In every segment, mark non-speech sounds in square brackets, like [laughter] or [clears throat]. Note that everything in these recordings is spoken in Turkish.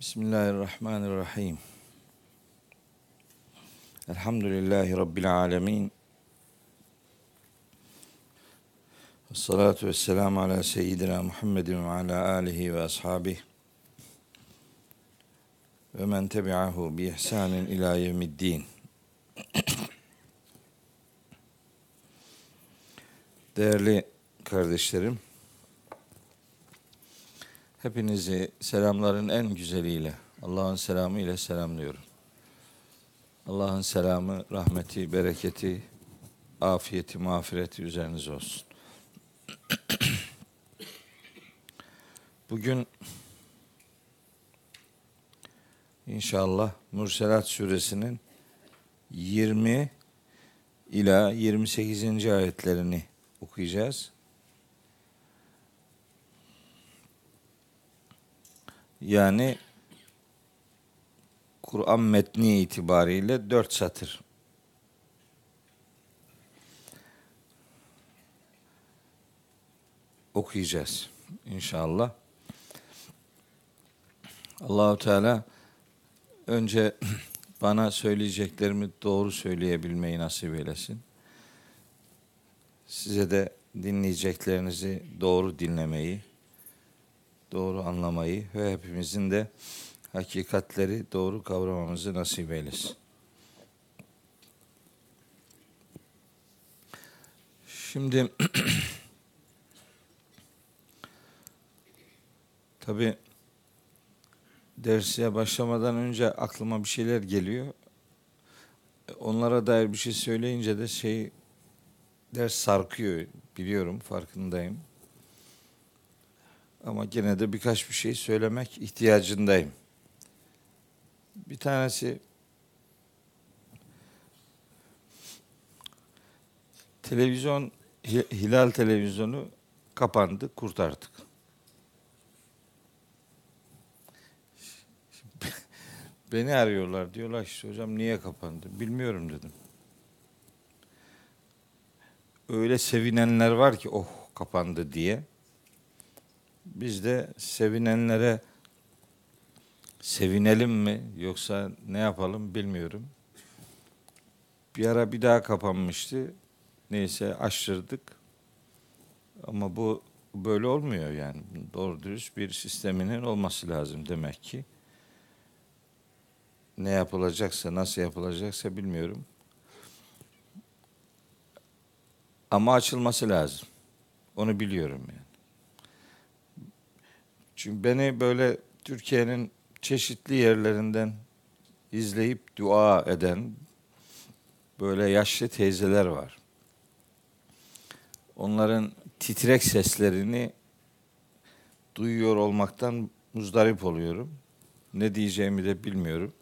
Bismillahirrahmanirrahim. Elhamdülillahi Rabbil alemin. Ve salatu ve selamu ala seyyidina Muhammedin ve ala alihi ve ashabihi ve men tebi'ahu bi ihsanin ila yevmiddin. Değerli kardeşlerim, hepinizi selamların en güzeliyle, Allah'ın selamı ile selamlıyorum. Allah'ın selamı, rahmeti, bereketi, afiyeti, mağfireti üzerinize olsun. [clears throat] Bugün inşallah Murselat suresinin 20 ila 28. ayetlerini okuyacağız. Yani Kur'an metni itibariyle dört satır. Okuyacağız inşallah. Allahu Teala önce [clears throat] bana söyleyeceklerimi doğru söyleyebilmeyi nasip eylesin. Size de dinleyeceklerinizi doğru dinlemeyi, doğru anlamayı ve hepimizin de hakikatleri doğru kavramamızı nasip eylesin. Şimdi [clears throat] tabi dersiye başlamadan önce aklıma bir şeyler geliyor. Onlara dair bir şey söyleyince de şey ders sarkıyor biliyorum farkındayım. Ama gene de birkaç bir şey söylemek ihtiyacındayım. Bir tanesi televizyon Hilal televizyonu kapandı, kurtardık. [laughs] Beni arıyorlar diyorlar işte hocam niye kapandı? Bilmiyorum dedim. Öyle sevinenler var ki oh kapandı diye. Biz de sevinenlere sevinelim mi yoksa ne yapalım bilmiyorum. Bir ara bir daha kapanmıştı. Neyse açtırdık. Ama bu böyle olmuyor yani. Doğru dürüst bir sisteminin olması lazım demek ki. Ne yapılacaksa, nasıl yapılacaksa bilmiyorum. Ama açılması lazım. Onu biliyorum yani. Çünkü beni böyle Türkiye'nin çeşitli yerlerinden izleyip dua eden böyle yaşlı teyzeler var. Onların titrek seslerini duyuyor olmaktan muzdarip oluyorum. Ne diyeceğimi de bilmiyorum.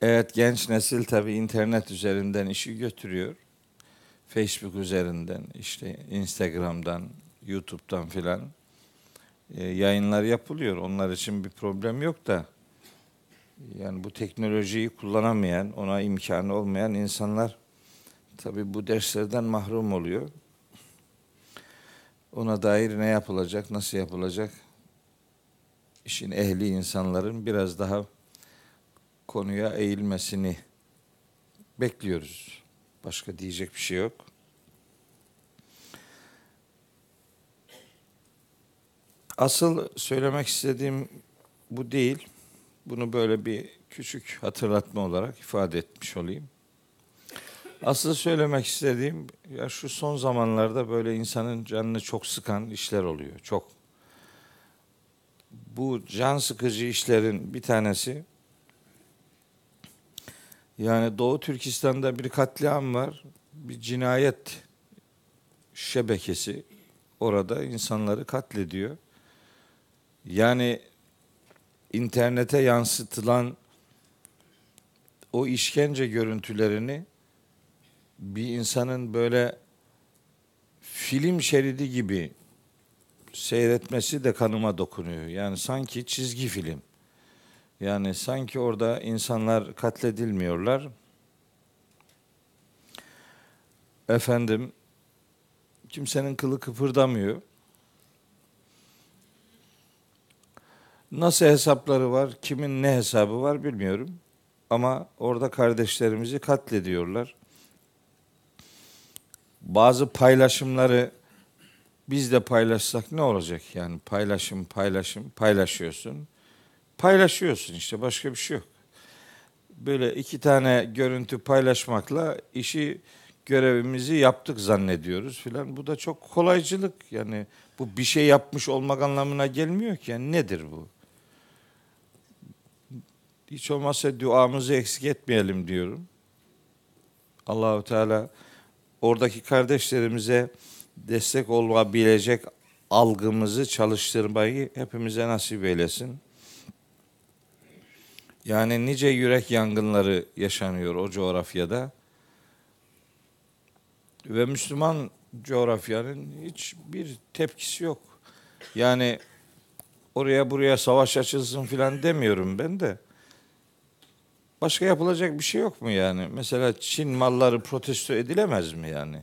Evet genç nesil tabi internet üzerinden işi götürüyor. Facebook üzerinden, işte Instagram'dan, YouTube'dan filan e, yayınlar yapılıyor. Onlar için bir problem yok da yani bu teknolojiyi kullanamayan, ona imkanı olmayan insanlar tabi bu derslerden mahrum oluyor. Ona dair ne yapılacak, nasıl yapılacak? İşin ehli insanların biraz daha konuya eğilmesini bekliyoruz. Başka diyecek bir şey yok. Asıl söylemek istediğim bu değil. Bunu böyle bir küçük hatırlatma olarak ifade etmiş olayım. Asıl söylemek istediğim ya şu son zamanlarda böyle insanın canını çok sıkan işler oluyor. Çok. Bu can sıkıcı işlerin bir tanesi yani Doğu Türkistan'da bir katliam var. Bir cinayet şebekesi orada insanları katlediyor. Yani internete yansıtılan o işkence görüntülerini bir insanın böyle film şeridi gibi seyretmesi de kanıma dokunuyor. Yani sanki çizgi film. Yani sanki orada insanlar katledilmiyorlar. Efendim kimsenin kılı kıpırdamıyor. Nasıl hesapları var, kimin ne hesabı var bilmiyorum. Ama orada kardeşlerimizi katlediyorlar. Bazı paylaşımları biz de paylaşsak ne olacak yani paylaşım paylaşım paylaşıyorsun. Paylaşıyorsun işte başka bir şey yok. Böyle iki tane görüntü paylaşmakla işi görevimizi yaptık zannediyoruz filan. Bu da çok kolaycılık yani bu bir şey yapmış olmak anlamına gelmiyor ki. Yani nedir bu? Hiç olmazsa duamızı eksik etmeyelim diyorum. Allahu Teala oradaki kardeşlerimize destek olabilecek algımızı çalıştırmayı hepimize nasip eylesin. Yani nice yürek yangınları yaşanıyor o coğrafyada. Ve Müslüman coğrafyanın hiçbir tepkisi yok. Yani oraya buraya savaş açılsın filan demiyorum ben de. Başka yapılacak bir şey yok mu yani? Mesela Çin malları protesto edilemez mi yani?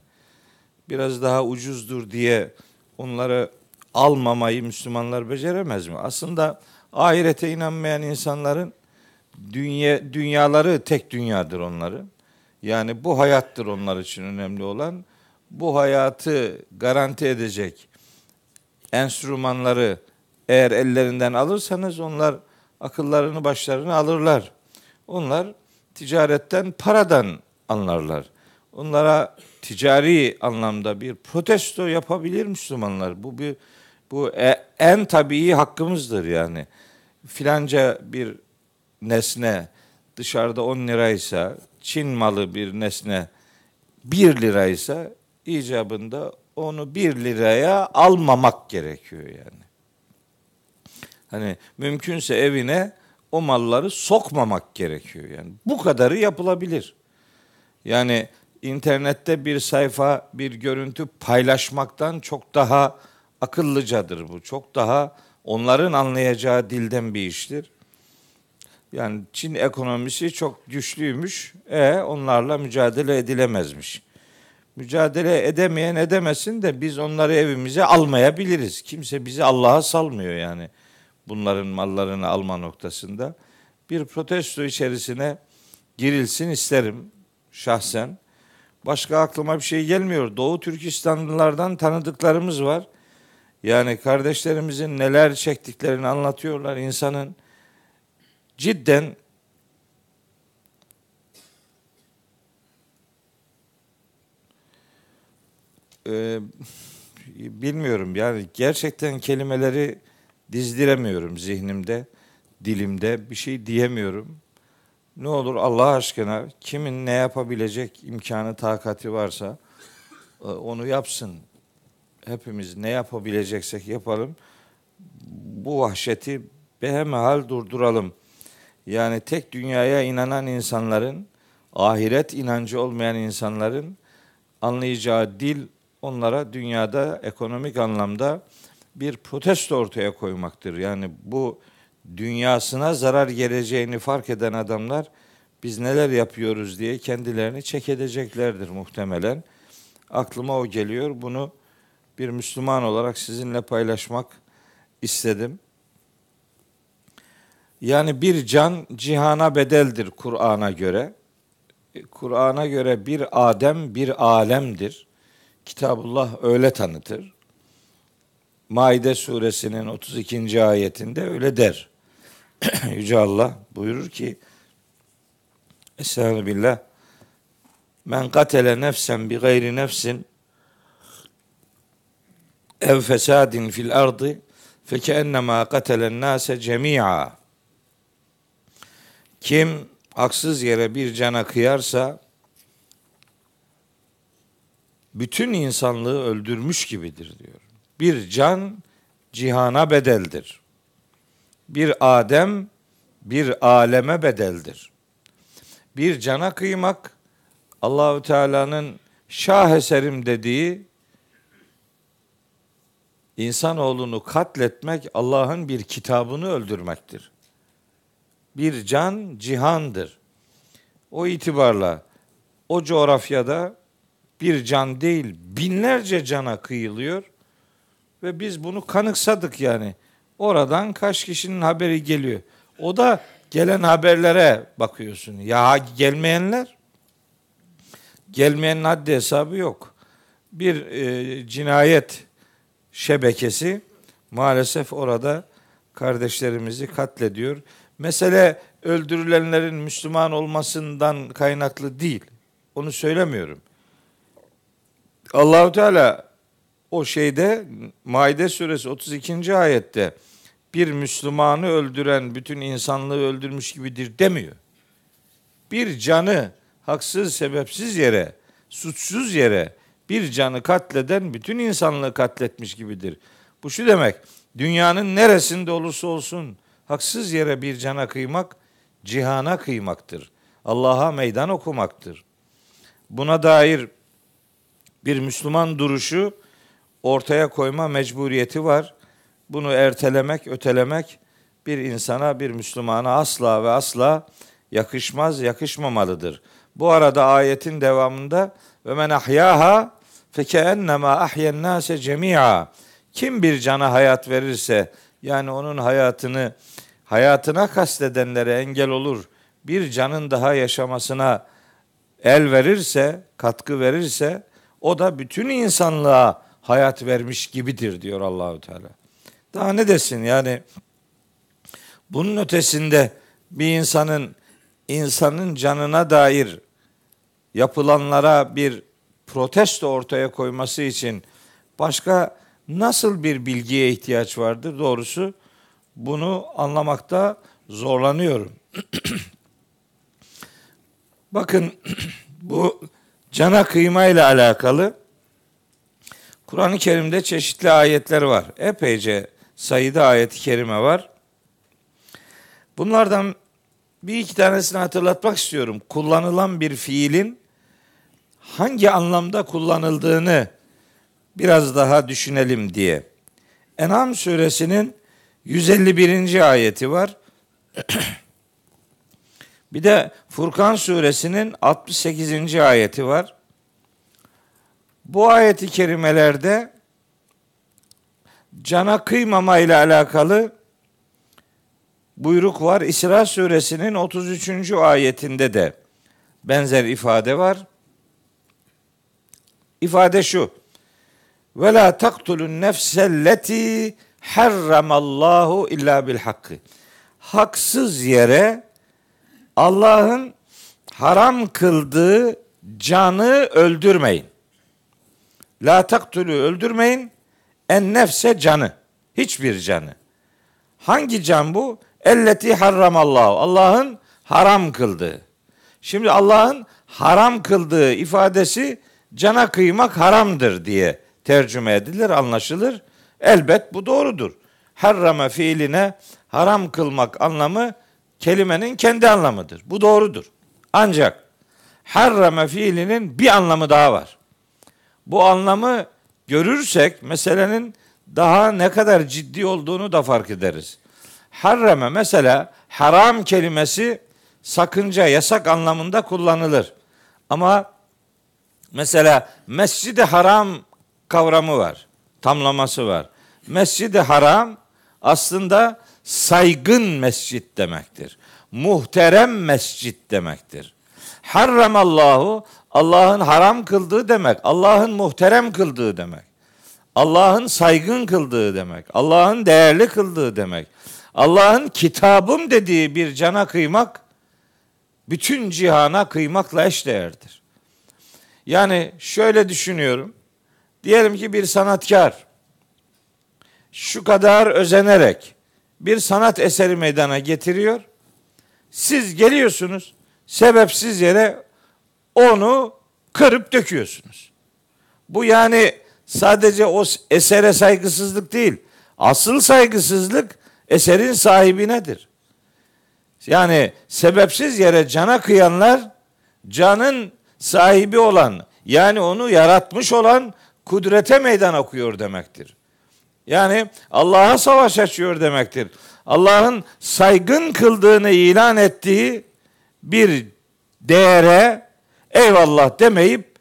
Biraz daha ucuzdur diye onları almamayı Müslümanlar beceremez mi? Aslında ahirete inanmayan insanların dünya dünyaları tek dünyadır onların. Yani bu hayattır onlar için önemli olan. Bu hayatı garanti edecek enstrümanları eğer ellerinden alırsanız onlar akıllarını başlarını alırlar. Onlar ticaretten, paradan anlarlar. Onlara ticari anlamda bir protesto yapabilir Müslümanlar. Bu bir bu e, en tabii hakkımızdır yani. Filanca bir nesne dışarıda 10 liraysa, Çin malı bir nesne 1 liraysa icabında onu 1 liraya almamak gerekiyor yani. Hani mümkünse evine o malları sokmamak gerekiyor yani. Bu kadarı yapılabilir. Yani internette bir sayfa, bir görüntü paylaşmaktan çok daha akıllıcadır bu. Çok daha onların anlayacağı dilden bir iştir. Yani Çin ekonomisi çok güçlüymüş. E onlarla mücadele edilemezmiş. Mücadele edemeyen edemesin de biz onları evimize almayabiliriz. Kimse bizi Allah'a salmıyor yani bunların mallarını alma noktasında. Bir protesto içerisine girilsin isterim şahsen. Başka aklıma bir şey gelmiyor. Doğu Türkistanlılardan tanıdıklarımız var. Yani kardeşlerimizin neler çektiklerini anlatıyorlar. İnsanın cidden e, bilmiyorum yani gerçekten kelimeleri dizdiremiyorum zihnimde, dilimde bir şey diyemiyorum. Ne olur Allah aşkına kimin ne yapabilecek imkanı, takati varsa e, onu yapsın. Hepimiz ne yapabileceksek yapalım. Bu vahşeti behemehal durduralım. Yani tek dünyaya inanan insanların, ahiret inancı olmayan insanların anlayacağı dil onlara dünyada ekonomik anlamda bir protesto ortaya koymaktır. Yani bu dünyasına zarar geleceğini fark eden adamlar biz neler yapıyoruz diye kendilerini çek edeceklerdir muhtemelen. Aklıma o geliyor. Bunu bir Müslüman olarak sizinle paylaşmak istedim. Yani bir can cihana bedeldir Kur'an'a göre. Kur'an'a göre bir Adem bir alemdir. Kitabullah öyle tanıtır. Maide suresinin 32. ayetinde öyle der. [clears throat] Yüce Allah buyurur ki Estağfirullah billah Men katele nefsen bi gayri nefsin ev fesadin fil ardı fekennema katelen nase cemi'a Kim haksız yere bir cana kıyarsa bütün insanlığı öldürmüş gibidir diyor. Bir can cihana bedeldir. Bir Adem bir aleme bedeldir. Bir cana kıymak Allahü Teala'nın şah eserim dediği insanoğlunu katletmek Allah'ın bir kitabını öldürmektir. Bir can cihandır. O itibarla o coğrafyada bir can değil binlerce cana kıyılıyor ve biz bunu kanıksadık yani. oradan kaç kişinin haberi geliyor. O da gelen haberlere bakıyorsun. Ya gelmeyenler gelmeyenin haddi hesabı yok. Bir e, cinayet şebekesi maalesef orada kardeşlerimizi katlediyor. Mesele öldürülenlerin Müslüman olmasından kaynaklı değil. Onu söylemiyorum. Allahu Teala o şeyde Maide suresi 32. ayette bir Müslümanı öldüren bütün insanlığı öldürmüş gibidir demiyor. Bir canı haksız sebepsiz yere, suçsuz yere bir canı katleden bütün insanlığı katletmiş gibidir. Bu şu demek, dünyanın neresinde olursa olsun haksız yere bir cana kıymak cihana kıymaktır. Allah'a meydan okumaktır. Buna dair bir Müslüman duruşu ortaya koyma mecburiyeti var. Bunu ertelemek, ötelemek bir insana, bir Müslümana asla ve asla yakışmaz, yakışmamalıdır. Bu arada ayetin devamında ve men ahyaha fekennema ahyen nase cemia. Kim bir cana hayat verirse yani onun hayatını hayatına kastedenlere engel olur. Bir canın daha yaşamasına el verirse, katkı verirse o da bütün insanlığa hayat vermiş gibidir diyor Allahü Teala. Daha ne desin yani bunun ötesinde bir insanın insanın canına dair yapılanlara bir protesto ortaya koyması için başka nasıl bir bilgiye ihtiyaç vardır? Doğrusu bunu anlamakta zorlanıyorum. [clears throat] Bakın [clears throat] bu cana kıyma ile alakalı Kur'an-ı Kerim'de çeşitli ayetler var. Epeyce sayıda ayet-i kerime var. Bunlardan bir iki tanesini hatırlatmak istiyorum. Kullanılan bir fiilin hangi anlamda kullanıldığını biraz daha düşünelim diye. En'am suresinin 151. ayeti var. [clears throat] bir de Furkan suresinin 68. ayeti var. Bu ayeti kerimelerde cana kıymama ile alakalı buyruk var. İsra suresinin 33. ayetinde de benzer ifade var. İfade şu. Ve la taktulun nefselleti harramallahu illa bil hakkı. Haksız yere Allah'ın haram kıldığı canı öldürmeyin. La taktulu öldürmeyin. En nefse canı. Hiçbir canı. Hangi can bu? Elleti harramallahu. Allah'ın haram kıldığı. Şimdi Allah'ın haram kıldığı ifadesi cana kıymak haramdır diye tercüme edilir, anlaşılır. Elbet bu doğrudur. Harrama fiiline haram kılmak anlamı kelimenin kendi anlamıdır. Bu doğrudur. Ancak harrama fiilinin bir anlamı daha var. Bu anlamı görürsek meselenin daha ne kadar ciddi olduğunu da fark ederiz. Harreme mesela haram kelimesi sakınca, yasak anlamında kullanılır. Ama mesela mescidi haram kavramı var. Tamlaması var. Mescidi haram aslında saygın mescit demektir. Muhterem mescit demektir. Harramallahu Allah'ın haram kıldığı demek. Allah'ın muhterem kıldığı demek. Allah'ın saygın kıldığı demek. Allah'ın değerli kıldığı demek. Allah'ın kitabım dediği bir cana kıymak bütün cihana kıymakla eşdeğerdir. Yani şöyle düşünüyorum. Diyelim ki bir sanatkar şu kadar özenerek bir sanat eseri meydana getiriyor. Siz geliyorsunuz sebepsiz yere onu kırıp döküyorsunuz. Bu yani sadece o esere saygısızlık değil. Asıl saygısızlık eserin sahibinedir. Yani sebepsiz yere cana kıyanlar canın sahibi olan yani onu yaratmış olan kudrete meydan okuyor demektir. Yani Allah'a savaş açıyor demektir. Allah'ın saygın kıldığını ilan ettiği bir değere eyvallah demeyip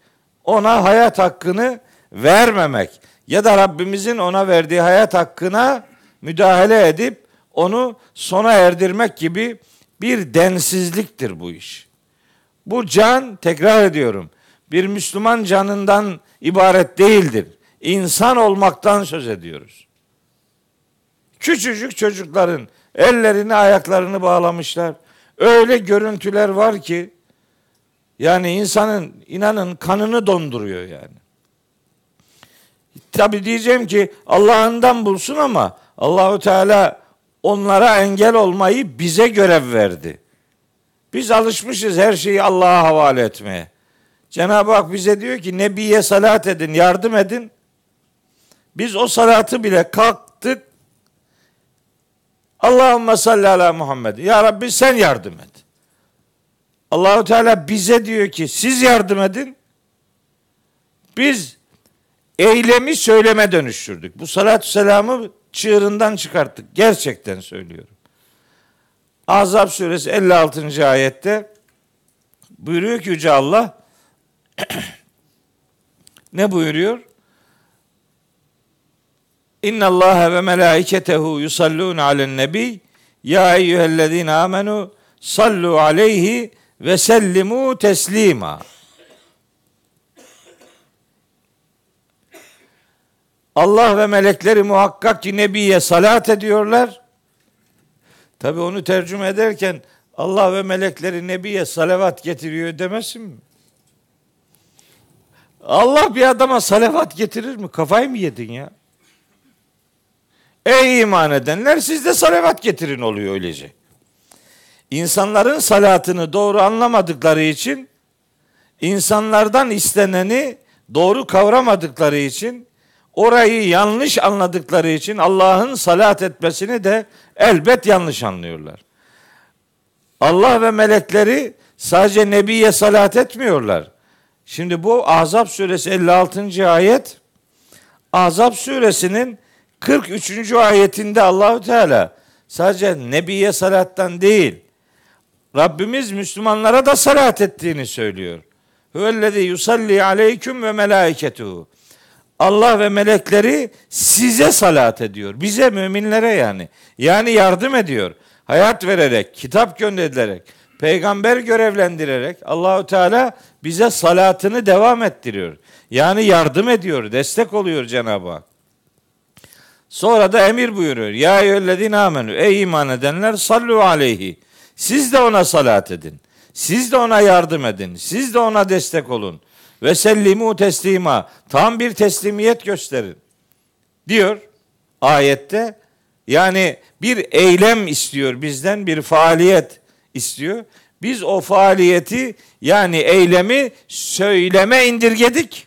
ona hayat hakkını vermemek ya da Rabbimizin ona verdiği hayat hakkına müdahale edip onu sona erdirmek gibi bir densizliktir bu iş. Bu can tekrar ediyorum bir Müslüman canından ibaret değildir. İnsan olmaktan söz ediyoruz. Küçücük çocukların ellerini ayaklarını bağlamışlar. Öyle görüntüler var ki yani insanın inanın kanını donduruyor yani. Tabi diyeceğim ki Allah'ından bulsun ama Allahu Teala onlara engel olmayı bize görev verdi. Biz alışmışız her şeyi Allah'a havale etmeye. Cenab-ı Hak bize diyor ki Nebiye salat edin, yardım edin. Biz o salatı bile kalktık. Allahümme salli ala Muhammed. Ya Rabbi sen yardım et. Allahu Teala bize diyor ki siz yardım edin. Biz eylemi söyleme dönüştürdük. Bu salatü selamı çığırından çıkarttık. Gerçekten söylüyorum. Azap suresi 56. ayette buyuruyor ki Yüce Allah [clears throat] ne buyuruyor? İnna Allah ve melaiketehu yusallun alen nebi ya eyyühellezine amenu sallu aleyhi ve sellimu teslima. Allah ve melekleri muhakkak ki Nebi'ye salat ediyorlar. Tabi onu tercüme ederken Allah ve melekleri Nebi'ye salavat getiriyor demesin mi? Allah bir adama salavat getirir mi? Kafayı mı yedin ya? Ey iman edenler siz de salavat getirin oluyor öylece. İnsanların salatını doğru anlamadıkları için insanlardan isteneni doğru kavramadıkları için orayı yanlış anladıkları için Allah'ın salat etmesini de elbet yanlış anlıyorlar. Allah ve melekleri sadece Nebi'ye salat etmiyorlar. Şimdi bu Azap suresi 56. ayet Azap suresinin 43. ayetinde Allahu Teala sadece Nebiye salattan değil Rabbimiz Müslümanlara da salat ettiğini söylüyor. Hüvellezî yusalli aleyküm ve melâiketuhu. Allah ve melekleri size salat ediyor. Bize müminlere yani. Yani yardım ediyor. Hayat vererek, kitap gönderilerek, peygamber görevlendirerek Allahu Teala bize salatını devam ettiriyor. Yani yardım ediyor, destek oluyor Cenab-ı Hak. Sonra da emir buyuruyor. Ya eyyühellezine amenü. Ey iman edenler sallu aleyhi. Siz de ona salat edin. Siz de ona yardım edin. Siz de ona destek olun. Ve sellimu teslima. Tam bir teslimiyet gösterin. Diyor ayette. Yani bir eylem istiyor bizden bir faaliyet istiyor. Biz o faaliyeti yani eylemi söyleme indirgedik.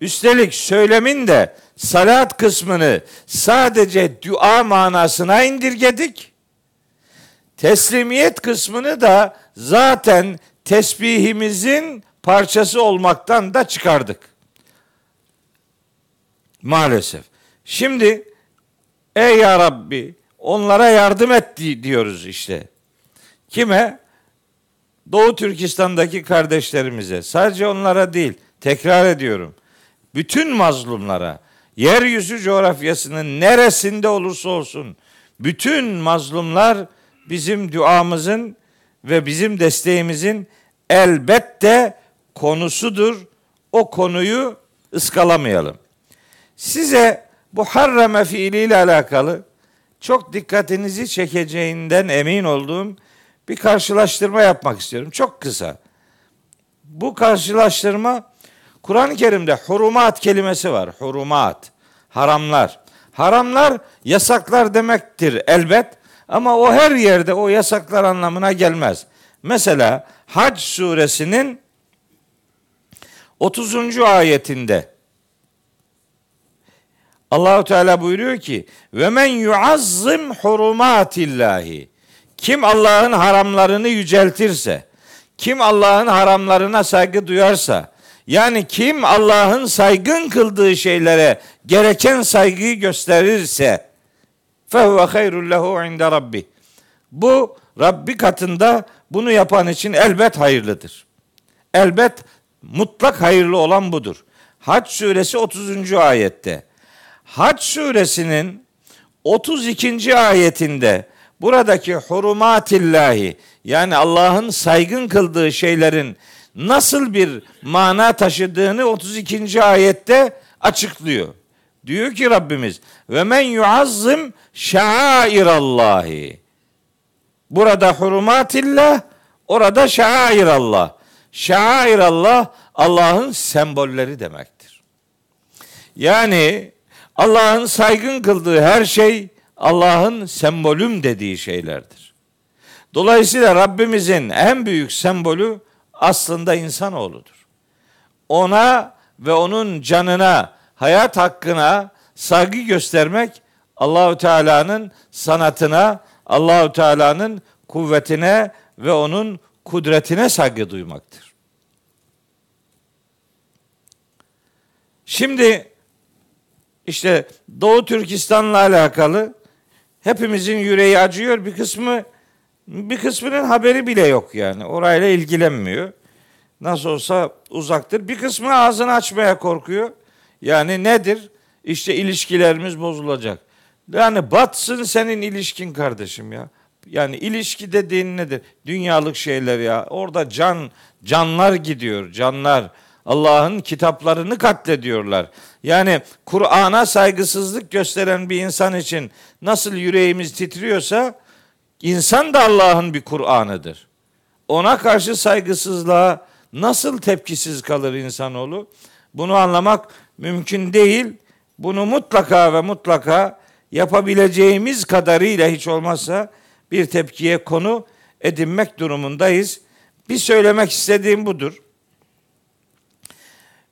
Üstelik söylemin de salat kısmını sadece dua manasına indirgedik. Teslimiyet kısmını da zaten tesbihimizin parçası olmaktan da çıkardık. Maalesef. Şimdi ey ya Rabbi onlara yardım et diyoruz işte. Kime? Doğu Türkistan'daki kardeşlerimize. Sadece onlara değil. Tekrar ediyorum. Bütün mazlumlara, yeryüzü coğrafyasının neresinde olursa olsun bütün mazlumlar bizim duamızın ve bizim desteğimizin elbette konusudur. O konuyu ıskalamayalım. Size bu harreme fiiliyle alakalı çok dikkatinizi çekeceğinden emin olduğum bir karşılaştırma yapmak istiyorum. Çok kısa. Bu karşılaştırma Kur'an-ı Kerim'de hurumat kelimesi var. Hurumat, haramlar. Haramlar yasaklar demektir elbet ama o her yerde o yasaklar anlamına gelmez. Mesela Hac suresinin 30. ayetinde Allahu Teala buyuruyor ki ve men yuazzim hurumatillahi kim Allah'ın haramlarını yüceltirse, kim Allah'ın haramlarına saygı duyarsa, yani kim Allah'ın saygın kıldığı şeylere gereken saygıyı gösterirse, fehuve hayrul lehu inde rabbi. Bu Rabbi katında bunu yapan için elbet hayırlıdır. Elbet mutlak hayırlı olan budur. Hac suresi 30. ayette. Hac suresinin 32. ayetinde buradaki hurumatillahi yani Allah'ın saygın kıldığı şeylerin nasıl bir mana taşıdığını 32. ayette açıklıyor. Diyor ki Rabbimiz ve men yuazzim şairallahi. Burada hurumatillah, orada şairallah. Şairallah Allah'ın sembolleri demektir. Yani Allah'ın saygın kıldığı her şey Allah'ın sembolüm dediği şeylerdir. Dolayısıyla Rabbimizin en büyük sembolü aslında insanoğludur. Ona ve onun canına, hayat hakkına saygı göstermek Allahü Teala'nın sanatına, Allahü Teala'nın kuvvetine ve onun kudretine saygı duymaktır. Şimdi işte Doğu Türkistan'la alakalı hepimizin yüreği acıyor. Bir kısmı bir kısmının haberi bile yok yani. Orayla ilgilenmiyor. Nasıl olsa uzaktır. Bir kısmı ağzını açmaya korkuyor. Yani nedir? İşte ilişkilerimiz bozulacak. Yani batsın senin ilişkin kardeşim ya. Yani ilişki dediğin nedir? Dünyalık şeyler ya. Orada can canlar gidiyor, canlar. Allah'ın kitaplarını katlediyorlar. Yani Kur'an'a saygısızlık gösteren bir insan için nasıl yüreğimiz titriyorsa insan da Allah'ın bir Kur'an'ıdır. Ona karşı saygısızlığa nasıl tepkisiz kalır insanoğlu? Bunu anlamak mümkün değil. Bunu mutlaka ve mutlaka yapabileceğimiz kadarıyla hiç olmazsa bir tepkiye konu edinmek durumundayız. Bir söylemek istediğim budur.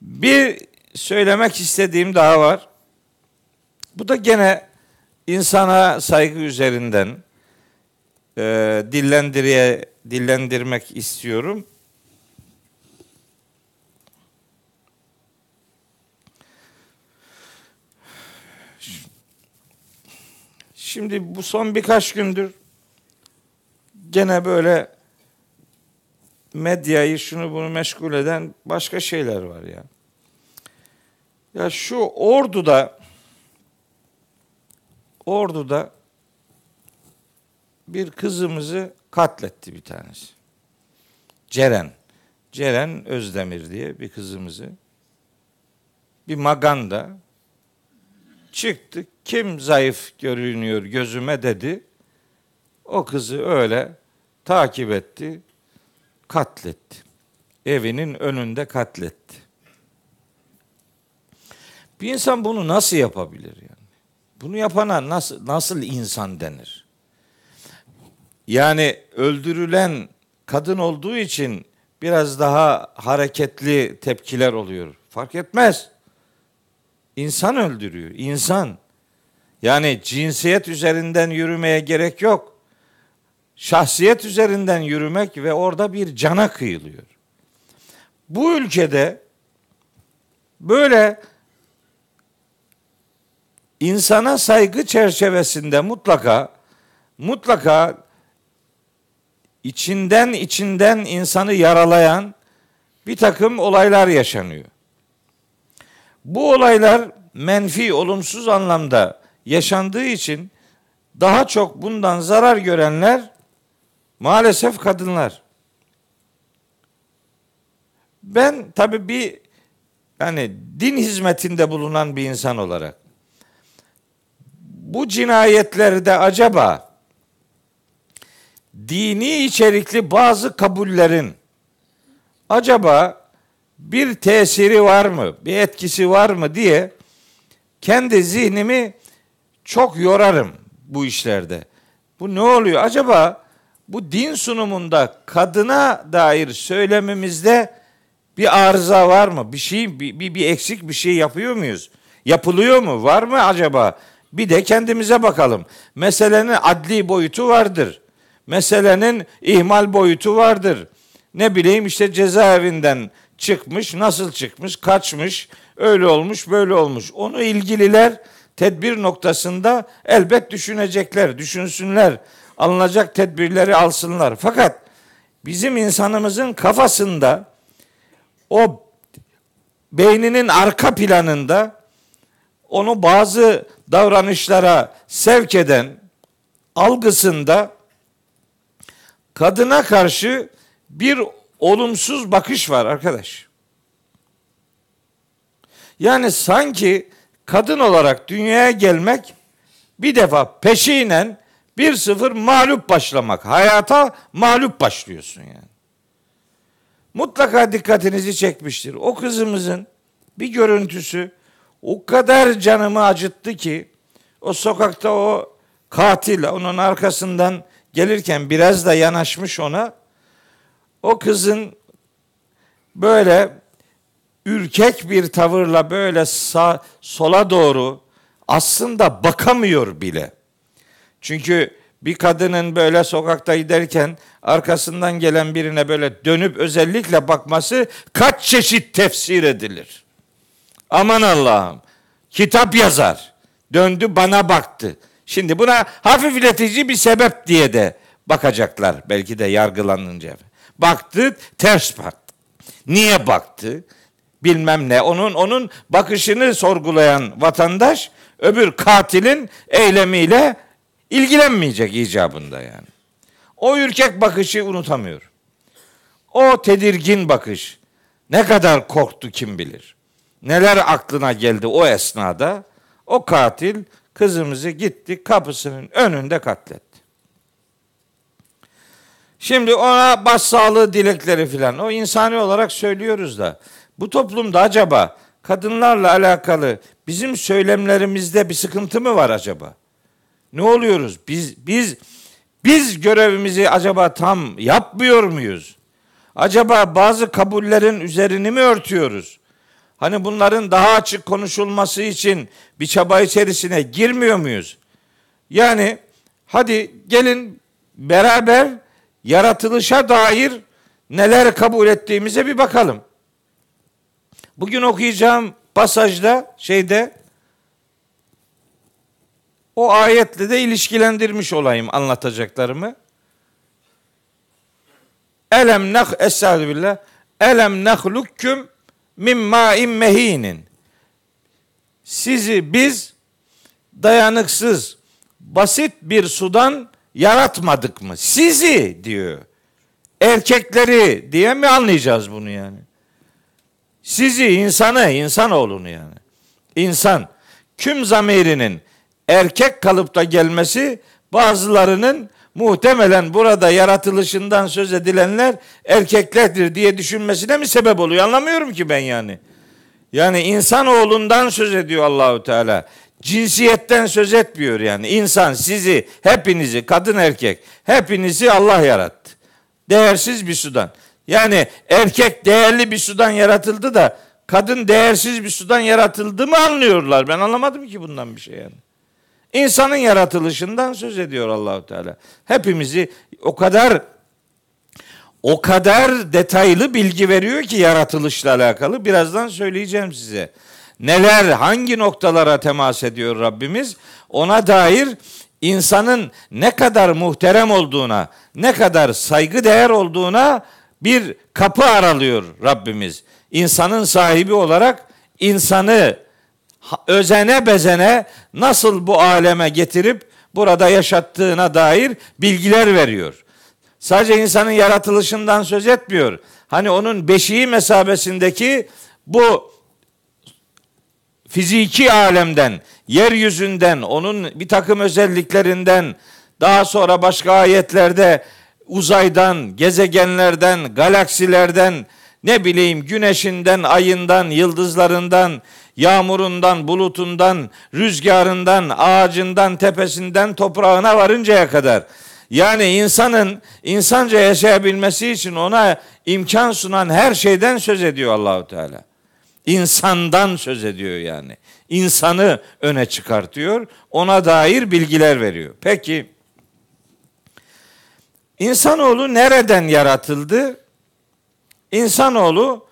Bir söylemek istediğim daha var. Bu da gene insana saygı üzerinden e, dillendirmek istiyorum. Şimdi bu son birkaç gündür gene böyle medyayı şunu bunu meşgul eden başka şeyler var ya. Ya şu orduda orduda bir kızımızı katletti bir tanesi. Ceren. Ceren Özdemir diye bir kızımızı bir maganda çıktı. Kim zayıf görünüyor gözüme dedi. O kızı öyle takip etti, katletti. Evinin önünde katletti. Bir insan bunu nasıl yapabilir yani? Bunu yapana nasıl nasıl insan denir? Yani öldürülen kadın olduğu için biraz daha hareketli tepkiler oluyor. Fark etmez. İnsan öldürüyor. İnsan. Yani cinsiyet üzerinden yürümeye gerek yok. Şahsiyet üzerinden yürümek ve orada bir cana kıyılıyor. Bu ülkede böyle insana saygı çerçevesinde mutlaka mutlaka içinden içinden insanı yaralayan bir takım olaylar yaşanıyor. Bu olaylar menfi, olumsuz anlamda yaşandığı için daha çok bundan zarar görenler maalesef kadınlar. Ben tabii bir yani din hizmetinde bulunan bir insan olarak bu cinayetlerde acaba dini içerikli bazı kabullerin acaba bir tesiri var mı, bir etkisi var mı diye kendi zihnimi çok yorarım bu işlerde. Bu ne oluyor? Acaba bu din sunumunda kadına dair söylemimizde bir arıza var mı? Bir şey bir, bir, bir eksik bir şey yapıyor muyuz? Yapılıyor mu? Var mı acaba? Bir de kendimize bakalım. Meselenin adli boyutu vardır. Meselenin ihmal boyutu vardır. Ne bileyim işte cezaevinden çıkmış, nasıl çıkmış, kaçmış, öyle olmuş, böyle olmuş. Onu ilgililer tedbir noktasında elbet düşünecekler, düşünsünler. Alınacak tedbirleri alsınlar. Fakat bizim insanımızın kafasında o beyninin arka planında onu bazı davranışlara sevk eden algısında kadına karşı bir olumsuz bakış var arkadaş. Yani sanki kadın olarak dünyaya gelmek bir defa peşinen bir sıfır mağlup başlamak. Hayata mağlup başlıyorsun yani. Mutlaka dikkatinizi çekmiştir. O kızımızın bir görüntüsü o kadar canımı acıttı ki o sokakta o katil onun arkasından gelirken biraz da yanaşmış ona. O kızın böyle ürkek bir tavırla böyle sağ, sola doğru aslında bakamıyor bile. Çünkü bir kadının böyle sokakta giderken arkasından gelen birine böyle dönüp özellikle bakması kaç çeşit tefsir edilir. Aman Allah'ım. Kitap yazar. Döndü bana baktı. Şimdi buna hafifletici bir sebep diye de bakacaklar belki de yargılanınca. Baktı, ters baktı. Niye baktı? Bilmem ne. Onun onun bakışını sorgulayan vatandaş öbür katilin eylemiyle ilgilenmeyecek icabında yani. O ürkek bakışı unutamıyor. O tedirgin bakış. Ne kadar korktu kim bilir. Neler aklına geldi o esnada. O katil kızımızı gitti kapısının önünde katletti. Şimdi ona başsağlığı dilekleri filan o insani olarak söylüyoruz da bu toplumda acaba kadınlarla alakalı bizim söylemlerimizde bir sıkıntı mı var acaba? Ne oluyoruz? Biz biz biz görevimizi acaba tam yapmıyor muyuz? Acaba bazı kabullerin üzerini mi örtüyoruz? Hani bunların daha açık konuşulması için bir çaba içerisine girmiyor muyuz? Yani hadi gelin beraber yaratılışa dair neler kabul ettiğimize bir bakalım. Bugün okuyacağım pasajda şeyde o ayetle de ilişkilendirmiş olayım anlatacaklarımı. Elem nah estağfirullah. Elem nahlukküm min ma'in mehinin. Sizi biz dayanıksız, basit bir sudan yaratmadık mı? Sizi diyor. Erkekleri diye mi anlayacağız bunu yani? Sizi, insanı, insanoğlunu yani. İnsan. Küm zamirinin erkek kalıpta gelmesi bazılarının muhtemelen burada yaratılışından söz edilenler erkeklerdir diye düşünmesine mi sebep oluyor? Anlamıyorum ki ben yani. Yani insan oğlundan söz ediyor Allahu Teala. Cinsiyetten söz etmiyor yani. İnsan sizi, hepinizi, kadın erkek, hepinizi Allah yarattı. Değersiz bir sudan. Yani erkek değerli bir sudan yaratıldı da kadın değersiz bir sudan yaratıldı mı anlıyorlar. Ben anlamadım ki bundan bir şey yani. İnsanın yaratılışından söz ediyor Allahu Teala. Hepimizi o kadar o kadar detaylı bilgi veriyor ki yaratılışla alakalı. Birazdan söyleyeceğim size. Neler, hangi noktalara temas ediyor Rabbimiz? Ona dair insanın ne kadar muhterem olduğuna, ne kadar saygı değer olduğuna bir kapı aralıyor Rabbimiz. İnsanın sahibi olarak insanı özene bezene nasıl bu aleme getirip burada yaşattığına dair bilgiler veriyor. Sadece insanın yaratılışından söz etmiyor. Hani onun beşiği mesabesindeki bu fiziki alemden, yeryüzünden, onun bir takım özelliklerinden, daha sonra başka ayetlerde uzaydan, gezegenlerden, galaksilerden, ne bileyim güneşinden, ayından, yıldızlarından, yağmurundan, bulutundan, rüzgarından, ağacından, tepesinden, toprağına varıncaya kadar. Yani insanın insanca yaşayabilmesi için ona imkan sunan her şeyden söz ediyor Allahu Teala. İnsandan söz ediyor yani. İnsanı öne çıkartıyor. Ona dair bilgiler veriyor. Peki insanoğlu nereden yaratıldı? İnsanoğlu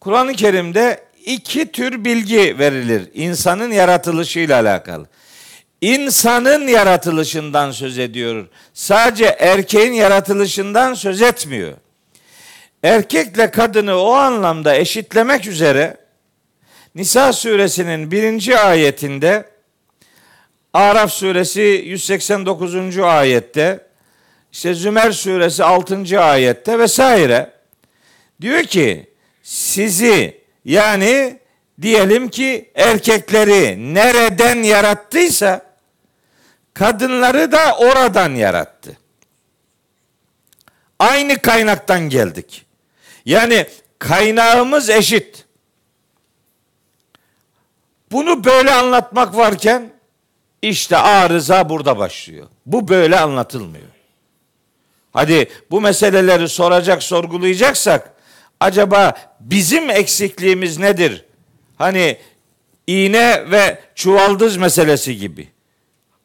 Kur'an-ı Kerim'de iki tür bilgi verilir insanın yaratılışıyla alakalı. İnsanın yaratılışından söz ediyor. Sadece erkeğin yaratılışından söz etmiyor. Erkekle kadını o anlamda eşitlemek üzere Nisa suresinin birinci ayetinde Araf suresi 189. ayette işte Zümer suresi 6. ayette vesaire diyor ki sizi yani diyelim ki erkekleri nereden yarattıysa kadınları da oradan yarattı. Aynı kaynaktan geldik. Yani kaynağımız eşit. Bunu böyle anlatmak varken işte arıza burada başlıyor. Bu böyle anlatılmıyor. Hadi bu meseleleri soracak, sorgulayacaksak acaba bizim eksikliğimiz nedir? Hani iğne ve çuvaldız meselesi gibi.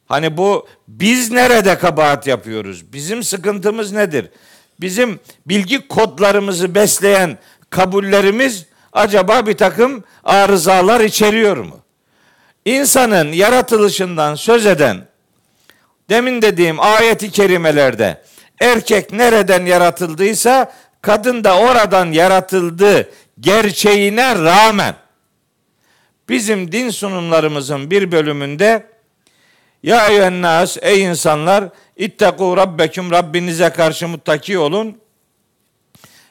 Hani bu biz nerede kabahat yapıyoruz? Bizim sıkıntımız nedir? Bizim bilgi kodlarımızı besleyen kabullerimiz acaba bir takım arızalar içeriyor mu? İnsanın yaratılışından söz eden demin dediğim ayeti kerimelerde erkek nereden yaratıldıysa kadın da oradan yaratıldı gerçeğine rağmen bizim din sunumlarımızın bir bölümünde ya eyyühennas ey insanlar ittaku rabbeküm Rabbinize karşı muttaki olun.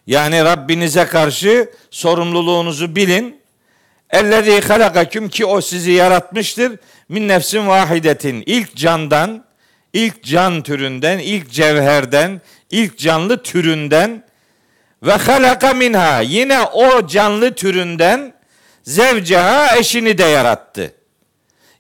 Yani Rabbinize karşı sorumluluğunuzu bilin. Ellezî halakaküm ki o sizi yaratmıştır. Min nefsin vahidetin ilk candan, ilk can türünden, ilk cevherden, ilk canlı türünden ve halaka minha yine o canlı türünden zevceha eşini de yarattı.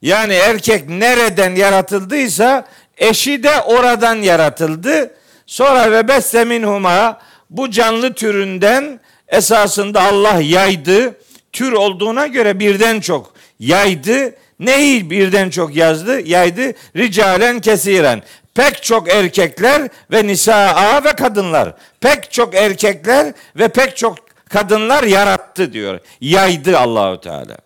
Yani erkek nereden yaratıldıysa eşi de oradan yaratıldı. Sonra ve besse minhuma bu canlı türünden esasında Allah yaydı. Tür olduğuna göre birden çok yaydı. Neyi birden çok yazdı? Yaydı. Ricalen kesiren. Pek çok erkekler ve nisaa ve kadınlar. Pek çok erkekler ve pek çok kadınlar yarattı diyor. Yaydı Allahu Teala.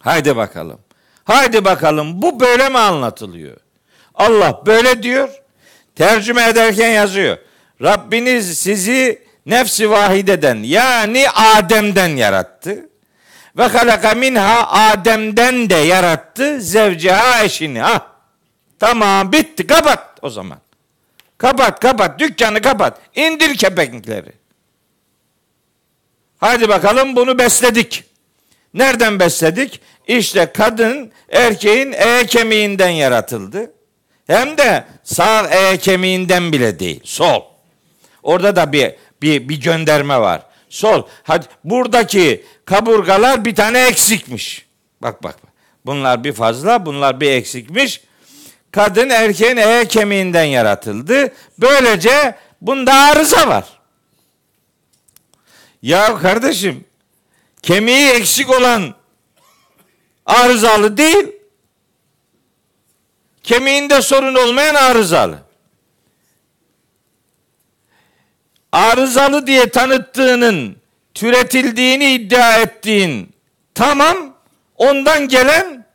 Haydi bakalım. Haydi bakalım bu böyle mi anlatılıyor? Allah böyle diyor. Tercüme ederken yazıyor. Rabbiniz sizi nefsi vahideden yani Adem'den yarattı. Ve halaka minha Adem'den de yarattı zevceha eşini. Ha. Tamam bitti kapat o zaman. Kapat kapat dükkanı kapat. İndir kepenkleri. Hadi bakalım bunu besledik. Nereden besledik? İşte kadın erkeğin e kemiğinden yaratıldı. Hem de sağ e kemiğinden bile değil. Sol. Orada da bir bir bir gönderme var. Sol. Hadi buradaki kaburgalar bir tane eksikmiş. Bak bak. Bunlar bir fazla, bunlar bir eksikmiş. Kadın erkeğin e kemiğinden yaratıldı. Böylece bunda arıza var. Ya kardeşim kemiği eksik olan arızalı değil. Kemiğinde sorun olmayan arızalı. Arızalı diye tanıttığının türetildiğini iddia ettiğin tamam ondan gelen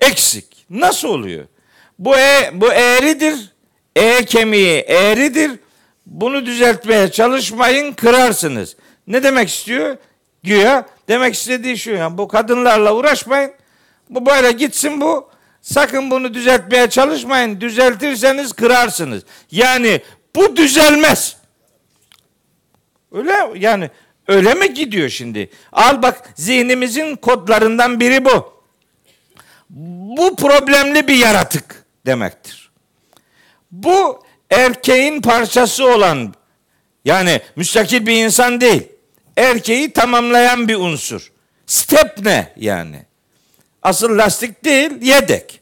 eksik. Nasıl oluyor? Bu e, bu eğridir. E kemiği eğridir. Bunu düzeltmeye çalışmayın kırarsınız. Ne demek istiyor? Güya demek istediği şu yani bu kadınlarla uğraşmayın. Bu böyle gitsin bu. Sakın bunu düzeltmeye çalışmayın. Düzeltirseniz kırarsınız. Yani bu düzelmez. Öyle yani öyle mi gidiyor şimdi? Al bak zihnimizin kodlarından biri bu. Bu problemli bir yaratık demektir. Bu erkeğin parçası olan yani müstakil bir insan değil. Erkeği tamamlayan bir unsur. Step ne yani? Asıl lastik değil, yedek.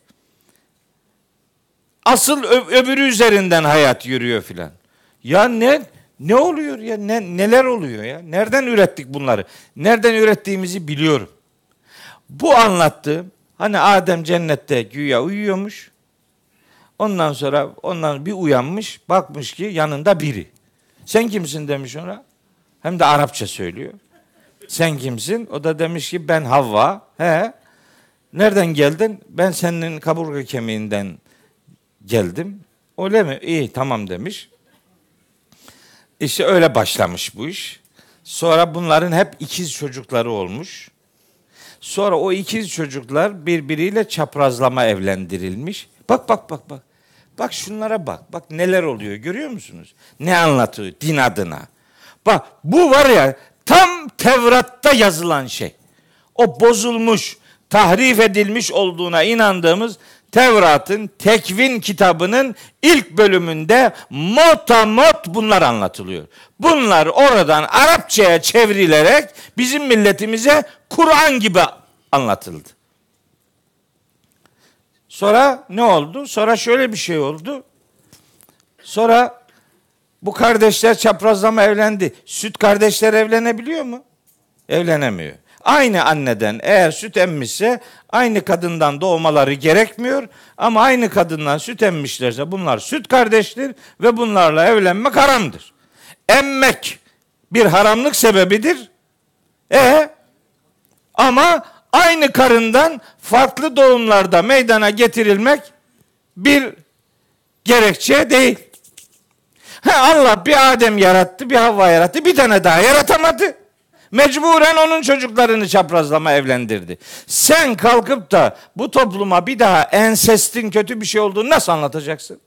Asıl öbürü üzerinden hayat yürüyor filan. Ya ne ne oluyor ya? Ne neler oluyor ya? Nereden ürettik bunları? Nereden ürettiğimizi biliyorum. Bu anlattığım hani Adem cennette güya uyuyormuş. Ondan sonra ondan bir uyanmış, bakmış ki yanında biri. Sen kimsin demiş ona. Hem de Arapça söylüyor. Sen kimsin? O da demiş ki ben Havva. He. Nereden geldin? Ben senin kaburga kemiğinden geldim. Öyle mi? İyi tamam demiş. İşte öyle başlamış bu iş. Sonra bunların hep ikiz çocukları olmuş. Sonra o ikiz çocuklar birbiriyle çaprazlama evlendirilmiş. Bak bak bak bak. Bak şunlara bak. Bak neler oluyor görüyor musunuz? Ne anlatıyor din adına. Bak bu var ya tam Tevrat'ta yazılan şey. O bozulmuş, tahrif edilmiş olduğuna inandığımız Tevrat'ın tekvin kitabının ilk bölümünde motamot bunlar anlatılıyor. Bunlar oradan Arapçaya çevrilerek bizim milletimize Kur'an gibi anlatıldı. Sonra ne oldu? Sonra şöyle bir şey oldu. Sonra bu kardeşler çaprazlama evlendi. Süt kardeşler evlenebiliyor mu? Evlenemiyor. Aynı anneden eğer süt emmişse aynı kadından doğmaları gerekmiyor ama aynı kadından süt emmişlerse bunlar süt kardeştir ve bunlarla evlenmek haramdır. Emmek bir haramlık sebebidir. E ama aynı karından farklı doğumlarda meydana getirilmek bir gerekçe değil. Ha, Allah bir Adem yarattı, bir Havva yarattı, bir tane daha yaratamadı. Mecburen onun çocuklarını çaprazlama evlendirdi. Sen kalkıp da bu topluma bir daha ensestin kötü bir şey olduğunu nasıl anlatacaksın?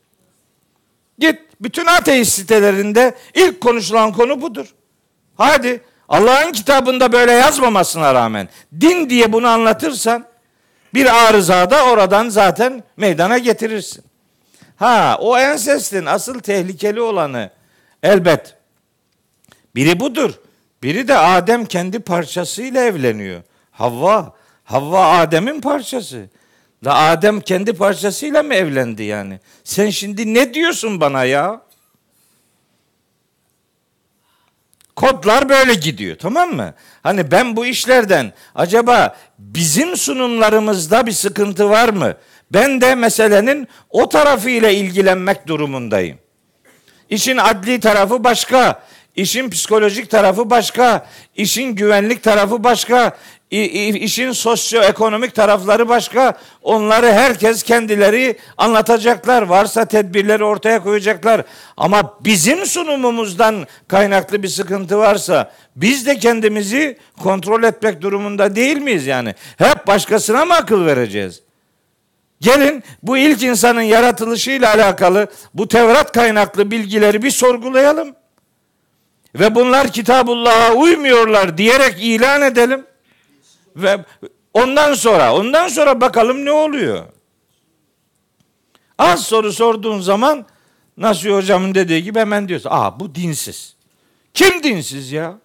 Git bütün ateist sitelerinde ilk konuşulan konu budur. Hadi Allah'ın kitabında böyle yazmamasına rağmen din diye bunu anlatırsan bir arıza da oradan zaten meydana getirirsin. Ha o ensestin asıl tehlikeli olanı elbet biri budur. Biri de Adem kendi parçasıyla evleniyor. Havva, Havva Adem'in parçası. Da Adem kendi parçasıyla mı evlendi yani? Sen şimdi ne diyorsun bana ya? Kodlar böyle gidiyor tamam mı? Hani ben bu işlerden acaba bizim sunumlarımızda bir sıkıntı var mı? Ben de meselenin o tarafıyla ilgilenmek durumundayım. İşin adli tarafı başka, işin psikolojik tarafı başka, işin güvenlik tarafı başka, işin sosyoekonomik tarafları başka. Onları herkes kendileri anlatacaklar. Varsa tedbirleri ortaya koyacaklar. Ama bizim sunumumuzdan kaynaklı bir sıkıntı varsa biz de kendimizi kontrol etmek durumunda değil miyiz yani? Hep başkasına mı akıl vereceğiz? Gelin bu ilk insanın yaratılışıyla alakalı bu Tevrat kaynaklı bilgileri bir sorgulayalım. Ve bunlar Kitabullah'a uymuyorlar diyerek ilan edelim. Ve ondan sonra, ondan sonra bakalım ne oluyor. Az soru sorduğun zaman Nasıl hocamın dediği gibi hemen diyorsun. Aa bu dinsiz. Kim dinsiz ya?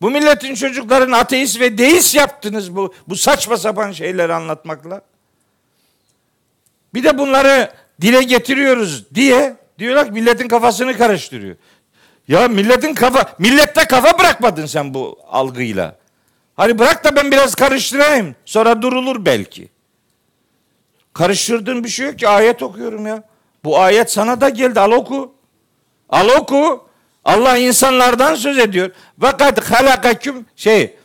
Bu milletin çocukların ateist ve deist yaptınız bu, bu saçma sapan şeyleri anlatmakla. Bir de bunları dile getiriyoruz diye diyorlar ki milletin kafasını karıştırıyor. Ya milletin kafa, millette kafa bırakmadın sen bu algıyla. Hani bırak da ben biraz karıştırayım. Sonra durulur belki. Karıştırdığın bir şey yok ki ayet okuyorum ya. Bu ayet sana da geldi al oku. Al oku. Allah insanlardan söz ediyor. Kad halakaküm şey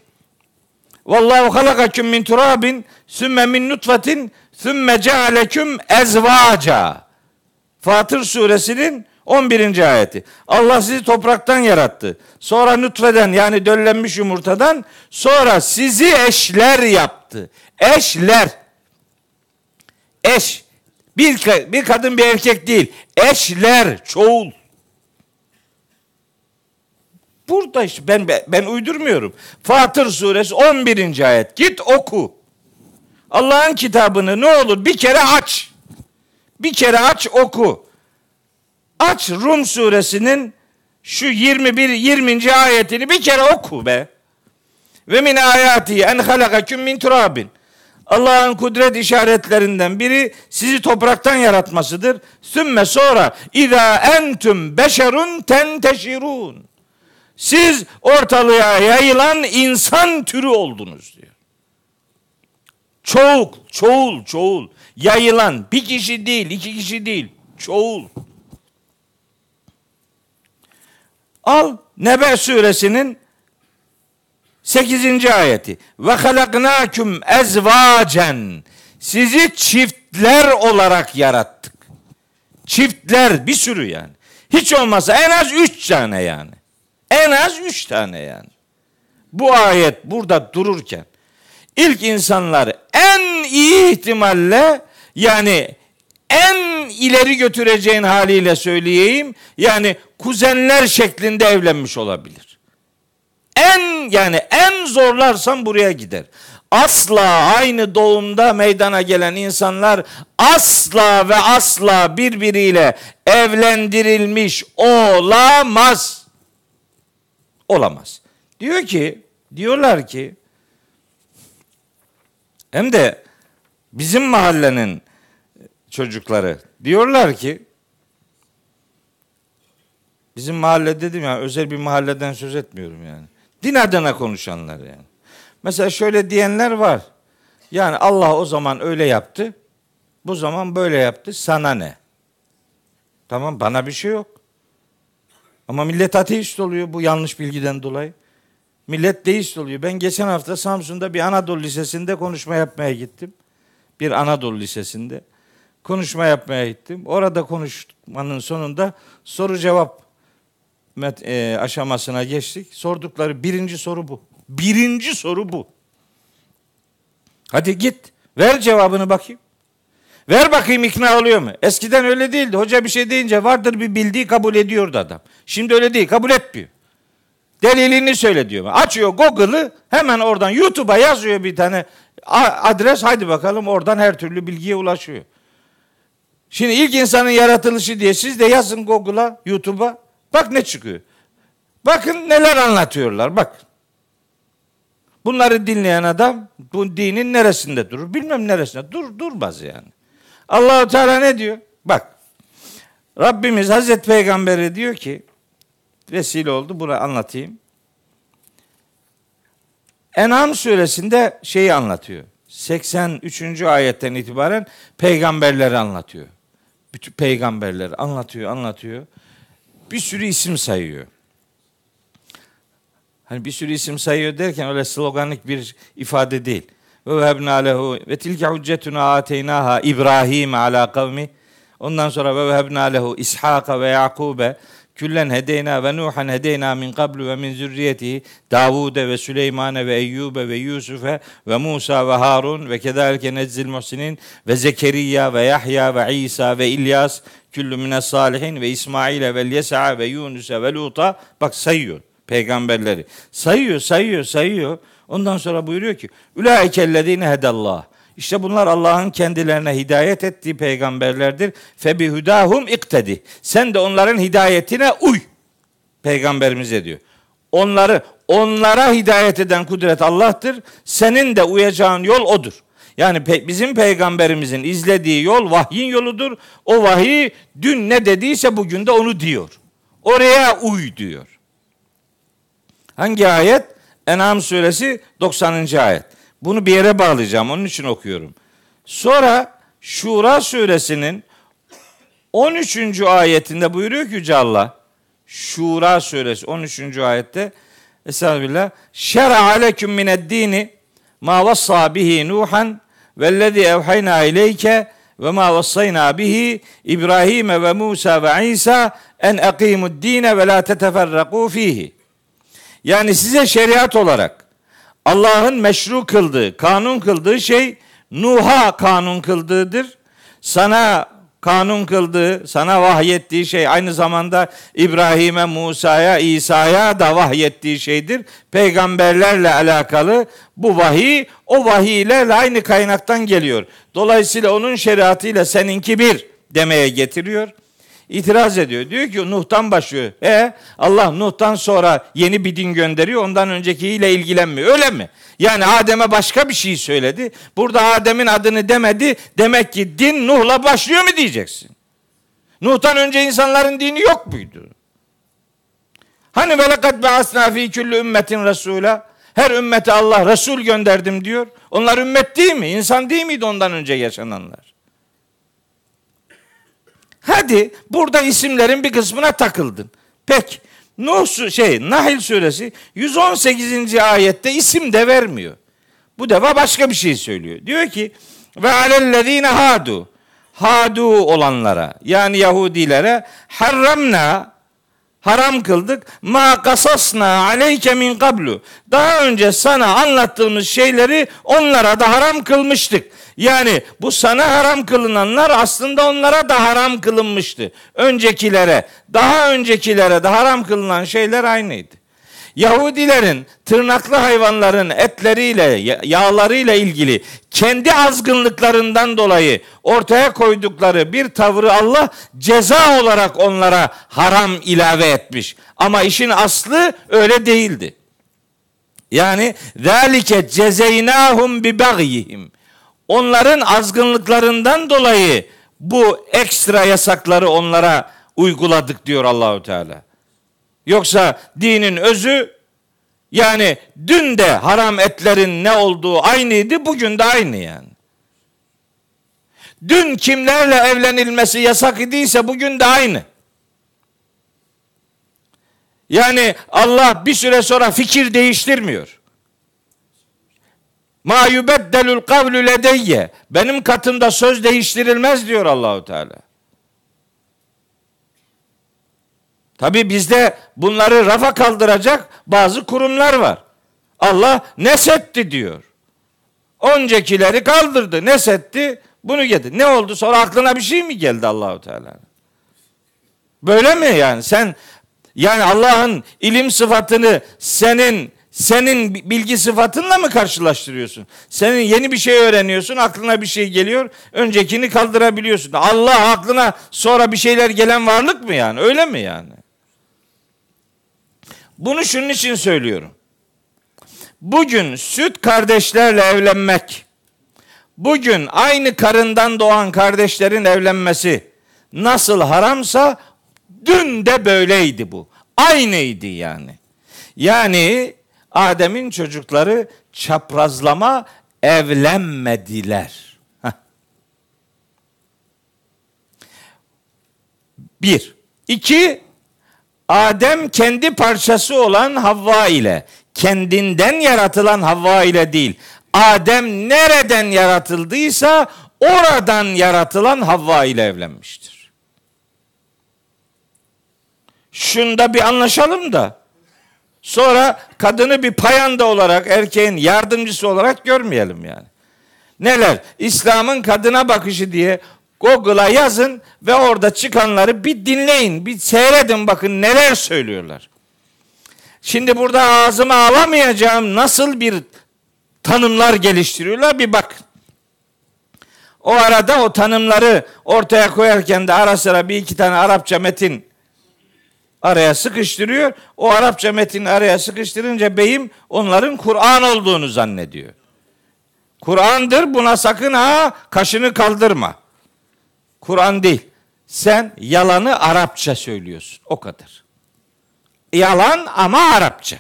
Vallahu halakaküm min turabin sümme min nutfatin sümme cealeküm ezvaca. Fatır suresinin 11. ayeti. Allah sizi topraktan yarattı. Sonra nutfeden yani döllenmiş yumurtadan sonra sizi eşler yaptı. Eşler. Eş. Bir, bir kadın bir erkek değil. Eşler, çoğul. Burada işte ben ben uydurmuyorum. Fatır suresi 11. ayet. Git oku. Allah'ın kitabını ne olur bir kere aç. Bir kere aç oku. Aç Rum suresinin şu 21 20. ayetini bir kere oku be. Ve min ayati en halakaküm min turabin. Allah'ın kudret işaretlerinden biri sizi topraktan yaratmasıdır. Sümme sonra İza entüm beşerun tenteşirun. Siz ortalığa yayılan insan türü oldunuz diyor. Çoğul, çoğul, çoğul. Yayılan bir kişi değil, iki kişi değil. Çoğul. Al Nebe suresinin 8. ayeti. Ve halaknaküm ezvacen. Sizi çiftler olarak yarattık. Çiftler bir sürü yani. Hiç olmazsa en az üç tane yani. En az üç tane yani. Bu ayet burada dururken ilk insanlar en iyi ihtimalle yani en ileri götüreceğin haliyle söyleyeyim. Yani kuzenler şeklinde evlenmiş olabilir. En yani en zorlarsan buraya gider. Asla aynı doğumda meydana gelen insanlar asla ve asla birbiriyle evlendirilmiş olamaz. Olamaz. Diyor ki, diyorlar ki hem de bizim mahallenin çocukları diyorlar ki bizim mahalle dedim ya özel bir mahalleden söz etmiyorum yani. Din adına konuşanlar yani. Mesela şöyle diyenler var. Yani Allah o zaman öyle yaptı. Bu zaman böyle yaptı. Sana ne? Tamam bana bir şey yok. Ama millet ateist oluyor bu yanlış bilgiden dolayı. Millet deist oluyor. Ben geçen hafta Samsun'da bir Anadolu Lisesi'nde konuşma yapmaya gittim. Bir Anadolu Lisesi'nde konuşma yapmaya gittim. Orada konuşmanın sonunda soru cevap e, aşamasına geçtik. Sordukları birinci soru bu. Birinci soru bu. Hadi git. Ver cevabını bakayım. Ver bakayım ikna oluyor mu? Eskiden öyle değildi. Hoca bir şey deyince vardır bir bildiği kabul ediyordu adam. Şimdi öyle değil. Kabul etmiyor. Delilini söyle diyor. Açıyor Google'ı hemen oradan YouTube'a yazıyor bir tane adres. Haydi bakalım oradan her türlü bilgiye ulaşıyor. Şimdi ilk insanın yaratılışı diye siz de yazın Google'a, YouTube'a. Bak ne çıkıyor. Bakın neler anlatıyorlar. Bak. Bunları dinleyen adam bu dinin neresinde durur? Bilmem neresinde. Dur durmaz yani. Allahu Teala ne diyor? Bak. Rabbimiz Hazreti Peygamber'e diyor ki vesile oldu. Bunu anlatayım. En'am suresinde şeyi anlatıyor. 83. ayetten itibaren peygamberleri anlatıyor. Bütün peygamberleri anlatıyor, anlatıyor. Bir sürü isim sayıyor. Hani bir sürü isim sayıyor derken öyle sloganlık bir ifade değil. Ve vehebna lehu ve tilke hüccetuna ateynaha İbrahim ala kavmi. Ondan sonra ve vehebna lehu İshaka ve Yakube Küllen hedeyna ve Nuhan hedeyna min qablu ve min zürriyetihi Davude ve Süleymane ve Eyyube ve Yusuf'e ve Musa ve Harun ve kedalike nezzil muhsinin ve Zekeriya ve Yahya ve İsa ve İlyas küllü mine salihin ve İsmail'e ve Yesa ve Yunus'e ve Lut'a bak sayıyor peygamberleri. Sayıyor, sayıyor, sayıyor. Ondan sonra buyuruyor ki Ulaikellezine hedallah. İşte bunlar Allah'ın kendilerine hidayet ettiği peygamberlerdir. Febi hudahum iktedi. Sen de onların hidayetine uy. Peygamberimize diyor. Onları onlara hidayet eden kudret Allah'tır. Senin de uyacağın yol odur. Yani pe- bizim peygamberimizin izlediği yol vahyin yoludur. O vahiy dün ne dediyse bugün de onu diyor. Oraya uy diyor. Hangi ayet? En'am suresi 90. ayet. Bunu bir yere bağlayacağım. Onun için okuyorum. Sonra Şura suresinin 13. ayetinde buyuruyor ki Yüce Allah. Şura suresi 13. ayette Estağfirullah. Şer'a aleküm mined dini ma vassa bihi Nuhan vellezî evhayna ileyke ve ma vassayna bihi İbrahim ve Musa ve İsa en akimud dine ve la teteferraku fihi. Yani size şeriat olarak Allah'ın meşru kıldığı, kanun kıldığı şey Nuh'a kanun kıldığıdır. Sana kanun kıldığı, sana vahyettiği şey aynı zamanda İbrahim'e, Musa'ya, İsa'ya da vahyettiği şeydir. Peygamberlerle alakalı bu vahiy o vahiylerle aynı kaynaktan geliyor. Dolayısıyla onun şeriatıyla seninki bir demeye getiriyor itiraz ediyor. Diyor ki Nuh'tan başlıyor. E Allah Nuh'tan sonra yeni bir din gönderiyor. Ondan öncekiyle ilgilenmiyor. Öyle mi? Yani Adem'e başka bir şey söyledi. Burada Adem'in adını demedi. Demek ki din Nuh'la başlıyor mu diyeceksin. Nuh'tan önce insanların dini yok muydu? Hani ve lekad be'asna fi kulli ümmetin resula. Her ümmete Allah Resul gönderdim diyor. Onlar ümmet değil mi? İnsan değil miydi ondan önce yaşananlar? Hadi burada isimlerin bir kısmına takıldın. Pek Nuh şey Nahil suresi 118. ayette isim de vermiyor. Bu defa başka bir şey söylüyor. Diyor ki ve alellezine hadu hadu olanlara yani Yahudilere harramna haram kıldık. Ma kasasna aleyke min kablu. Daha önce sana anlattığımız şeyleri onlara da haram kılmıştık. Yani bu sana haram kılınanlar aslında onlara da haram kılınmıştı. Öncekilere, daha öncekilere de haram kılınan şeyler aynıydı. Yahudilerin tırnaklı hayvanların etleriyle, yağlarıyla ilgili kendi azgınlıklarından dolayı ortaya koydukları bir tavrı Allah ceza olarak onlara haram ilave etmiş. Ama işin aslı öyle değildi. Yani zalike cezeynahum bi bagyihim. Onların azgınlıklarından dolayı bu ekstra yasakları onlara uyguladık diyor Allahu Teala. Yoksa dinin özü yani dün de haram etlerin ne olduğu aynıydı, bugün de aynı yani. Dün kimlerle evlenilmesi yasak idiyse bugün de aynı. Yani Allah bir süre sonra fikir değiştirmiyor. Ma yubeddelul kavlu ledeyye. Benim katımda söz değiştirilmez diyor Allahu Teala. Tabi bizde bunları rafa kaldıracak bazı kurumlar var. Allah nesetti diyor. Öncekileri kaldırdı. Nesetti bunu getir. Ne oldu sonra aklına bir şey mi geldi Allahu Teala? Böyle mi yani? Sen yani Allah'ın ilim sıfatını senin senin bilgi sıfatınla mı karşılaştırıyorsun? Senin yeni bir şey öğreniyorsun, aklına bir şey geliyor, öncekini kaldırabiliyorsun. Allah aklına sonra bir şeyler gelen varlık mı yani? Öyle mi yani? Bunu şunun için söylüyorum. Bugün süt kardeşlerle evlenmek, bugün aynı karından doğan kardeşlerin evlenmesi nasıl haramsa dün de böyleydi bu. Aynıydı yani. Yani Adem'in çocukları çaprazlama evlenmediler. Heh. Bir. İki, Adem kendi parçası olan Havva ile, kendinden yaratılan Havva ile değil, Adem nereden yaratıldıysa oradan yaratılan Havva ile evlenmiştir. Şunda bir anlaşalım da sonra kadını bir payanda olarak erkeğin yardımcısı olarak görmeyelim yani. Neler? İslam'ın kadına bakışı diye Google'a yazın ve orada çıkanları bir dinleyin, bir seyredin bakın neler söylüyorlar. Şimdi burada ağzıma alamayacağım nasıl bir tanımlar geliştiriyorlar bir bak. O arada o tanımları ortaya koyarken de ara sıra bir iki tane Arapça metin araya sıkıştırıyor. O Arapça metin araya sıkıştırınca beyim onların Kur'an olduğunu zannediyor. Kur'an'dır buna sakın ha kaşını kaldırma. Kur'an değil. Sen yalanı Arapça söylüyorsun. O kadar. Yalan ama Arapça.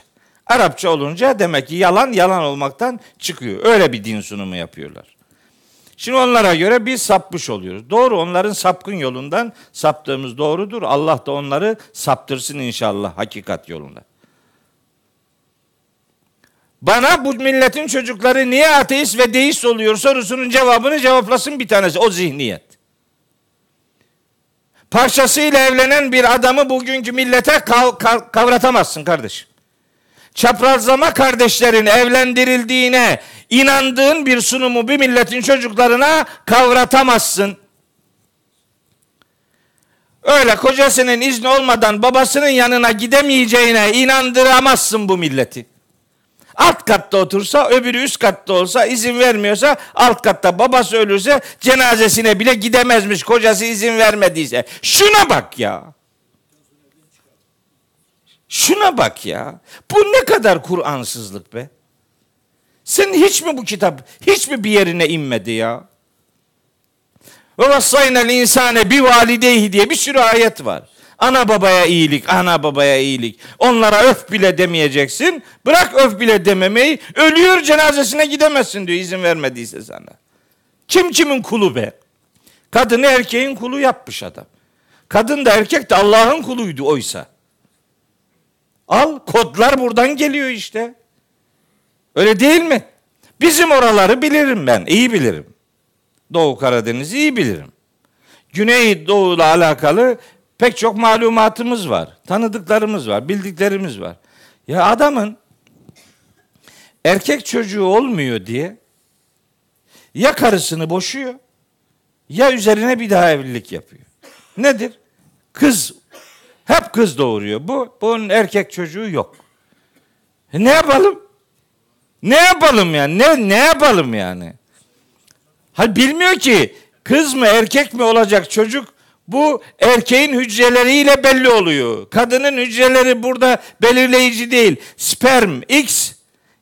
Arapça olunca demek ki yalan yalan olmaktan çıkıyor. Öyle bir din sunumu yapıyorlar. Şimdi onlara göre biz sapmış oluyoruz. Doğru onların sapkın yolundan saptığımız doğrudur. Allah da onları saptırsın inşallah hakikat yolunda. Bana bu milletin çocukları niye ateist ve deist oluyor sorusunun cevabını cevaplasın bir tanesi. O zihniyet parçasıyla evlenen bir adamı bugünkü millete kav- kav- kavratamazsın kardeşim. Çaprazlama kardeşlerin evlendirildiğine inandığın bir sunumu bir milletin çocuklarına kavratamazsın. Öyle kocasının izni olmadan babasının yanına gidemeyeceğine inandıramazsın bu milleti. Alt katta otursa öbürü üst katta olsa izin vermiyorsa alt katta babası ölürse cenazesine bile gidemezmiş kocası izin vermediyse. Şuna bak ya. Şuna bak ya. Bu ne kadar Kur'ansızlık be. Sen hiç mi bu kitap hiç mi bir yerine inmedi ya? Ve vassaynel insane bi valideyhi diye bir sürü ayet var. Ana babaya iyilik, ana babaya iyilik. Onlara öf bile demeyeceksin. Bırak öf bile dememeyi. Ölüyor cenazesine gidemezsin diyor izin vermediyse sana. Kim kimin kulu be? Kadını erkeğin kulu yapmış adam. Kadın da erkek de Allah'ın kuluydu oysa. Al kodlar buradan geliyor işte. Öyle değil mi? Bizim oraları bilirim ben. iyi bilirim. Doğu Karadeniz'i iyi bilirim. Güney Doğu'la alakalı Pek çok malumatımız var. Tanıdıklarımız var. Bildiklerimiz var. Ya adamın erkek çocuğu olmuyor diye ya karısını boşuyor ya üzerine bir daha evlilik yapıyor. Nedir? Kız hep kız doğuruyor. Bu bunun erkek çocuğu yok. E ne yapalım? Ne yapalım yani? Ne ne yapalım yani? Hal bilmiyor ki kız mı erkek mi olacak çocuk bu erkeğin hücreleriyle belli oluyor. Kadının hücreleri burada belirleyici değil. Sperm X,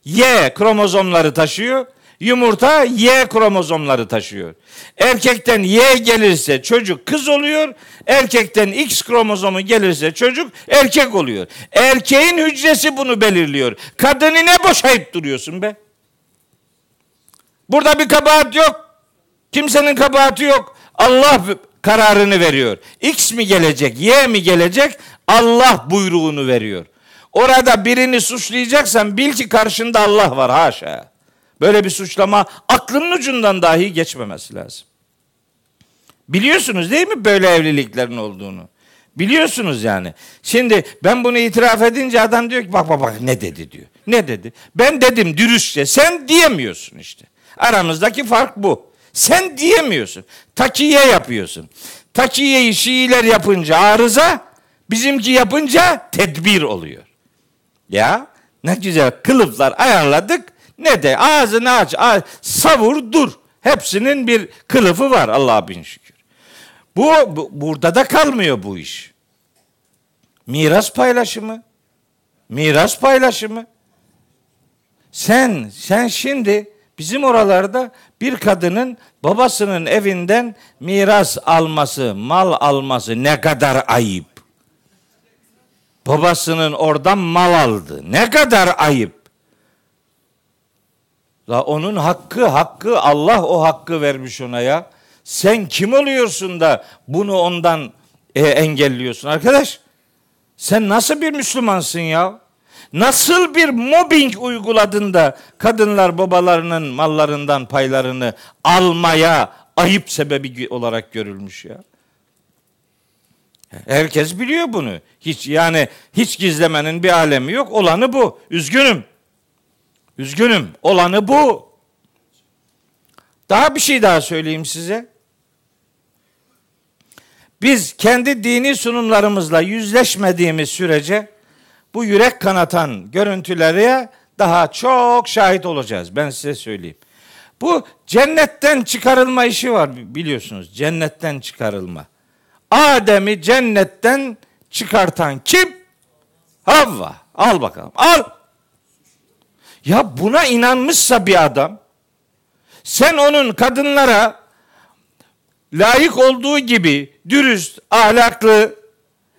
Y kromozomları taşıyor. Yumurta Y kromozomları taşıyor. Erkekten Y gelirse çocuk kız oluyor. Erkekten X kromozomu gelirse çocuk erkek oluyor. Erkeğin hücresi bunu belirliyor. Kadını ne boşayıp duruyorsun be? Burada bir kabahat yok. Kimsenin kabahati yok. Allah kararını veriyor. X mi gelecek, Y mi gelecek? Allah buyruğunu veriyor. Orada birini suçlayacaksan bil ki karşında Allah var haşa. Böyle bir suçlama aklının ucundan dahi geçmemesi lazım. Biliyorsunuz değil mi böyle evliliklerin olduğunu? Biliyorsunuz yani. Şimdi ben bunu itiraf edince adam diyor ki bak bak bak ne dedi diyor. Ne dedi? Ben dedim dürüstçe. Sen diyemiyorsun işte. Aramızdaki fark bu. Sen diyemiyorsun. Takiye yapıyorsun. Takiyeyi Şiiler yapınca arıza, bizimki yapınca tedbir oluyor. Ya ne güzel kılıflar ayarladık. Ne de ağzını aç, aç savur dur. Hepsinin bir kılıfı var Allah'a bin şükür. Bu, bu burada da kalmıyor bu iş. Miras paylaşımı. Miras paylaşımı. Sen sen şimdi bizim oralarda bir kadının babasının evinden miras alması, mal alması ne kadar ayıp. Babasının oradan mal aldı. Ne kadar ayıp. La onun hakkı, hakkı Allah o hakkı vermiş ona ya. Sen kim oluyorsun da bunu ondan e, engelliyorsun arkadaş? Sen nasıl bir Müslümansın ya? Nasıl bir mobbing uyguladın da kadınlar babalarının mallarından paylarını almaya ayıp sebebi olarak görülmüş ya? Herkes biliyor bunu. Hiç yani hiç gizlemenin bir alemi yok. Olanı bu. Üzgünüm. Üzgünüm. Olanı bu. Daha bir şey daha söyleyeyim size. Biz kendi dini sunumlarımızla yüzleşmediğimiz sürece bu yürek kanatan görüntülere daha çok şahit olacağız. Ben size söyleyeyim. Bu cennetten çıkarılma işi var biliyorsunuz. Cennetten çıkarılma. Adem'i cennetten çıkartan kim? Havva. Al bakalım. Al. Ya buna inanmışsa bir adam sen onun kadınlara layık olduğu gibi dürüst, ahlaklı,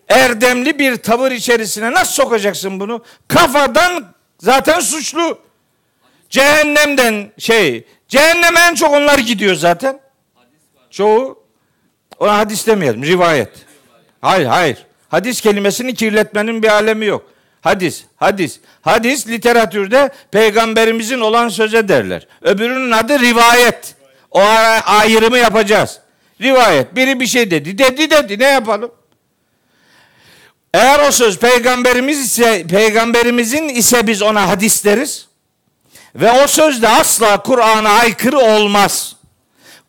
erdemli bir tavır içerisine nasıl sokacaksın bunu? Kafadan zaten suçlu. Cehennemden şey, cehenneme en çok onlar gidiyor zaten. Çoğu ona hadis demeyelim, rivayet. Hayır, hayır. Hadis kelimesini kirletmenin bir alemi yok. Hadis, hadis. Hadis literatürde peygamberimizin olan söze derler. Öbürünün adı rivayet. O ayrımı yapacağız. Rivayet. Biri bir şey dedi. Dedi dedi. Ne yapalım? Eğer o söz peygamberimiz ise peygamberimizin ise biz ona hadis deriz. Ve o söz de asla Kur'an'a aykırı olmaz.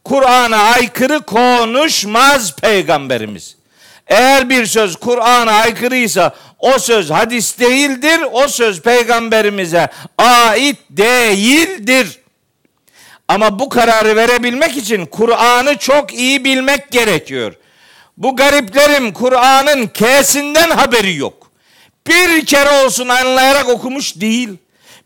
Kur'an'a aykırı konuşmaz peygamberimiz. Eğer bir söz Kur'an'a aykırıysa o söz hadis değildir. O söz peygamberimize ait değildir. Ama bu kararı verebilmek için Kur'an'ı çok iyi bilmek gerekiyor. Bu gariplerim Kur'an'ın kesinden haberi yok. Bir kere olsun anlayarak okumuş değil.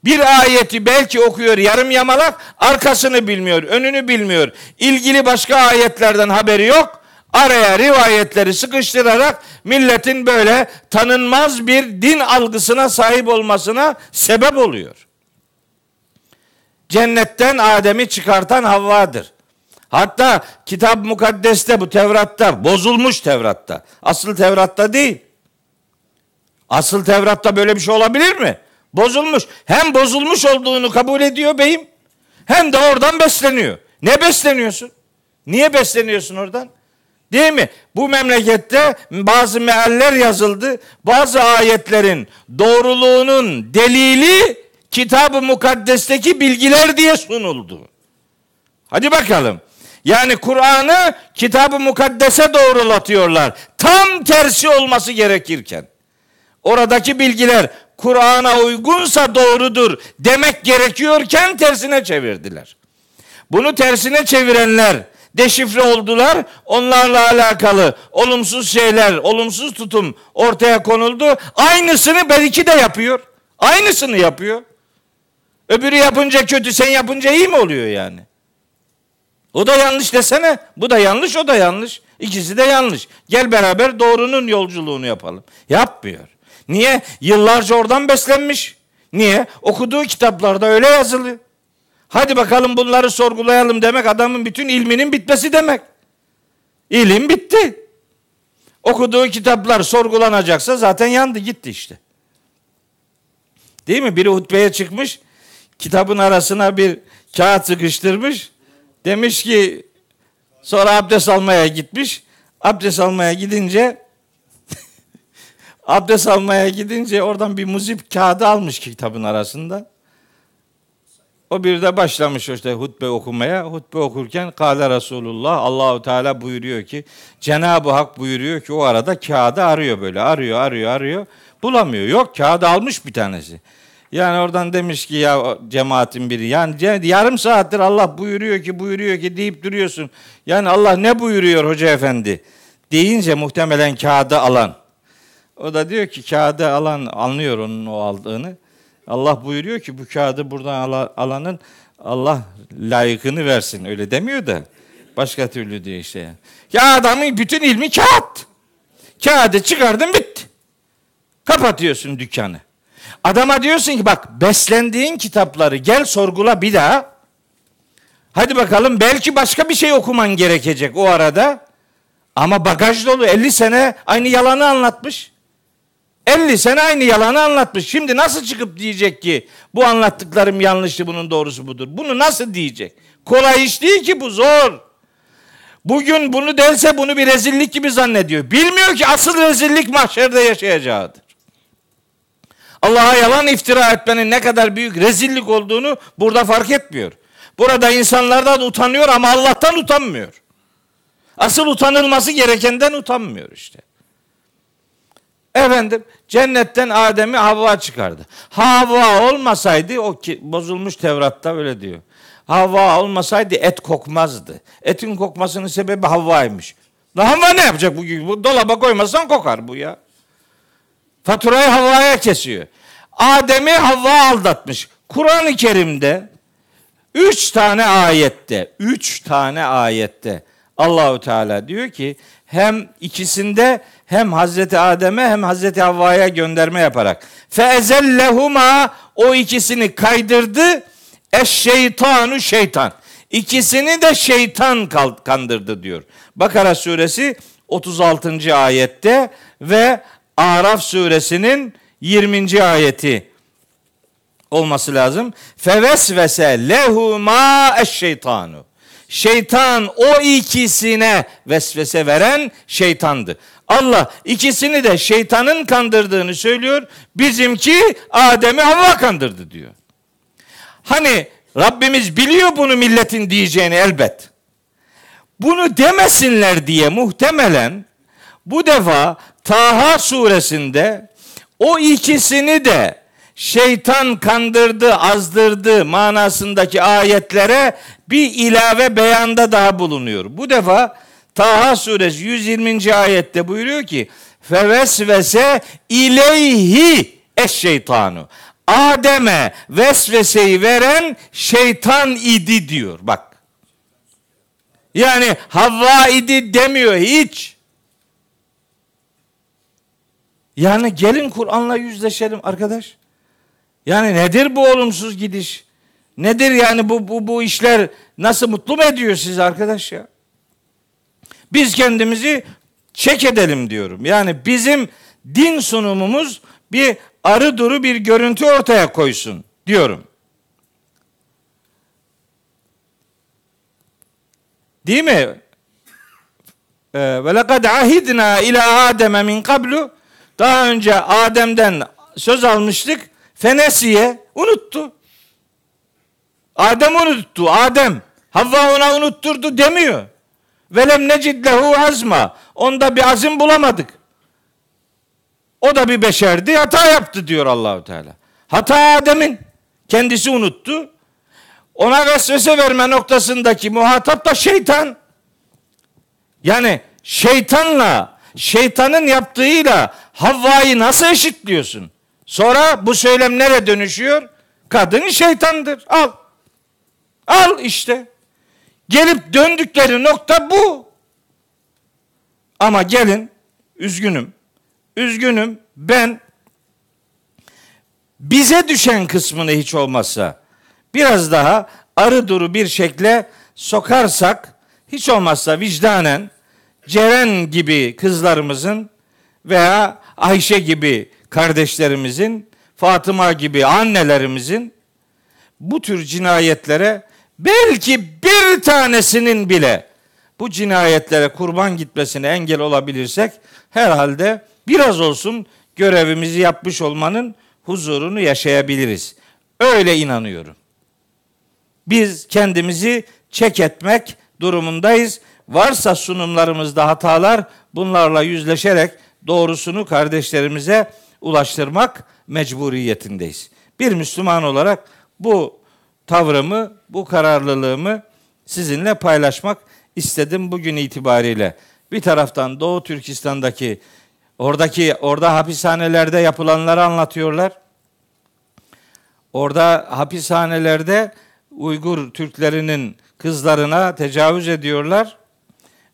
Bir ayeti belki okuyor yarım yamalak, arkasını bilmiyor, önünü bilmiyor. İlgili başka ayetlerden haberi yok. Araya rivayetleri sıkıştırarak milletin böyle tanınmaz bir din algısına sahip olmasına sebep oluyor. Cennetten Adem'i çıkartan Havva'dır. Hatta kitap mukaddeste bu Tevrat'ta bozulmuş Tevrat'ta. Asıl Tevrat'ta değil. Asıl Tevrat'ta böyle bir şey olabilir mi? Bozulmuş. Hem bozulmuş olduğunu kabul ediyor beyim hem de oradan besleniyor. Ne besleniyorsun? Niye besleniyorsun oradan? Değil mi? Bu memlekette bazı mealler yazıldı. Bazı ayetlerin doğruluğunun delili kitab-ı mukaddesteki bilgiler diye sunuldu. Hadi bakalım. Yani Kur'an'ı kitab-ı mukaddese doğrulatıyorlar. Tam tersi olması gerekirken. Oradaki bilgiler Kur'an'a uygunsa doğrudur demek gerekiyorken tersine çevirdiler. Bunu tersine çevirenler deşifre oldular. Onlarla alakalı olumsuz şeyler, olumsuz tutum ortaya konuldu. Aynısını belki de yapıyor. Aynısını yapıyor. Öbürü yapınca kötü, sen yapınca iyi mi oluyor yani? O da yanlış desene. Bu da yanlış, o da yanlış. İkisi de yanlış. Gel beraber doğrunun yolculuğunu yapalım. Yapmıyor. Niye? Yıllarca oradan beslenmiş. Niye? Okuduğu kitaplarda öyle yazılı. Hadi bakalım bunları sorgulayalım demek adamın bütün ilminin bitmesi demek. İlim bitti. Okuduğu kitaplar sorgulanacaksa zaten yandı gitti işte. Değil mi? Biri hutbeye çıkmış, kitabın arasına bir kağıt sıkıştırmış. Demiş ki sonra abdest almaya gitmiş. Abdest almaya gidince [laughs] abdest almaya gidince oradan bir muzip kağıdı almış kitabın arasında. O bir de başlamış işte hutbe okumaya. Hutbe okurken Kale Resulullah Allahu Teala buyuruyor ki Cenab-ı Hak buyuruyor ki o arada kağıdı arıyor böyle arıyor arıyor arıyor bulamıyor. Yok kağıdı almış bir tanesi. Yani oradan demiş ki ya cemaatin biri yani yarım saattir Allah buyuruyor ki buyuruyor ki deyip duruyorsun. Yani Allah ne buyuruyor hoca efendi deyince muhtemelen kağıdı alan. O da diyor ki kağıdı alan anlıyor onun o aldığını. Allah buyuruyor ki bu kağıdı buradan alanın Allah layıkını versin. Öyle demiyor da başka türlü diyor işte. Ya adamın bütün ilmi kağıt. Kağıdı çıkardın bitti. Kapatıyorsun dükkanı. Adama diyorsun ki bak beslendiğin kitapları gel sorgula bir daha. Hadi bakalım belki başka bir şey okuman gerekecek o arada. Ama bagaj dolu 50 sene aynı yalanı anlatmış. 50 sene aynı yalanı anlatmış. Şimdi nasıl çıkıp diyecek ki bu anlattıklarım yanlıştı bunun doğrusu budur. Bunu nasıl diyecek? Kolay iş değil ki bu zor. Bugün bunu derse bunu bir rezillik gibi zannediyor. Bilmiyor ki asıl rezillik mahşerde yaşayacağıdır. Allah'a yalan iftira etmenin ne kadar büyük rezillik olduğunu burada fark etmiyor. Burada insanlardan utanıyor ama Allah'tan utanmıyor. Asıl utanılması gerekenden utanmıyor işte. Efendim cennetten Adem'i Havva çıkardı. Havva olmasaydı o ki, bozulmuş Tevrat'ta öyle diyor. Havva olmasaydı et kokmazdı. Etin kokmasının sebebi Havva'ymış. Havva ne yapacak bu? bu dolaba koymazsan kokar bu ya. Faturayı Havva'ya kesiyor. Adem'i Havva aldatmış. Kur'an-ı Kerim'de üç tane ayette, üç tane ayette Allahu Teala diyor ki hem ikisinde hem Hazreti Adem'e hem Hazreti Havva'ya gönderme yaparak fezellehuma o ikisini kaydırdı eş şeytanu şeytan. İkisini de şeytan kandırdı diyor. Bakara suresi 36. ayette ve Araf suresinin 20. ayeti olması lazım. Fevesvese lehuma eş şeytanu. Şeytan o ikisine vesvese veren şeytandı. Allah ikisini de şeytanın kandırdığını söylüyor. Bizimki Adem'i Havva kandırdı diyor. Hani Rabbimiz biliyor bunu milletin diyeceğini elbet. Bunu demesinler diye muhtemelen bu defa Taha suresinde o ikisini de şeytan kandırdı, azdırdı manasındaki ayetlere bir ilave beyanda daha bulunuyor. Bu defa Taha suresi 120. ayette buyuruyor ki fevesvese ileyhi eş şeytanu. Adem'e vesveseyi veren şeytan idi diyor. Bak. Yani Havva idi demiyor hiç. Yani gelin Kur'an'la yüzleşelim arkadaş. Yani nedir bu olumsuz gidiş? Nedir yani bu bu bu işler nasıl mutlu mu ediyor sizi arkadaş ya? Biz kendimizi çek edelim diyorum. Yani bizim din sunumumuz bir arı duru bir görüntü ortaya koysun diyorum. Değil mi? Ee, ve lekad ahidna ila Adem'e min kablu daha önce Adem'den söz almıştık. Fenesiye unuttu. Adem unuttu. Adem. Havva ona unutturdu demiyor. Velem necid lehu azma. Onda bir azim bulamadık. O da bir beşerdi, hata yaptı diyor Allahu Teala. Hata Adem'in. Kendisi unuttu. Ona vesvese verme noktasındaki muhatap da şeytan. Yani şeytanla, şeytanın yaptığıyla Havva'yı nasıl eşitliyorsun? Sonra bu söylem nereye dönüşüyor? Kadın şeytandır. Al. Al işte. Gelip döndükleri nokta bu. Ama gelin, üzgünüm. Üzgünüm ben bize düşen kısmını hiç olmazsa biraz daha arı duru bir şekle sokarsak hiç olmazsa vicdanen Ceren gibi kızlarımızın veya Ayşe gibi kardeşlerimizin, Fatıma gibi annelerimizin bu tür cinayetlere belki bir tanesinin bile bu cinayetlere kurban gitmesine engel olabilirsek herhalde biraz olsun görevimizi yapmış olmanın huzurunu yaşayabiliriz. Öyle inanıyorum. Biz kendimizi çek etmek durumundayız. Varsa sunumlarımızda hatalar bunlarla yüzleşerek doğrusunu kardeşlerimize ulaştırmak mecburiyetindeyiz. Bir Müslüman olarak bu tavrımı, bu kararlılığımı sizinle paylaşmak istedim bugün itibariyle. Bir taraftan Doğu Türkistan'daki oradaki orada hapishanelerde yapılanları anlatıyorlar. Orada hapishanelerde Uygur Türklerinin kızlarına tecavüz ediyorlar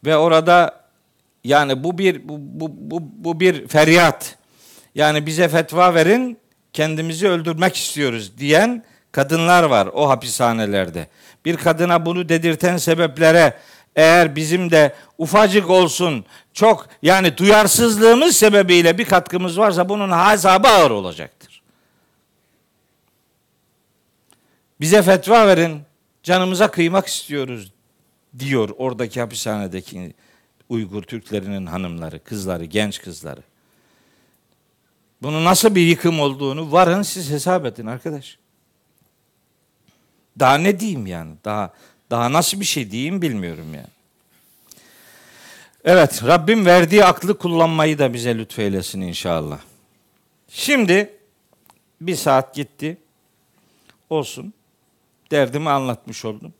ve orada yani bu bir bu, bu, bu, bu bir feryat. Yani bize fetva verin, kendimizi öldürmek istiyoruz diyen kadınlar var o hapishanelerde. Bir kadına bunu dedirten sebeplere eğer bizim de ufacık olsun çok yani duyarsızlığımız sebebiyle bir katkımız varsa bunun hesabı ağır olacaktır. Bize fetva verin, canımıza kıymak istiyoruz diyor oradaki hapishanedeki Uygur Türklerinin hanımları, kızları, genç kızları. Bunun nasıl bir yıkım olduğunu varın siz hesap edin arkadaş. Daha ne diyeyim yani? Daha daha nasıl bir şey diyeyim bilmiyorum yani. Evet, Rabbim verdiği aklı kullanmayı da bize lütfeylesin inşallah. Şimdi bir saat gitti. Olsun. Derdimi anlatmış oldum.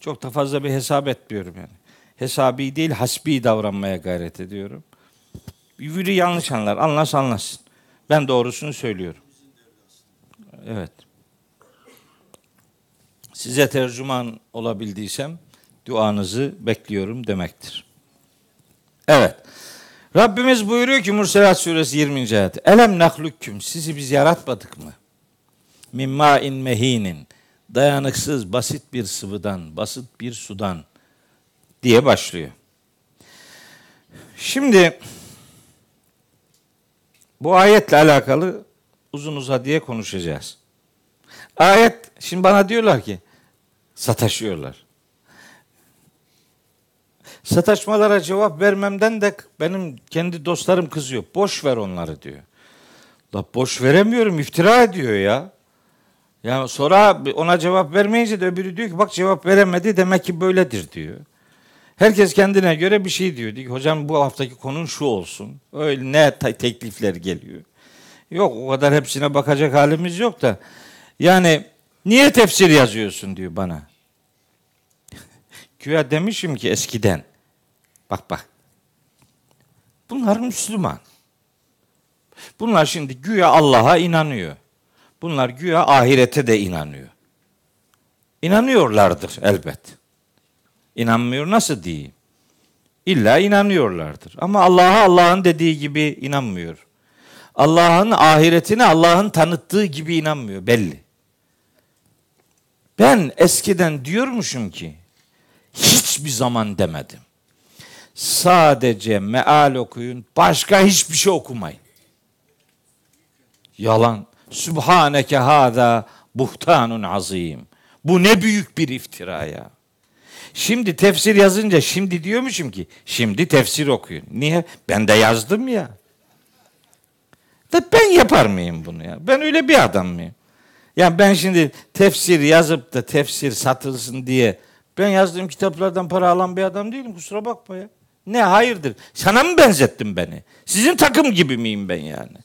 Çok da fazla bir hesap etmiyorum yani. Hesabi değil, hasbi davranmaya gayret ediyorum. Biri yanlış anlar, anlas anlasın. Ben doğrusunu söylüyorum. Evet. Size tercüman olabildiysem duanızı bekliyorum demektir. Evet. Rabbimiz buyuruyor ki Murselat suresi 20. ayet. Elem nahlukküm sizi biz yaratmadık mı? Mimma in mehinin dayanıksız basit bir sıvıdan, basit bir sudan diye başlıyor. Şimdi bu ayetle alakalı uzun uzadıya konuşacağız. Ayet şimdi bana diyorlar ki sataşıyorlar. Sataşmalara cevap vermemden de benim kendi dostlarım kızıyor. Boş ver onları diyor. La boş veremiyorum iftira ediyor ya. Ya sonra ona cevap vermeyince de öbürü diyor ki bak cevap veremedi demek ki böyledir diyor. Herkes kendine göre bir şey diyor. Diyor ki hocam bu haftaki konun şu olsun. Öyle ne teklifler geliyor. Yok o kadar hepsine bakacak halimiz yok da. Yani niye tefsir yazıyorsun diyor bana. [laughs] Güya demişim ki eskiden. Bak bak. Bunlar Müslüman. Bunlar şimdi güya Allah'a inanıyor. Bunlar güya ahirete de inanıyor. İnanıyorlardır elbet. İnanmıyor nasıl diyeyim? İlla inanıyorlardır. Ama Allah'a Allah'ın dediği gibi inanmıyor. Allah'ın ahiretine Allah'ın tanıttığı gibi inanmıyor belli. Ben eskiden diyormuşum ki hiçbir zaman demedim. Sadece meal okuyun, başka hiçbir şey okumayın. Yalan. Sübhaneke hada buhtanun azim. Bu ne büyük bir iftira ya. Şimdi tefsir yazınca şimdi diyormuşum ki şimdi tefsir okuyun. Niye? Ben de yazdım ya. Da ben yapar mıyım bunu ya? Ben öyle bir adam mıyım? Yani ben şimdi tefsir yazıp da tefsir satılsın diye ben yazdığım kitaplardan para alan bir adam değilim kusura bakma ya. Ne hayırdır? Sana mı benzettin beni? Sizin takım gibi miyim ben yani?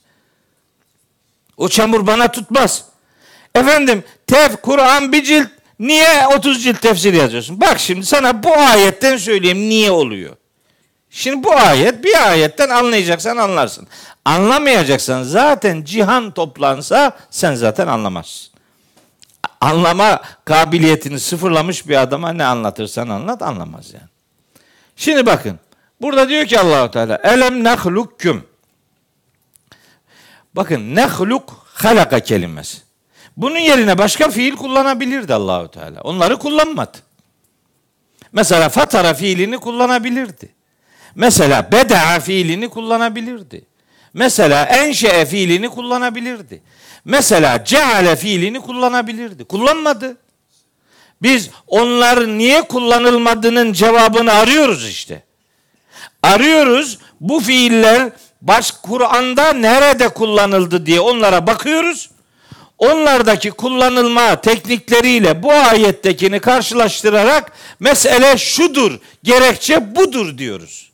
O çamur bana tutmaz. Efendim tef Kur'an bir cilt niye 30 cilt tefsir yazıyorsun? Bak şimdi sana bu ayetten söyleyeyim niye oluyor. Şimdi bu ayet bir ayetten anlayacaksan anlarsın. Anlamayacaksan zaten cihan toplansa sen zaten anlamazsın. Anlama kabiliyetini sıfırlamış bir adama ne anlatırsan anlat anlamaz yani. Şimdi bakın. Burada diyor ki Allahu Teala elem nehlukküm. Bakın nehluk halaka kelimesi. Bunun yerine başka fiil kullanabilirdi Allahu Teala. Onları kullanmadı. Mesela fatara fiilini kullanabilirdi. Mesela beda'a fiilini kullanabilirdi. Mesela enşe'e fiilini kullanabilirdi. Mesela ceale fiilini kullanabilirdi. Kullanmadı. Biz onlar niye kullanılmadığının cevabını arıyoruz işte. Arıyoruz bu fiiller baş Kur'an'da nerede kullanıldı diye onlara bakıyoruz. Onlardaki kullanılma teknikleriyle bu ayettekini karşılaştırarak mesele şudur, gerekçe budur diyoruz.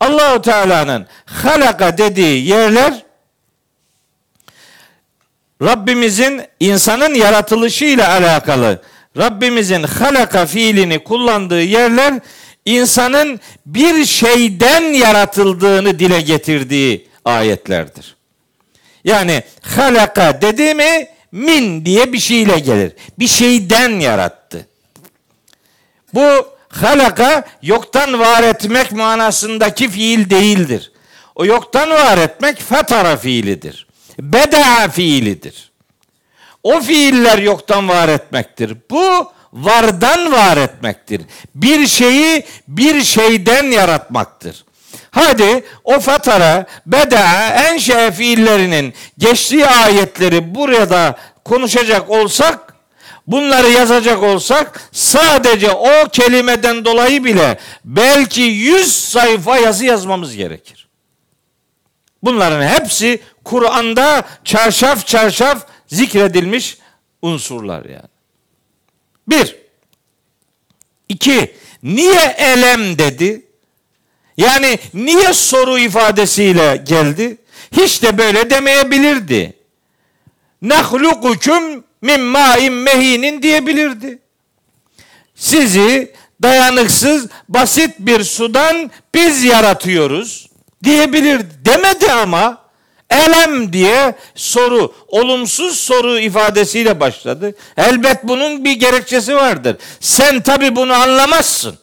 Allahu Teala'nın halaka dediği yerler Rabbimizin insanın yaratılışıyla alakalı Rabbimizin halaka fiilini kullandığı yerler insanın bir şeyden yaratıldığını dile getirdiği ayetlerdir. Yani halaka dedi mi min diye bir şeyle gelir. Bir şeyden yarattı. Bu halaka yoktan var etmek manasındaki fiil değildir. O yoktan var etmek fetara fiilidir. Beda fiilidir. O fiiller yoktan var etmektir. Bu vardan var etmektir. Bir şeyi bir şeyden yaratmaktır. Hadi o fatara, beda, enşe fiillerinin geçtiği ayetleri burada konuşacak olsak, bunları yazacak olsak sadece o kelimeden dolayı bile belki yüz sayfa yazı yazmamız gerekir. Bunların hepsi Kur'an'da çarşaf çarşaf zikredilmiş unsurlar yani. Bir. İki. Niye elem dedi? Yani niye soru ifadesiyle geldi? Hiç de böyle demeyebilirdi. Nahlukukum min ma'in mehinin diyebilirdi. Sizi dayanıksız basit bir sudan biz yaratıyoruz diyebilirdi. Demedi ama elem diye soru, olumsuz soru ifadesiyle başladı. Elbet bunun bir gerekçesi vardır. Sen tabi bunu anlamazsın.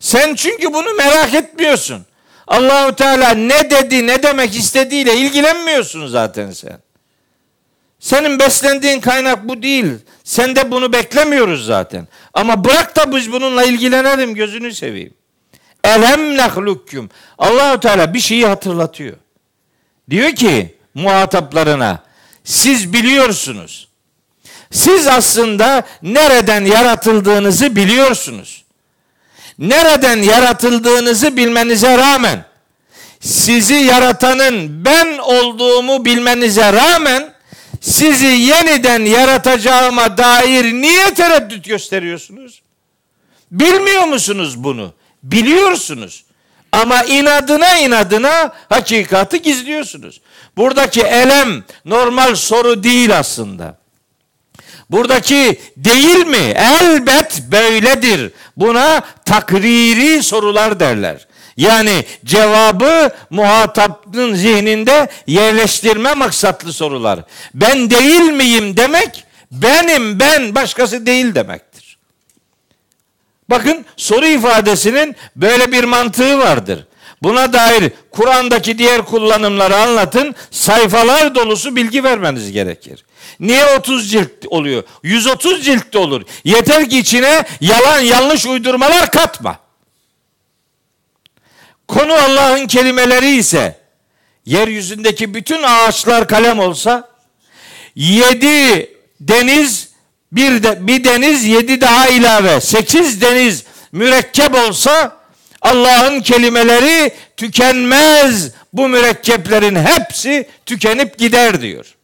Sen çünkü bunu merak etmiyorsun. Allahu Teala ne dedi, ne demek istediğiyle ilgilenmiyorsun zaten sen. Senin beslendiğin kaynak bu değil. Sen de bunu beklemiyoruz zaten. Ama bırak da biz bununla ilgilenelim gözünü seveyim. Elem nehlukküm. Allahu Teala bir şeyi hatırlatıyor. Diyor ki muhataplarına siz biliyorsunuz. Siz aslında nereden yaratıldığınızı biliyorsunuz. Nereden yaratıldığınızı bilmenize rağmen sizi yaratanın ben olduğumu bilmenize rağmen sizi yeniden yaratacağıma dair niye tereddüt gösteriyorsunuz? Bilmiyor musunuz bunu? Biliyorsunuz. Ama inadına inadına hakikati gizliyorsunuz. Buradaki elem normal soru değil aslında. Buradaki değil mi? Elbet böyledir. Buna takriri sorular derler. Yani cevabı muhatapın zihninde yerleştirme maksatlı sorular. Ben değil miyim demek, benim ben başkası değil demektir. Bakın soru ifadesinin böyle bir mantığı vardır. Buna dair Kur'an'daki diğer kullanımları anlatın. Sayfalar dolusu bilgi vermeniz gerekir. Niye 30 cilt oluyor? 130 cilt de olur. Yeter ki içine yalan yanlış uydurmalar katma. Konu Allah'ın kelimeleri ise yeryüzündeki bütün ağaçlar kalem olsa yedi deniz bir, de, bir deniz yedi daha ilave sekiz deniz mürekkep olsa Allah'ın kelimeleri tükenmez. Bu mürekkeplerin hepsi tükenip gider diyor.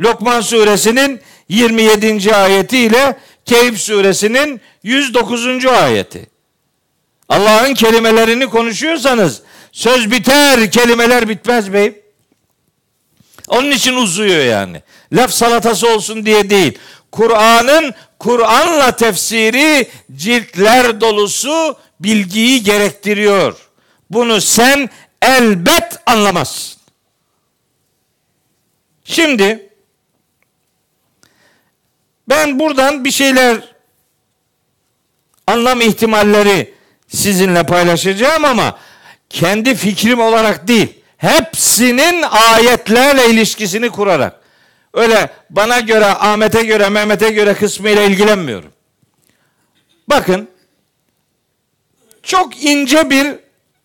Lokman suresinin 27. ayeti ile Keyif suresinin 109. ayeti. Allah'ın kelimelerini konuşuyorsanız söz biter, kelimeler bitmez beyim. Onun için uzuyor yani. Laf salatası olsun diye değil. Kur'an'ın Kur'an'la tefsiri ciltler dolusu bilgiyi gerektiriyor. Bunu sen elbet anlamazsın. Şimdi ben buradan bir şeyler anlam ihtimalleri sizinle paylaşacağım ama kendi fikrim olarak değil. Hepsinin ayetlerle ilişkisini kurarak. Öyle bana göre, Ahmet'e göre, Mehmet'e göre kısmıyla ilgilenmiyorum. Bakın çok ince bir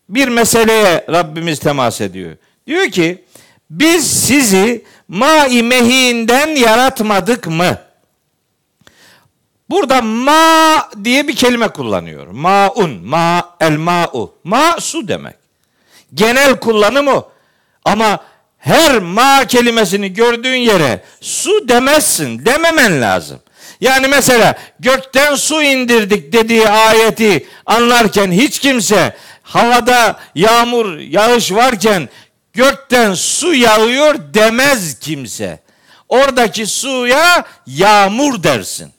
bir meseleye Rabbimiz temas ediyor. Diyor ki biz sizi mai mehinden yaratmadık mı? Burada ma diye bir kelime kullanıyor. Maun, ma el ma'u. Ma su demek. Genel kullanımı ama her ma kelimesini gördüğün yere su demezsin. Dememen lazım. Yani mesela gökten su indirdik dediği ayeti anlarken hiç kimse havada yağmur, yağış varken gökten su yağıyor demez kimse. Oradaki suya yağmur dersin.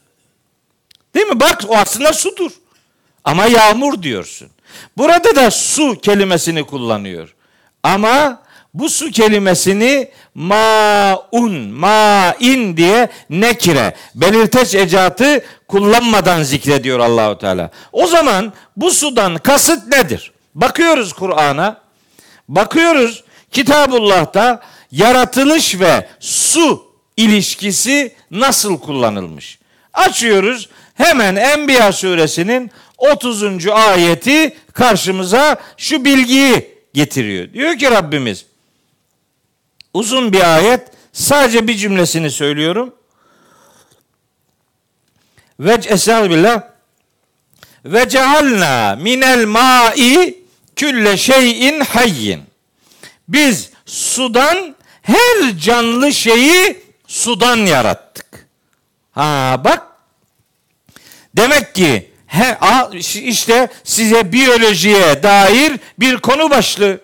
Değil mi? Bak o aslında sudur. Ama yağmur diyorsun. Burada da su kelimesini kullanıyor. Ama bu su kelimesini maun, main diye nekire, belirteç ecatı kullanmadan zikrediyor Allahu Teala. O zaman bu sudan kasıt nedir? Bakıyoruz Kur'an'a. Bakıyoruz Kitabullah'ta yaratılış ve su ilişkisi nasıl kullanılmış? Açıyoruz hemen Enbiya suresinin 30. ayeti karşımıza şu bilgiyi getiriyor. Diyor ki Rabbimiz uzun bir ayet sadece bir cümlesini söylüyorum. Ve billah ve cealna minel ma'i külle şeyin hayyin. Biz sudan her canlı şeyi sudan yarattık. Ha bak Demek ki he, işte size biyolojiye dair bir konu başlığı.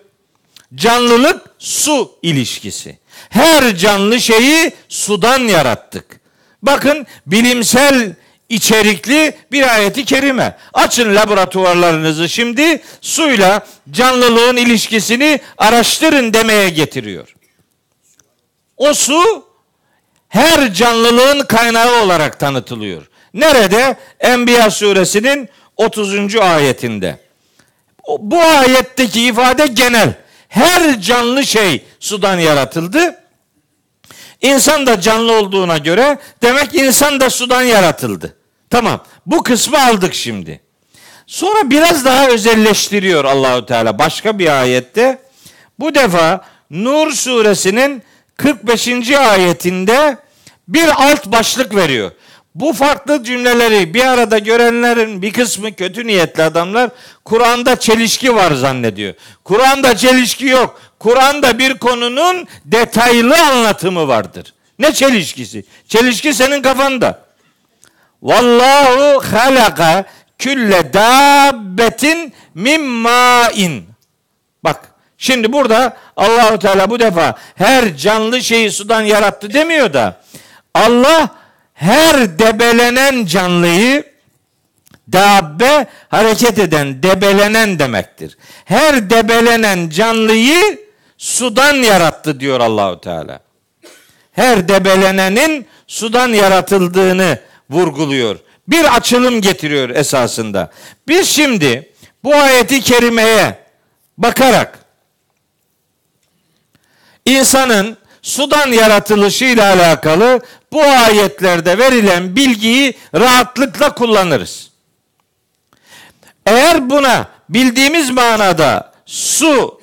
Canlılık su ilişkisi. Her canlı şeyi sudan yarattık. Bakın bilimsel içerikli bir ayeti kerime. Açın laboratuvarlarınızı şimdi suyla canlılığın ilişkisini araştırın demeye getiriyor. O su her canlılığın kaynağı olarak tanıtılıyor. Nerede? Enbiya suresinin 30. ayetinde. Bu ayetteki ifade genel. Her canlı şey sudan yaratıldı. İnsan da canlı olduğuna göre demek insan da sudan yaratıldı. Tamam. Bu kısmı aldık şimdi. Sonra biraz daha özelleştiriyor Allahu Teala başka bir ayette. Bu defa Nur suresinin 45. ayetinde bir alt başlık veriyor. Bu farklı cümleleri bir arada görenlerin bir kısmı kötü niyetli adamlar Kur'an'da çelişki var zannediyor. Kur'an'da çelişki yok. Kur'an'da bir konunun detaylı anlatımı vardır. Ne çelişkisi? Çelişki senin kafanda. Vallahu halaka külle dabbetin mimmain. Bak şimdi burada Allahu Teala bu defa her canlı şeyi sudan yarattı demiyor da Allah her debelenen canlıyı dabbe hareket eden, debelenen demektir. Her debelenen canlıyı sudan yarattı diyor Allahu Teala. Her debelenenin sudan yaratıldığını vurguluyor. Bir açılım getiriyor esasında. Biz şimdi bu ayeti kerimeye bakarak insanın sudan yaratılışıyla alakalı bu ayetlerde verilen bilgiyi rahatlıkla kullanırız. Eğer buna bildiğimiz manada su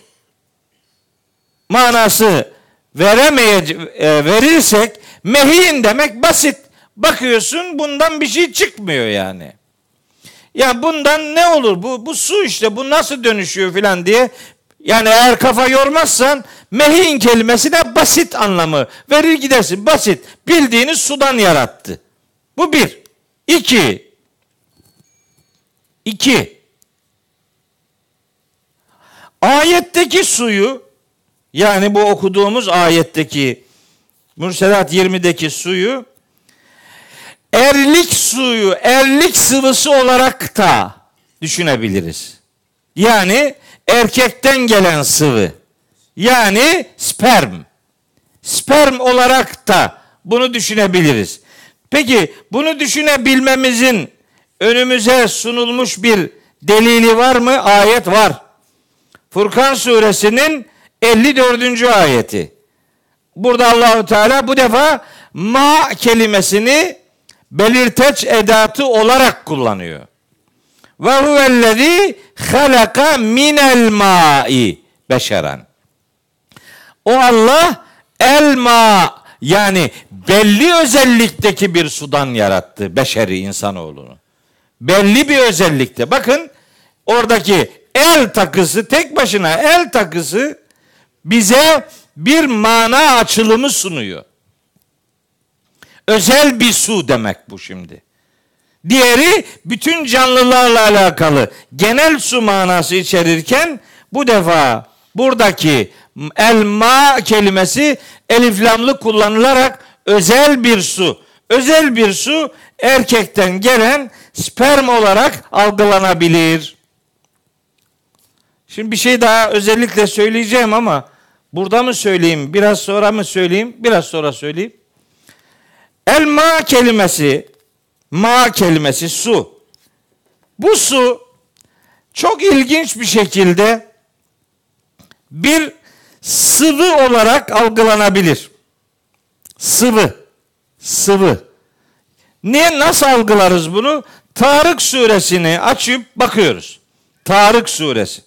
manası veremeye e, verirsek mehin demek basit. Bakıyorsun bundan bir şey çıkmıyor yani. Ya bundan ne olur bu bu su işte bu nasıl dönüşüyor filan diye yani eğer kafa yormazsan mehin kelimesine basit anlamı verir gidersin. Basit. Bildiğiniz sudan yarattı. Bu bir. İki. İki. Ayetteki suyu yani bu okuduğumuz ayetteki Mürselat 20'deki suyu erlik suyu, erlik sıvısı olarak da düşünebiliriz. Yani erkekten gelen sıvı. Yani sperm. Sperm olarak da bunu düşünebiliriz. Peki bunu düşünebilmemizin önümüze sunulmuş bir delili var mı? Ayet var. Furkan suresinin 54. ayeti. Burada Allahu Teala bu defa ma kelimesini belirteç edatı olarak kullanıyor. Ve huvellezî halaka minel ma'i beşeren. O Allah elma yani belli özellikteki bir sudan yarattı beşeri insanoğlunu. Belli bir özellikte. Bakın oradaki el takısı tek başına el takısı bize bir mana açılımı sunuyor. Özel bir su demek bu şimdi. Diğeri bütün canlılarla alakalı genel su manası içerirken bu defa buradaki elma kelimesi eliflamlı kullanılarak özel bir su. Özel bir su erkekten gelen sperm olarak algılanabilir. Şimdi bir şey daha özellikle söyleyeceğim ama burada mı söyleyeyim, biraz sonra mı söyleyeyim, biraz sonra söyleyeyim. Elma kelimesi, ma kelimesi su. Bu su çok ilginç bir şekilde bir sıvı olarak algılanabilir. Sıvı. Sıvı. Ne nasıl algılarız bunu? Tarık suresini açıp bakıyoruz. Tarık suresi.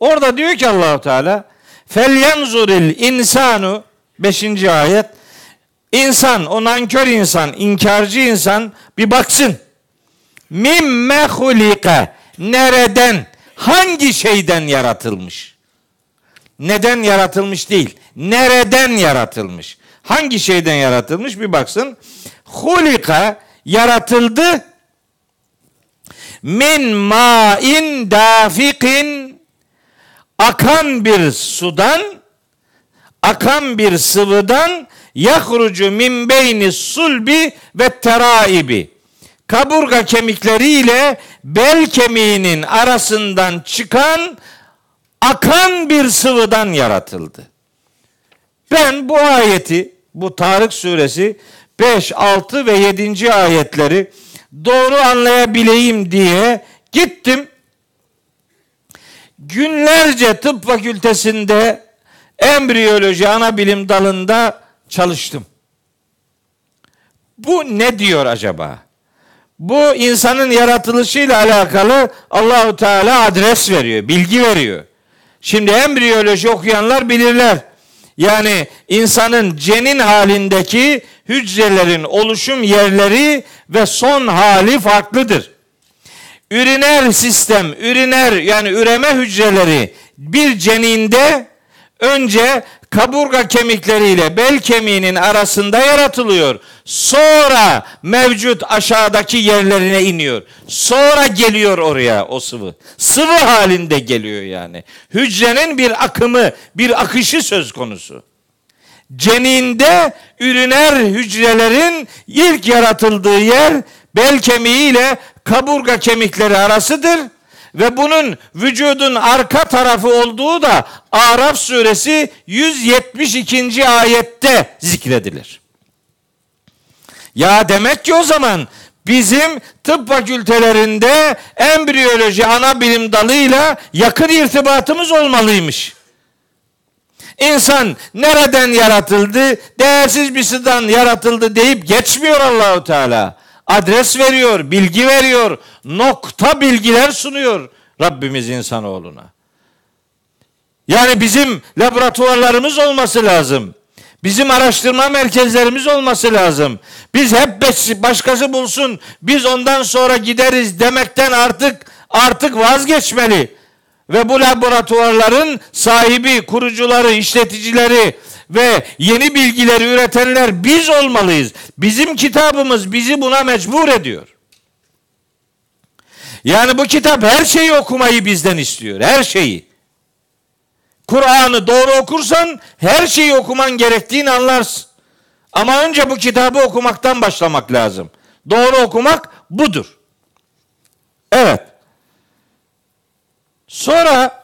Orada diyor ki Allahu Teala Felyanzuril insanu 5. ayet İnsan, o nankör insan, inkarcı insan bir baksın. Mimme hulika nereden, hangi şeyden yaratılmış? Neden yaratılmış değil, nereden yaratılmış? Hangi şeyden yaratılmış bir baksın. Hulika yaratıldı min ma'in dafikin akan bir sudan akan bir sıvıdan yahrucu min beyni sulbi ve teraibi kaburga kemikleriyle bel kemiğinin arasından çıkan akan bir sıvıdan yaratıldı. Ben bu ayeti, bu Tarık suresi 5, 6 ve 7. ayetleri doğru anlayabileyim diye gittim. Günlerce tıp fakültesinde embriyoloji ana bilim dalında çalıştım. Bu ne diyor acaba? Bu insanın yaratılışıyla alakalı Allahu Teala adres veriyor, bilgi veriyor. Şimdi embriyoloji okuyanlar bilirler. Yani insanın cenin halindeki hücrelerin oluşum yerleri ve son hali farklıdır. Üriner sistem, üriner yani üreme hücreleri bir ceninde önce kaburga kemikleriyle bel kemiğinin arasında yaratılıyor. Sonra mevcut aşağıdaki yerlerine iniyor. Sonra geliyor oraya o sıvı. Sıvı halinde geliyor yani. Hücrenin bir akımı, bir akışı söz konusu. Ceninde üriner hücrelerin ilk yaratıldığı yer bel kemiği ile kaburga kemikleri arasıdır ve bunun vücudun arka tarafı olduğu da Araf suresi 172. ayette zikredilir. Ya demek ki o zaman bizim tıp fakültelerinde embriyoloji ana bilim dalıyla yakın irtibatımız olmalıymış. İnsan nereden yaratıldı? Değersiz bir sıdan yaratıldı deyip geçmiyor Allahu Teala adres veriyor, bilgi veriyor, nokta bilgiler sunuyor Rabbimiz insanoğluna. Yani bizim laboratuvarlarımız olması lazım. Bizim araştırma merkezlerimiz olması lazım. Biz hep başkası bulsun, biz ondan sonra gideriz demekten artık artık vazgeçmeli. Ve bu laboratuvarların sahibi, kurucuları, işleticileri ve yeni bilgileri üretenler biz olmalıyız. Bizim kitabımız bizi buna mecbur ediyor. Yani bu kitap her şeyi okumayı bizden istiyor. Her şeyi. Kur'an'ı doğru okursan her şeyi okuman gerektiğini anlarsın. Ama önce bu kitabı okumaktan başlamak lazım. Doğru okumak budur. Evet. Sonra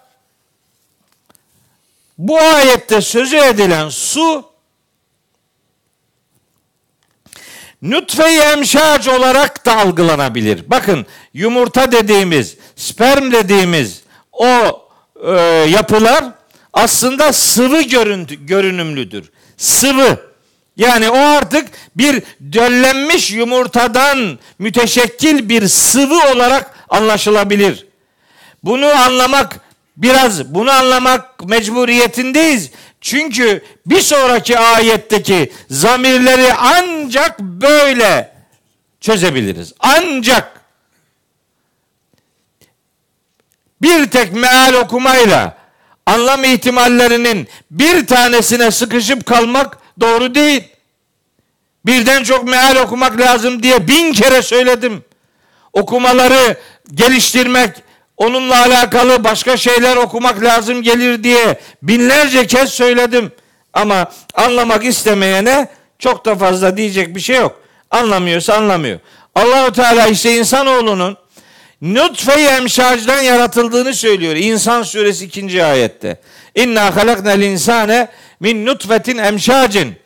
bu ayette sözü edilen su nutfe-i emşac olarak da algılanabilir. Bakın yumurta dediğimiz, sperm dediğimiz o e, yapılar aslında sıvı görüntü, görünümlüdür. Sıvı. Yani o artık bir döllenmiş yumurtadan müteşekkil bir sıvı olarak anlaşılabilir. Bunu anlamak biraz bunu anlamak mecburiyetindeyiz. Çünkü bir sonraki ayetteki zamirleri ancak böyle çözebiliriz. Ancak bir tek meal okumayla anlam ihtimallerinin bir tanesine sıkışıp kalmak doğru değil. Birden çok meal okumak lazım diye bin kere söyledim. Okumaları geliştirmek, onunla alakalı başka şeyler okumak lazım gelir diye binlerce kez söyledim. Ama anlamak istemeyene çok da fazla diyecek bir şey yok. Anlamıyorsa anlamıyor. Allahu Teala işte insanoğlunun nutfe-i emşacdan yaratıldığını söylüyor. İnsan suresi 2. ayette. İnna halaknel insane min nutfetin emşacin.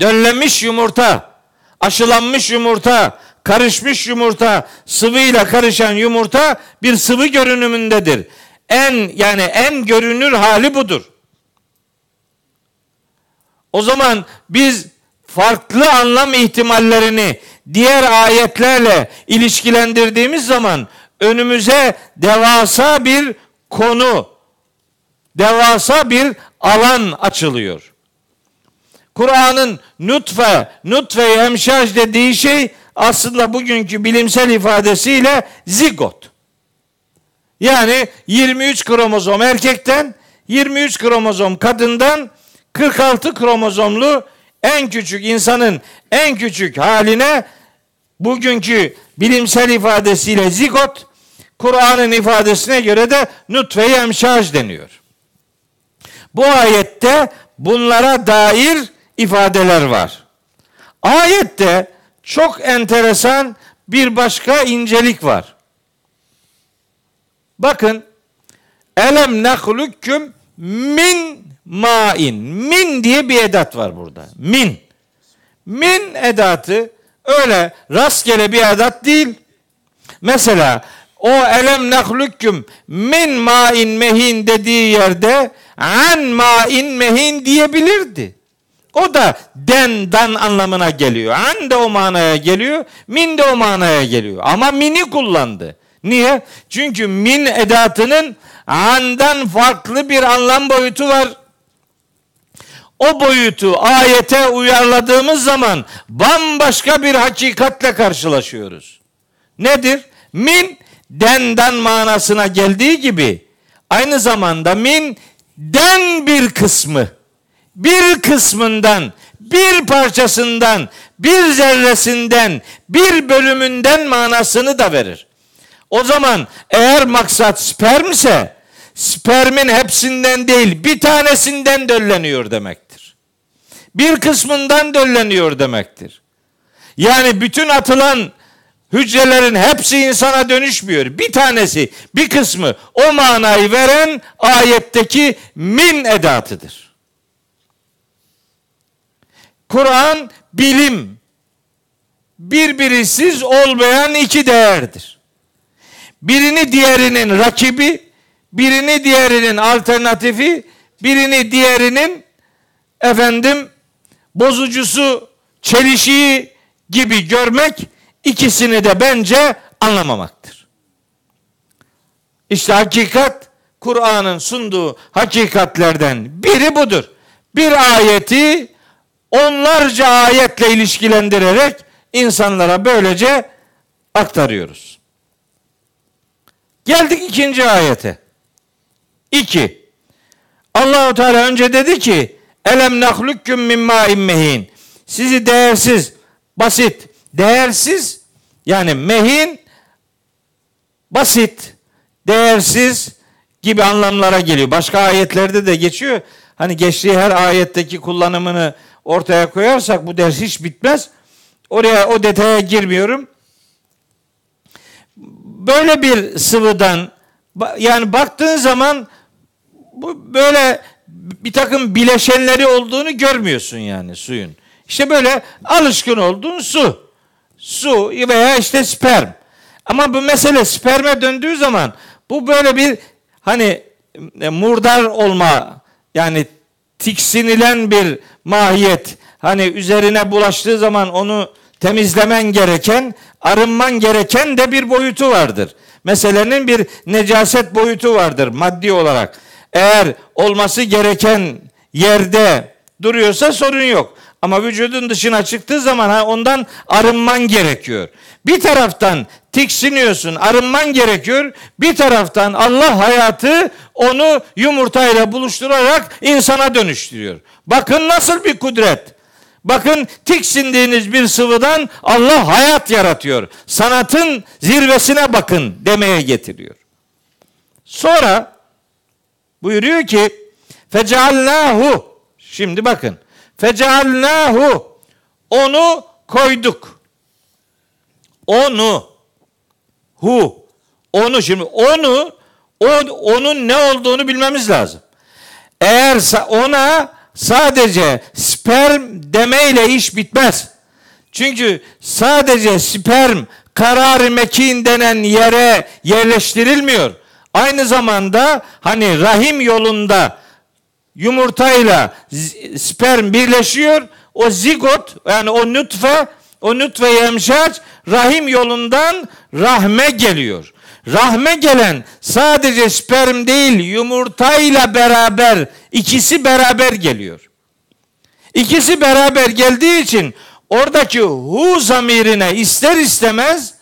Döllenmiş yumurta, aşılanmış yumurta, karışmış yumurta, sıvıyla karışan yumurta bir sıvı görünümündedir. En yani en görünür hali budur. O zaman biz farklı anlam ihtimallerini diğer ayetlerle ilişkilendirdiğimiz zaman önümüze devasa bir konu, devasa bir alan açılıyor. Kur'an'ın nutfe, nutfe hemşaj dediği şey aslında bugünkü bilimsel ifadesiyle zigot. Yani 23 kromozom erkekten 23 kromozom kadından 46 kromozomlu en küçük insanın en küçük haline bugünkü bilimsel ifadesiyle zigot, Kur'an'ın ifadesine göre de nutfe-i deniyor. Bu ayette bunlara dair ifadeler var. Ayette çok enteresan bir başka incelik var. Bakın elem nehlukkum min main. Min diye bir edat var burada. Min. Min edatı öyle rastgele bir edat değil. Mesela o elem nehlukkum min main mehin dediği yerde an main mehin diyebilirdi. O da den dan anlamına geliyor. An de o manaya geliyor. Min de o manaya geliyor. Ama mini kullandı. Niye? Çünkü min edatının andan farklı bir anlam boyutu var. O boyutu ayete uyarladığımız zaman bambaşka bir hakikatle karşılaşıyoruz. Nedir? Min dendan manasına geldiği gibi aynı zamanda min den bir kısmı bir kısmından, bir parçasından, bir zerresinden, bir bölümünden manasını da verir. O zaman eğer maksat spermse spermin hepsinden değil bir tanesinden dölleniyor demektir. Bir kısmından dölleniyor demektir. Yani bütün atılan hücrelerin hepsi insana dönüşmüyor. Bir tanesi, bir kısmı o manayı veren ayetteki min edatıdır. Kur'an bilim birbirisiz olmayan iki değerdir. Birini diğerinin rakibi, birini diğerinin alternatifi, birini diğerinin efendim bozucusu, çelişiği gibi görmek ikisini de bence anlamamaktır. İşte hakikat Kur'an'ın sunduğu hakikatlerden biri budur. bir ayeti onlarca ayetle ilişkilendirerek insanlara böylece aktarıyoruz. Geldik ikinci ayete. İki. Allahu Teala önce dedi ki Elem nahlukkum min ma'in mehin. Sizi değersiz, basit, değersiz yani mehin basit, değersiz gibi anlamlara geliyor. Başka ayetlerde de geçiyor. Hani geçtiği her ayetteki kullanımını ortaya koyarsak bu ders hiç bitmez. Oraya o detaya girmiyorum. Böyle bir sıvıdan yani baktığın zaman bu böyle bir takım bileşenleri olduğunu görmüyorsun yani suyun. İşte böyle alışkın olduğun su. Su veya işte sperm. Ama bu mesele sperme döndüğü zaman bu böyle bir hani e, murdar olma yani tiksinilen bir mahiyet. Hani üzerine bulaştığı zaman onu temizlemen gereken, arınman gereken de bir boyutu vardır. Meselenin bir necaset boyutu vardır maddi olarak. Eğer olması gereken yerde duruyorsa sorun yok. Ama vücudun dışına çıktığı zaman ha, ondan arınman gerekiyor. Bir taraftan tiksiniyorsun, arınman gerekiyor. Bir taraftan Allah hayatı onu yumurtayla buluşturarak insana dönüştürüyor. Bakın nasıl bir kudret. Bakın tiksindiğiniz bir sıvıdan Allah hayat yaratıyor. Sanatın zirvesine bakın demeye getiriyor. Sonra buyuruyor ki fecealnahu şimdi bakın fecealnahu onu koyduk. Onu hu onu şimdi onu o, onun ne olduğunu bilmemiz lazım. Eğer ona sadece sperm demeyle iş bitmez. Çünkü sadece sperm karar mekin denen yere yerleştirilmiyor. Aynı zamanda hani rahim yolunda yumurtayla sperm birleşiyor. O zigot yani o nutfe o nutfe emşaç rahim yolundan rahme geliyor. Rahme gelen sadece sperm değil yumurtayla beraber ikisi beraber geliyor. İkisi beraber geldiği için oradaki hu zamirine ister istemez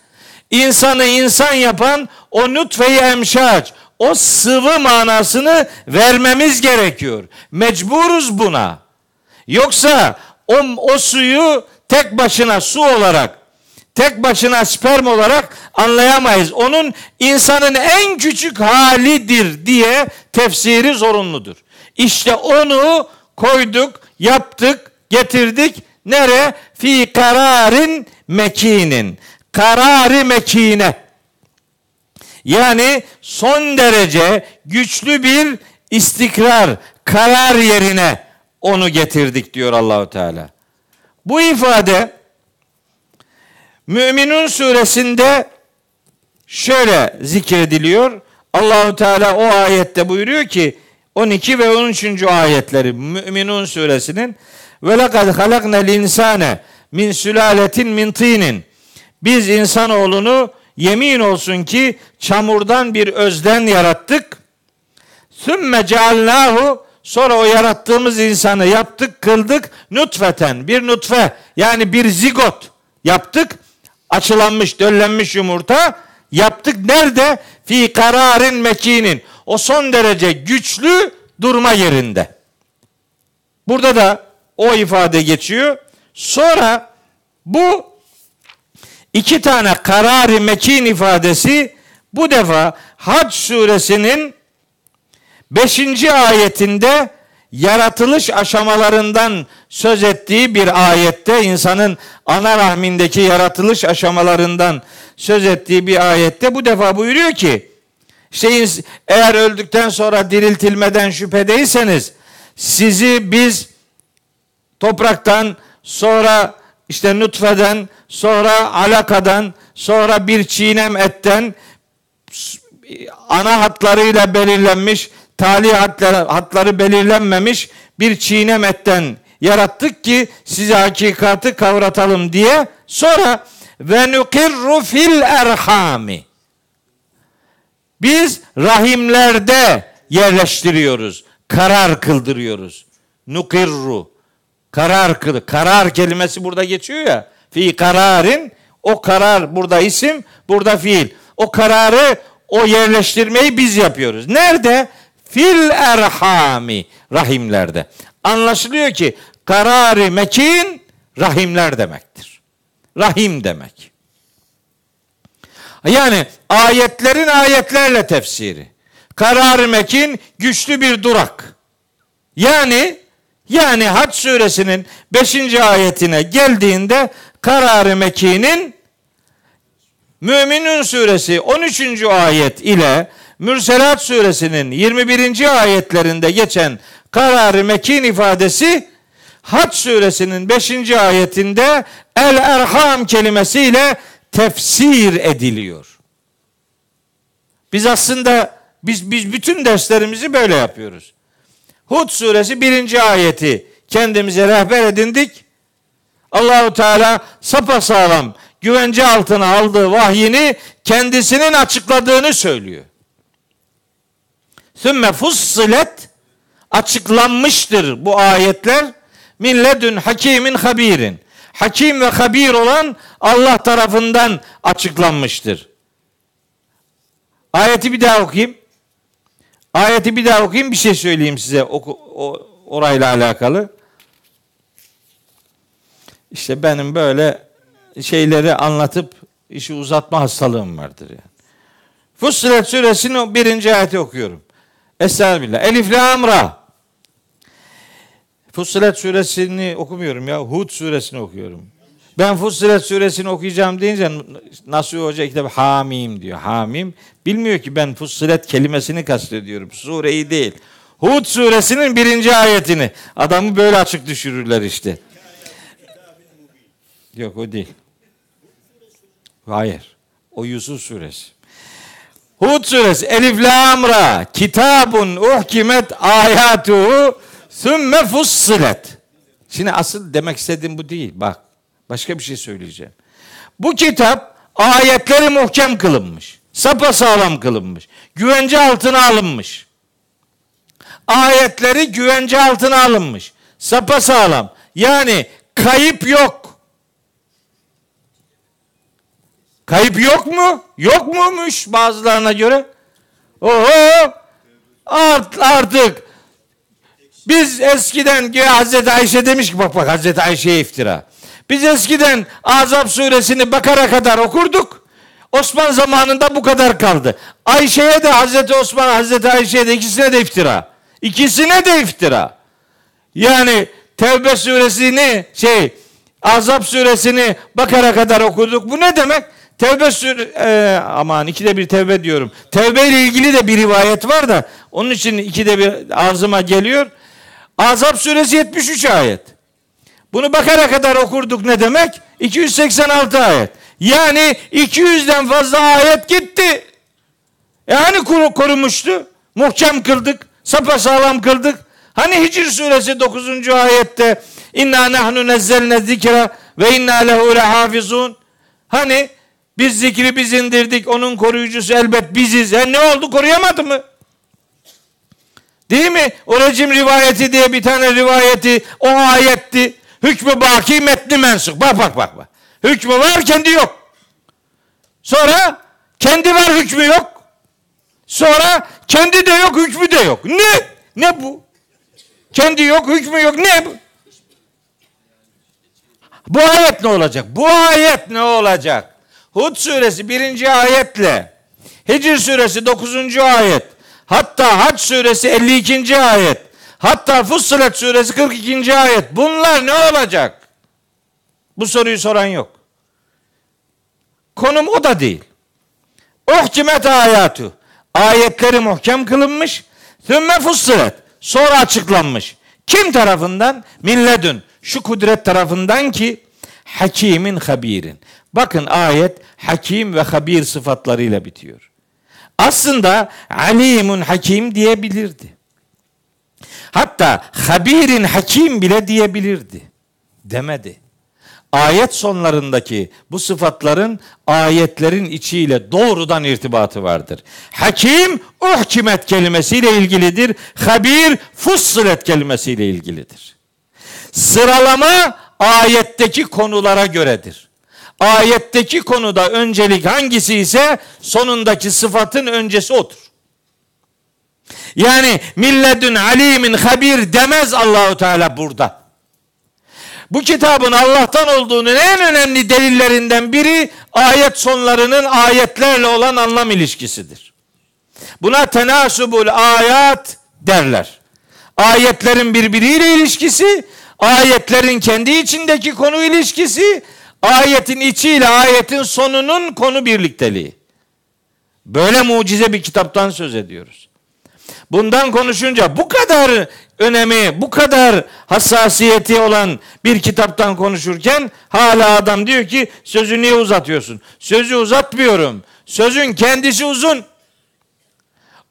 insanı insan yapan o nutfe-i emşaç, o sıvı manasını vermemiz gerekiyor. Mecburuz buna. Yoksa o, o suyu tek başına su olarak, tek başına sperm olarak anlayamayız. Onun insanın en küçük halidir diye tefsiri zorunludur. İşte onu koyduk, yaptık, getirdik. Nere? Fi kararin mekinin. Kararı mekine. Yani son derece güçlü bir istikrar, karar yerine onu getirdik diyor Allahu Teala. Bu ifade Müminun suresinde şöyle zikrediliyor. Allahu Teala o ayette buyuruyor ki 12 ve 13. ayetleri Müminun suresinin ve lekad halaknel insane min sülaletin min tinin biz insanoğlunu yemin olsun ki çamurdan bir özden yarattık. Sümme cealnahu sonra o yarattığımız insanı yaptık, kıldık nutfeten bir nutfe yani bir zigot yaptık. Açılanmış, döllenmiş yumurta yaptık. Nerede? Fi kararın mekinin. O son derece güçlü durma yerinde. Burada da o ifade geçiyor. Sonra bu iki tane kararı mekin ifadesi bu defa Hac suresinin 5. ayetinde yaratılış aşamalarından söz ettiği bir ayette insanın ana rahmindeki yaratılış aşamalarından söz ettiği bir ayette bu defa buyuruyor ki işte eğer öldükten sonra diriltilmeden şüphedeyseniz sizi biz topraktan sonra işte nutfeden sonra alakadan sonra bir çiğnem etten ana hatlarıyla belirlenmiş tali hatları, hatları belirlenmemiş bir çiğnem etten yarattık ki size hakikati kavratalım diye sonra ve nukirru fil erhami biz rahimlerde yerleştiriyoruz. Karar kıldırıyoruz. nukirru karar kıl karar kelimesi burada geçiyor ya fi kararin o karar burada isim burada fiil o kararı o yerleştirmeyi biz yapıyoruz. Nerede? Fil erhami rahimlerde. Anlaşılıyor ki kararı mekin rahimler demektir. Rahim demek. Yani ayetlerin ayetlerle tefsiri. Karar mekin güçlü bir durak. Yani yani Hac suresinin 5. ayetine geldiğinde karar mekinin Müminun suresi 13. ayet ile Mürselat suresinin 21. ayetlerinde geçen kararı mekin ifadesi Hac suresinin 5. ayetinde el erham kelimesiyle tefsir ediliyor. Biz aslında biz biz bütün derslerimizi böyle yapıyoruz. Hud suresi 1. ayeti kendimize rehber edindik. Allahu Teala sapasağlam güvence altına aldığı vahyini kendisinin açıkladığını söylüyor. Sümme fussilet açıklanmıştır bu ayetler milledün hakimin habirin. Hakim ve habir olan Allah tarafından açıklanmıştır. Ayeti bir daha okuyayım. Ayeti bir daha okuyayım bir şey söyleyeyim size oku, o, orayla alakalı. İşte benim böyle şeyleri anlatıp işi uzatma hastalığım vardır yani. Fussilet suresinin birinci ayeti okuyorum. Estağfirullah. Elif la ra. Fussilet suresini okumuyorum ya. Hud suresini okuyorum. Ben Fussilet suresini okuyacağım deyince Nasuh Hoca kitabı Hamim diyor. Hamim. Bilmiyor ki ben Fussilet kelimesini kastediyorum. Sureyi değil. Hud suresinin birinci ayetini. Adamı böyle açık düşürürler işte. Yok o değil. Hayır. O Yusuf suresi. Hud suresi Elif Lam Ra kitabun uhkimet ayatuhu sümme fussilet. Şimdi asıl demek istediğim bu değil. Bak başka bir şey söyleyeceğim. Bu kitap ayetleri muhkem kılınmış. Sapa sağlam kılınmış. Güvence altına alınmış. Ayetleri güvence altına alınmış. Sapa sağlam. Yani kayıp yok. Kayıp yok mu? Yok muymuş bazılarına göre? Oho! Art, artık biz eskiden ki Hazreti Ayşe demiş ki bak bak Hazreti Ayşe'ye iftira. Biz eskiden Azap suresini Bakara kadar okurduk. Osman zamanında bu kadar kaldı. Ayşe'ye de Hazreti Osman, Hazreti Ayşe'ye de ikisine de iftira. İkisine de iftira. Yani Tevbe suresini şey Azap suresini Bakara kadar okuduk. Bu ne demek? Tevbe sür e, aman ikide bir tevbe diyorum. Tevbe ile ilgili de bir rivayet var da onun için ikide bir ağzıma geliyor. Azap suresi 73 ayet. Bunu bakara kadar okurduk ne demek? 286 ayet. Yani 200'den fazla ayet gitti. Yani kuru korumuştu. Muhkem kıldık. Sapasağlam kıldık. Hani Hicr suresi 9. ayette İnna nahnu nezzelne zikra ve inna lehu lehafizun. Hani biz zikri biz indirdik. Onun koruyucusu elbet biziz. E ne oldu koruyamadı mı? Değil mi? O rejim rivayeti diye bir tane rivayeti o ayetti. Hükmü baki metni mensuk. Bak bak bak. bak. Hükmü var kendi yok. Sonra kendi var hükmü yok. Sonra kendi de yok hükmü de yok. Ne? Ne bu? Kendi yok hükmü yok. Ne bu? Bu ayet ne olacak? Bu ayet ne olacak? Hud suresi birinci ayetle Hicr suresi dokuzuncu ayet hatta Hac suresi 52. ayet hatta Fussilet suresi 42. ayet bunlar ne olacak? Bu soruyu soran yok. Konum o da değil. Uhkimet ayatü. Ayetleri muhkem kılınmış. Sümme fussilet. Sonra açıklanmış. Kim tarafından? Milledün. Şu kudret tarafından ki hakimin habirin. Bakın ayet hakim ve habir sıfatlarıyla bitiyor. Aslında alimun hakim diyebilirdi. Hatta habirin hakim bile diyebilirdi. Demedi. ayet sonlarındaki bu sıfatların ayetlerin içiyle doğrudan irtibatı vardır. Hakim uhkimet kelimesiyle ilgilidir. Habir fussilet kelimesiyle ilgilidir. Sıralama ayetteki konulara göredir. Ayetteki konuda öncelik hangisi ise sonundaki sıfatın öncesi odur. Yani milledün alimin habir demez Allahu Teala burada. Bu kitabın Allah'tan olduğunun en önemli delillerinden biri ayet sonlarının ayetlerle olan anlam ilişkisidir. Buna tenasubul ayat derler. Ayetlerin birbiriyle ilişkisi, ayetlerin kendi içindeki konu ilişkisi, ayetin içiyle ayetin sonunun konu birlikteliği. Böyle mucize bir kitaptan söz ediyoruz. Bundan konuşunca bu kadar önemi, bu kadar hassasiyeti olan bir kitaptan konuşurken hala adam diyor ki sözü niye uzatıyorsun? Sözü uzatmıyorum. Sözün kendisi uzun.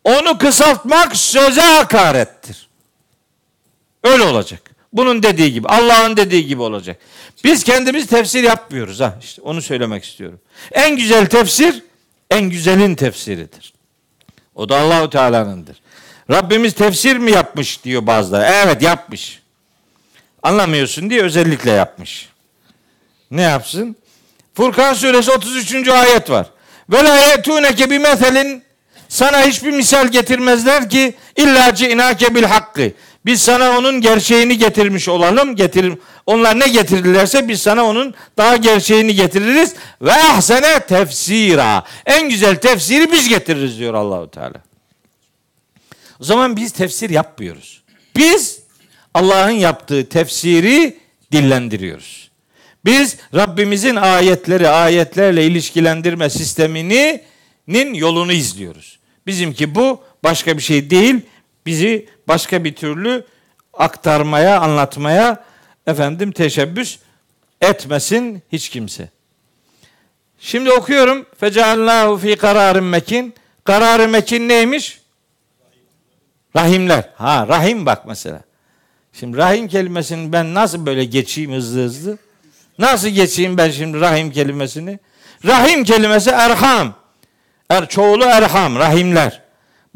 Onu kısaltmak söze hakarettir. Öyle olacak. Bunun dediği gibi, Allah'ın dediği gibi olacak. Biz kendimiz tefsir yapmıyoruz ha. İşte onu söylemek istiyorum. En güzel tefsir en güzelin tefsiridir. O da Allahu Teala'nındır. Rabbimiz tefsir mi yapmış diyor bazıları. Evet yapmış. Anlamıyorsun diye özellikle yapmış. Ne yapsın? Furkan suresi 33. ayet var. Ve la yetuneke bi meselin sana hiçbir misal getirmezler ki illa ci'nake bil hakkı. Biz sana onun gerçeğini getirmiş olalım. Getir, onlar ne getirirlerse biz sana onun daha gerçeğini getiririz. Ve ahsene tefsira. En güzel tefsiri biz getiririz diyor Allahu Teala. O zaman biz tefsir yapmıyoruz. Biz Allah'ın yaptığı tefsiri dillendiriyoruz. Biz Rabbimizin ayetleri ayetlerle ilişkilendirme sisteminin yolunu izliyoruz. Bizimki bu başka bir şey değil. Bizi başka bir türlü aktarmaya, anlatmaya efendim teşebbüs etmesin hiç kimse. Şimdi okuyorum. Feceallahu fi kararın mekin. Kararı mekin neymiş? Rahimler. Ha rahim bak mesela. Şimdi rahim kelimesini ben nasıl böyle geçeyim hızlı hızlı? Nasıl geçeyim ben şimdi rahim kelimesini? Rahim kelimesi erham. Er, çoğulu erham, rahimler.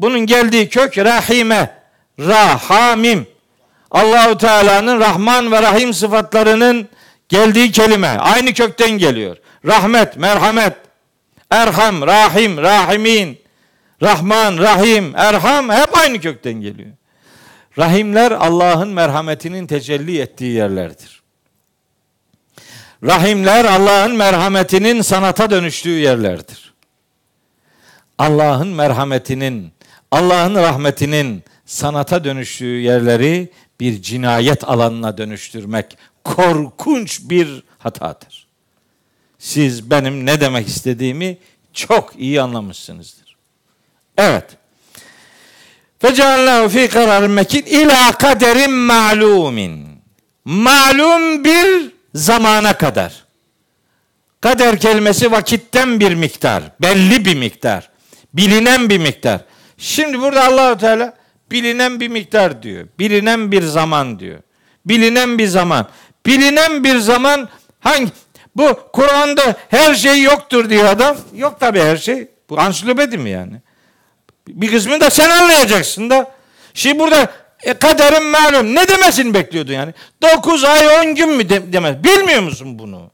Bunun geldiği kök rahime, rahamim. Allahu Teala'nın Rahman ve Rahim sıfatlarının geldiği kelime aynı kökten geliyor. Rahmet, merhamet, erham, rahim, rahimin. Rahman, Rahim, Erham hep aynı kökten geliyor. Rahimler Allah'ın merhametinin tecelli ettiği yerlerdir. Rahimler Allah'ın merhametinin sanata dönüştüğü yerlerdir. Allah'ın merhametinin, Allah'ın rahmetinin sanata dönüştüğü yerleri bir cinayet alanına dönüştürmek korkunç bir hatadır. Siz benim ne demek istediğimi çok iyi anlamışsınızdır. Evet. Feceallahu fi kararın mekin ila kaderin ma'lumin. Malum bir zamana kadar. Kader kelimesi vakitten bir miktar, belli bir miktar, bilinen bir miktar. Şimdi burada Allahu Teala bilinen bir miktar diyor. Bilinen bir zaman diyor. Bilinen bir zaman. Bilinen bir zaman hangi bu Kur'an'da her şey yoktur diyor adam. Yok tabi her şey. Bu ansiklopedi mi yani? Bir kısmını da sen anlayacaksın da. Şimdi burada e, kaderin malum ne demesini bekliyordun yani? 9 ay 10 gün mü de, demez. Bilmiyor musun bunu?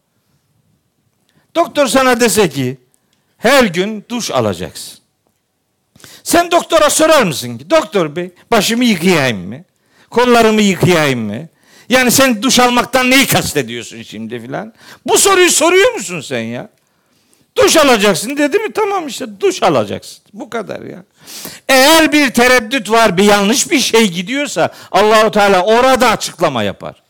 Doktor sana dese ki her gün duş alacaksın. Sen doktora sorar mısın ki? Doktor bey başımı yıkayayım mı? Kollarımı yıkayayım mı? Yani sen duş almaktan neyi kastediyorsun şimdi filan? Bu soruyu soruyor musun sen ya? Duş alacaksın dedi mi tamam işte duş alacaksın. Bu kadar ya. Eğer bir tereddüt var, bir yanlış bir şey gidiyorsa Allahu Teala orada açıklama yapar.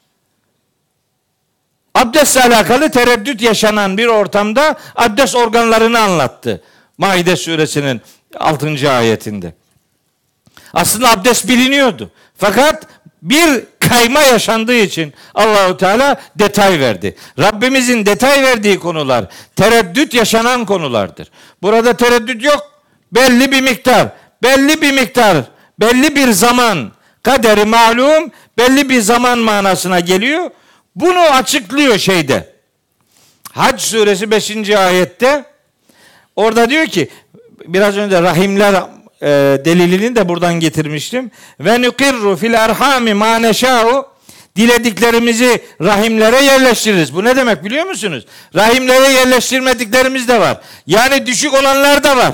Abdestle alakalı tereddüt yaşanan bir ortamda abdest organlarını anlattı. Maide suresinin 6. ayetinde. Aslında abdest biliniyordu. Fakat bir kayma yaşandığı için Allahu Teala detay verdi. Rabbimizin detay verdiği konular tereddüt yaşanan konulardır. Burada tereddüt yok. Belli bir miktar, belli bir miktar, belli bir zaman kaderi malum belli bir zaman manasına geliyor. Bunu açıklıyor şeyde. Hac suresi 5. ayette orada diyor ki biraz önce rahimler e, delilini de buradan getirmiştim. Ve nukirru fil erhami ma neşa'u dilediklerimizi rahimlere yerleştiririz. Bu ne demek biliyor musunuz? Rahimlere yerleştirmediklerimiz de var. Yani düşük olanlar da var.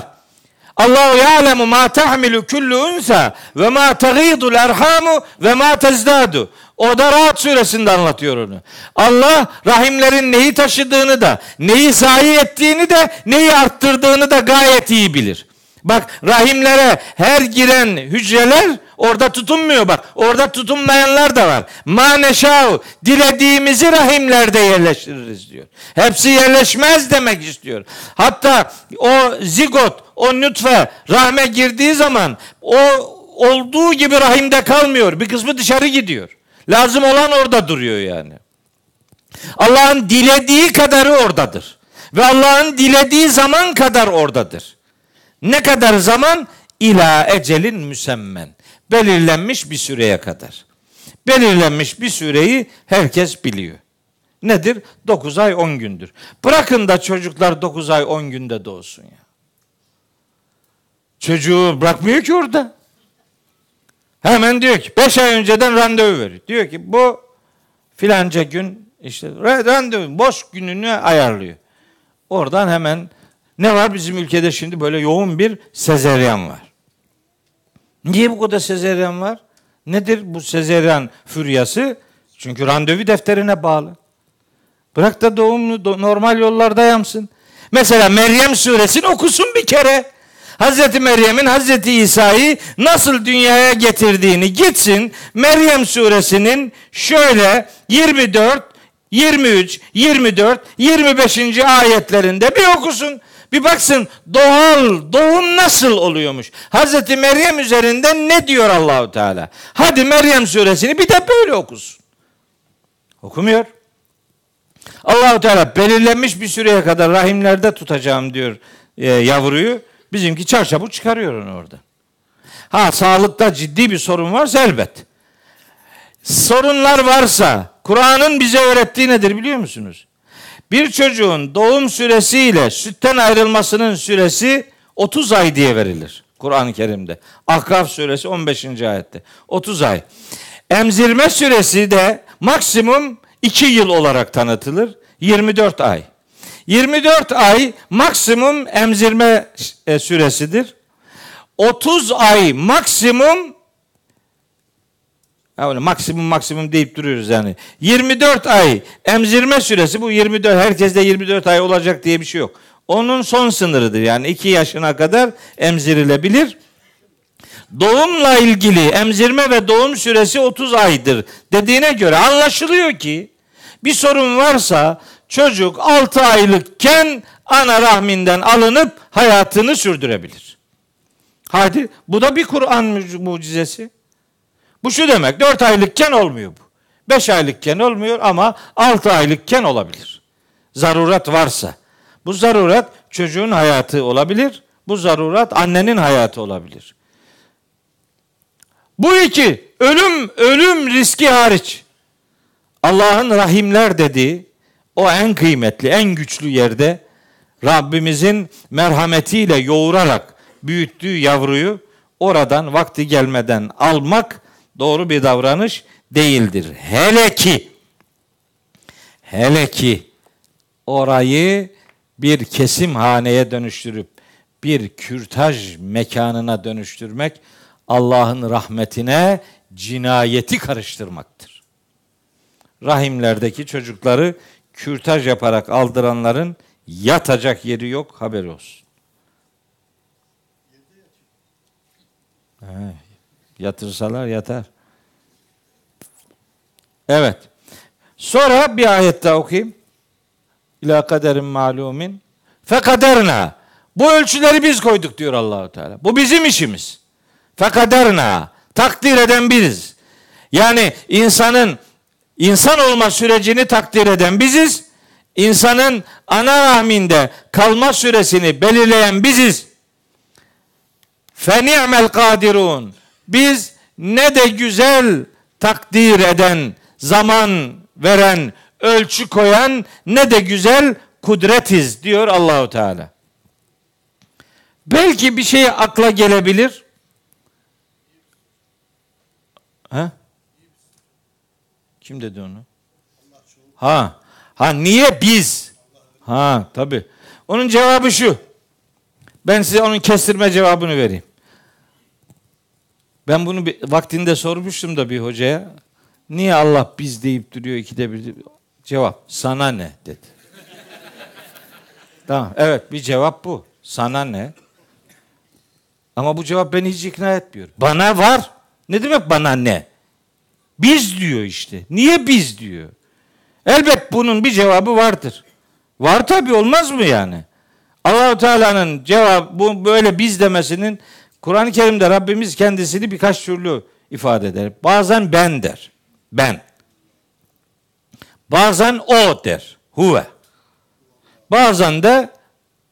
Allahu ya'lemu ma tahmilu kullu unsa ve ma taghidul erhamu ve ma tezdadu. O da Rahat suresinde anlatıyor onu. Allah rahimlerin neyi taşıdığını da, neyi zayi ettiğini de, neyi arttırdığını da gayet iyi bilir. Bak rahimlere her giren hücreler orada tutunmuyor bak. Orada tutunmayanlar da var. Maneşav dilediğimizi rahimlerde yerleştiririz diyor. Hepsi yerleşmez demek istiyor. Hatta o zigot, o nütfe rahme girdiği zaman o olduğu gibi rahimde kalmıyor. Bir kısmı dışarı gidiyor. Lazım olan orada duruyor yani. Allah'ın dilediği kadarı oradadır. Ve Allah'ın dilediği zaman kadar oradadır. Ne kadar zaman? İla ecelin müsemmen. Belirlenmiş bir süreye kadar. Belirlenmiş bir süreyi herkes biliyor. Nedir? 9 ay 10 gündür. Bırakın da çocuklar 9 ay 10 günde doğsun ya. Çocuğu bırakmıyor ki orada. Hemen diyor ki 5 ay önceden randevu veriyor. Diyor ki bu filanca gün işte randevu boş gününü ayarlıyor. Oradan hemen ne var bizim ülkede şimdi böyle yoğun bir sezeryan var. Niye bu kadar sezeryan var? Nedir bu sezeryan füryası? Çünkü randevu defterine bağlı. Bırak da doğumlu normal yollarda yapsın. Mesela Meryem suresini okusun bir kere. Hazreti Meryem'in Hazreti İsa'yı nasıl dünyaya getirdiğini gitsin Meryem suresinin şöyle 24, 23, 24, 25. ayetlerinde bir okusun. Bir baksın doğal doğum nasıl oluyormuş. Hazreti Meryem üzerinde ne diyor Allahu Teala? Hadi Meryem suresini bir de böyle okusun. Okumuyor. Allahu Teala belirlenmiş bir süreye kadar rahimlerde tutacağım diyor e, yavruyu. Bizimki çarçabuk çıkarıyor onu orada. Ha sağlıkta ciddi bir sorun varsa elbet. Sorunlar varsa Kur'an'ın bize öğrettiği nedir biliyor musunuz? Bir çocuğun doğum süresiyle sütten ayrılmasının süresi 30 ay diye verilir. Kur'an-ı Kerim'de. Ahkaf suresi 15. ayette. 30 ay. Emzirme süresi de maksimum 2 yıl olarak tanıtılır. 24 ay. 24 ay maksimum emzirme e, süresidir. 30 ay maksimum öyle maksimum maksimum deyip duruyoruz yani. 24 ay emzirme süresi bu 24 herkeste 24 ay olacak diye bir şey yok. Onun son sınırıdır yani 2 yaşına kadar emzirilebilir. Doğumla ilgili emzirme ve doğum süresi 30 aydır dediğine göre anlaşılıyor ki bir sorun varsa çocuk 6 aylıkken ana rahminden alınıp hayatını sürdürebilir. Hadi bu da bir Kur'an mucizesi. Bu şu demek 4 aylıkken olmuyor bu. 5 aylıkken olmuyor ama 6 aylıkken olabilir. Zaruret varsa. Bu zaruret çocuğun hayatı olabilir. Bu zaruret annenin hayatı olabilir. Bu iki ölüm ölüm riski hariç Allah'ın rahimler dediği o en kıymetli, en güçlü yerde Rabbimizin merhametiyle yoğurarak büyüttüğü yavruyu oradan vakti gelmeden almak doğru bir davranış değildir. Hele ki hele ki orayı bir kesim haneye dönüştürüp bir kürtaj mekanına dönüştürmek Allah'ın rahmetine cinayeti karıştırmaktır. Rahimlerdeki çocukları kürtaj yaparak aldıranların yatacak yeri yok haber olsun. He, yatırsalar yatar. Evet. Sonra bir ayet daha okuyayım. İlâ kaderin malumin. Fekaderna. Bu ölçüleri biz koyduk diyor Allahu Teala. Bu bizim işimiz. Fekaderna. Takdir eden biriz. Yani insanın insan olma sürecini takdir eden biziz. İnsanın ana rahminde kalma süresini belirleyen biziz. Feni'mel kadirun. Biz ne de güzel takdir eden, zaman veren, ölçü koyan ne de güzel kudretiz diyor Allahu Teala. Belki bir şey akla gelebilir. Ha? Kim dedi onu? Ha. Ha niye biz? Ha tabi. Onun cevabı şu. Ben size onun kestirme cevabını vereyim. Ben bunu bir, vaktinde sormuştum da bir hocaya. Niye Allah biz deyip duruyor ikide bir? Cevap sana ne dedi. tamam evet bir cevap bu. Sana ne? Ama bu cevap beni hiç ikna etmiyor. Bana var. Ne demek bana ne? Biz diyor işte. Niye biz diyor? Elbet bunun bir cevabı vardır. Var tabi olmaz mı yani? Allahu Teala'nın cevap bu böyle biz demesinin Kur'an-ı Kerim'de Rabbimiz kendisini birkaç türlü ifade eder. Bazen ben der. Ben. Bazen o der. Huve. Bazen de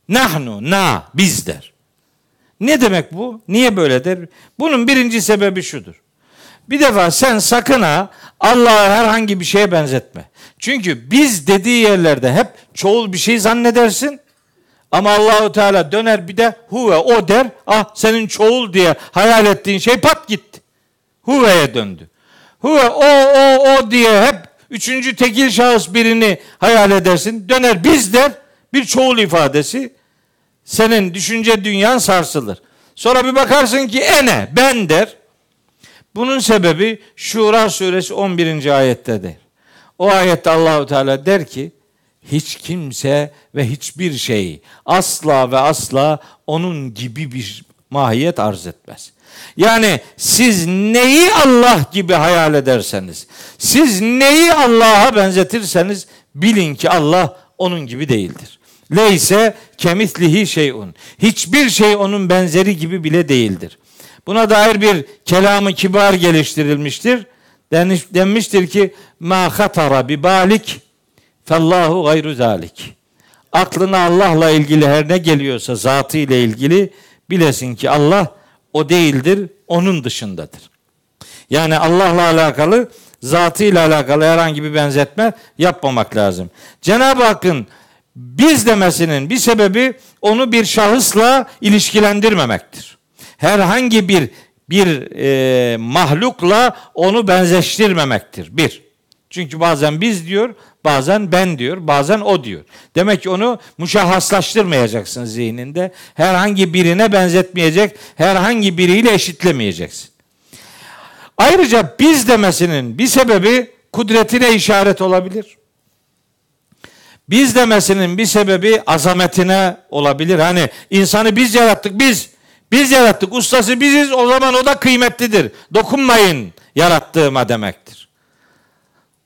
nahnu, na, biz der. Ne demek bu? Niye böyle der? Bunun birinci sebebi şudur. Bir defa sen sakın ha Allah'a herhangi bir şeye benzetme. Çünkü biz dediği yerlerde hep çoğul bir şey zannedersin. Ama Allahu Teala döner bir de huve o der. Ah senin çoğul diye hayal ettiğin şey pat gitti. Huve'ye döndü. Huve o o o diye hep üçüncü tekil şahıs birini hayal edersin. Döner biz der bir çoğul ifadesi. Senin düşünce dünyan sarsılır. Sonra bir bakarsın ki ene ben der. Bunun sebebi Şura suresi 11. ayettedir. O ayette Allahu Teala der ki hiç kimse ve hiçbir şey asla ve asla onun gibi bir mahiyet arz etmez. Yani siz neyi Allah gibi hayal ederseniz, siz neyi Allah'a benzetirseniz bilin ki Allah onun gibi değildir. Leyse kemislihi şeyun. Hiçbir şey onun benzeri gibi bile değildir. Buna dair bir kelamı kibar geliştirilmiştir. Denmiştir ki ma hatara bi balik Fallahu gayru zalik. Aklına Allah'la ilgili her ne geliyorsa zatı ile ilgili bilesin ki Allah o değildir, onun dışındadır. Yani Allah'la alakalı zatı ile alakalı herhangi bir benzetme yapmamak lazım. Cenab-ı Hakk'ın biz demesinin bir sebebi onu bir şahısla ilişkilendirmemektir. Herhangi bir bir e, mahlukla onu benzeştirmemektir. Bir. Çünkü bazen biz diyor, bazen ben diyor, bazen o diyor. Demek ki onu muşahhaslaştırmayacaksın zihninde. Herhangi birine benzetmeyecek, herhangi biriyle eşitlemeyeceksin. Ayrıca biz demesinin bir sebebi kudretine işaret olabilir. Biz demesinin bir sebebi azametine olabilir. Hani insanı biz yarattık, biz. Biz yarattık, ustası biziz, o zaman o da kıymetlidir. Dokunmayın yarattığıma demektir.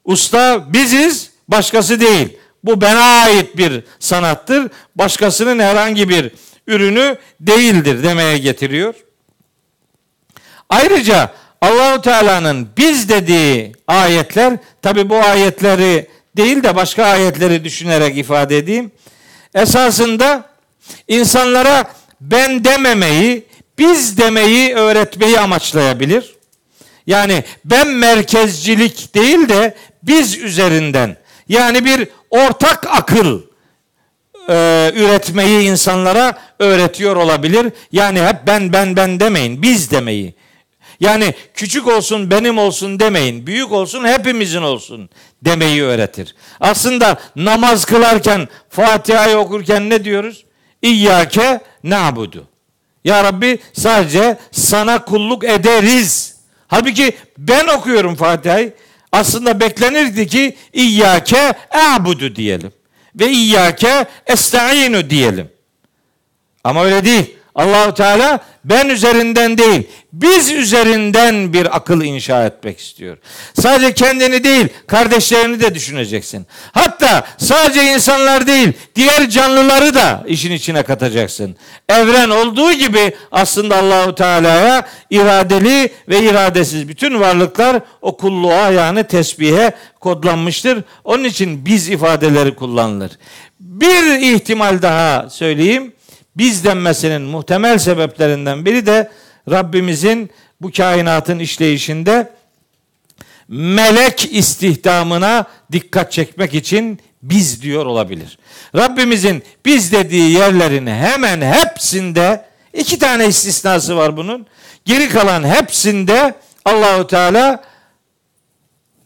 Usta biziz, başkası değil. Bu bana ait bir sanattır. Başkasının herhangi bir ürünü değildir demeye getiriyor. Ayrıca Allahu Teala'nın biz dediği ayetler tabi bu ayetleri değil de başka ayetleri düşünerek ifade edeyim. Esasında insanlara ben dememeyi, biz demeyi öğretmeyi amaçlayabilir. Yani ben merkezcilik değil de biz üzerinden yani bir ortak akıl e, üretmeyi insanlara öğretiyor olabilir. Yani hep ben ben ben demeyin, biz demeyi. Yani küçük olsun benim olsun demeyin, büyük olsun hepimizin olsun demeyi öğretir. Aslında namaz kılarken, Fatiha'yı okurken ne diyoruz? İyyake na'budu. Ya Rabbi sadece sana kulluk ederiz. Halbuki ben okuyorum Fatiha'yı aslında beklenirdi ki İyyâke a'budu diyelim. Ve İyyâke esta'inu diyelim. Ama öyle değil. Allahu Teala ben üzerinden değil, biz üzerinden bir akıl inşa etmek istiyor. Sadece kendini değil, kardeşlerini de düşüneceksin. Hatta sadece insanlar değil, diğer canlıları da işin içine katacaksın. Evren olduğu gibi aslında Allahu Teala'ya iradeli ve iradesiz bütün varlıklar o kulluğa yani tesbihe kodlanmıştır. Onun için biz ifadeleri kullanılır. Bir ihtimal daha söyleyeyim biz denmesinin muhtemel sebeplerinden biri de Rabbimizin bu kainatın işleyişinde melek istihdamına dikkat çekmek için biz diyor olabilir. Rabbimizin biz dediği yerlerin hemen hepsinde iki tane istisnası var bunun. Geri kalan hepsinde Allahu Teala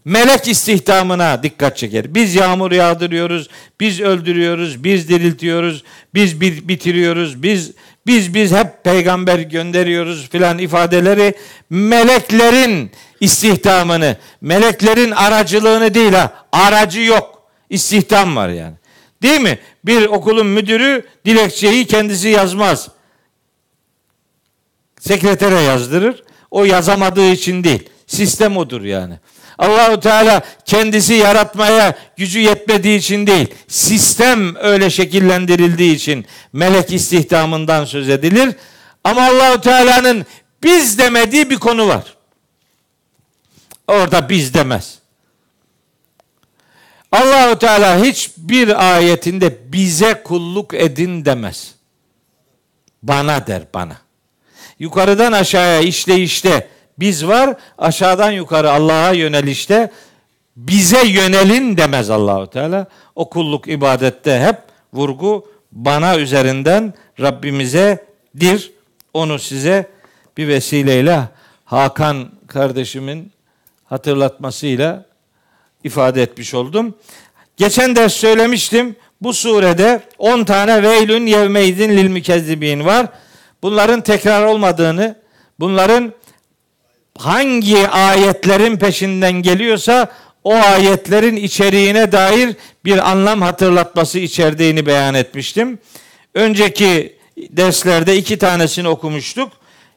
melek istihdamına dikkat çeker. Biz yağmur yağdırıyoruz, biz öldürüyoruz, biz diriltiyoruz, biz bitiriyoruz, biz biz biz hep peygamber gönderiyoruz filan ifadeleri meleklerin istihdamını, meleklerin aracılığını değil ha. Aracı yok. İstihdam var yani. Değil mi? Bir okulun müdürü dilekçeyi kendisi yazmaz. Sekretere yazdırır. O yazamadığı için değil. Sistem odur yani. Allahu Teala kendisi yaratmaya gücü yetmediği için değil, sistem öyle şekillendirildiği için melek istihdamından söz edilir. Ama Allahu Teala'nın biz demediği bir konu var. Orada biz demez. Allahu Teala hiçbir ayetinde bize kulluk edin demez. Bana der bana. Yukarıdan aşağıya işleyişte biz var, aşağıdan yukarı Allah'a yönelişte bize yönelin demez Allahu Teala. O kulluk ibadette hep vurgu bana üzerinden Rabbimize dir. Onu size bir vesileyle Hakan kardeşimin hatırlatmasıyla ifade etmiş oldum. Geçen ders söylemiştim. Bu surede 10 tane veylün yevmeydin lil mükezzibin var. Bunların tekrar olmadığını, bunların hangi ayetlerin peşinden geliyorsa o ayetlerin içeriğine dair bir anlam hatırlatması içerdiğini beyan etmiştim. Önceki derslerde iki tanesini okumuştuk.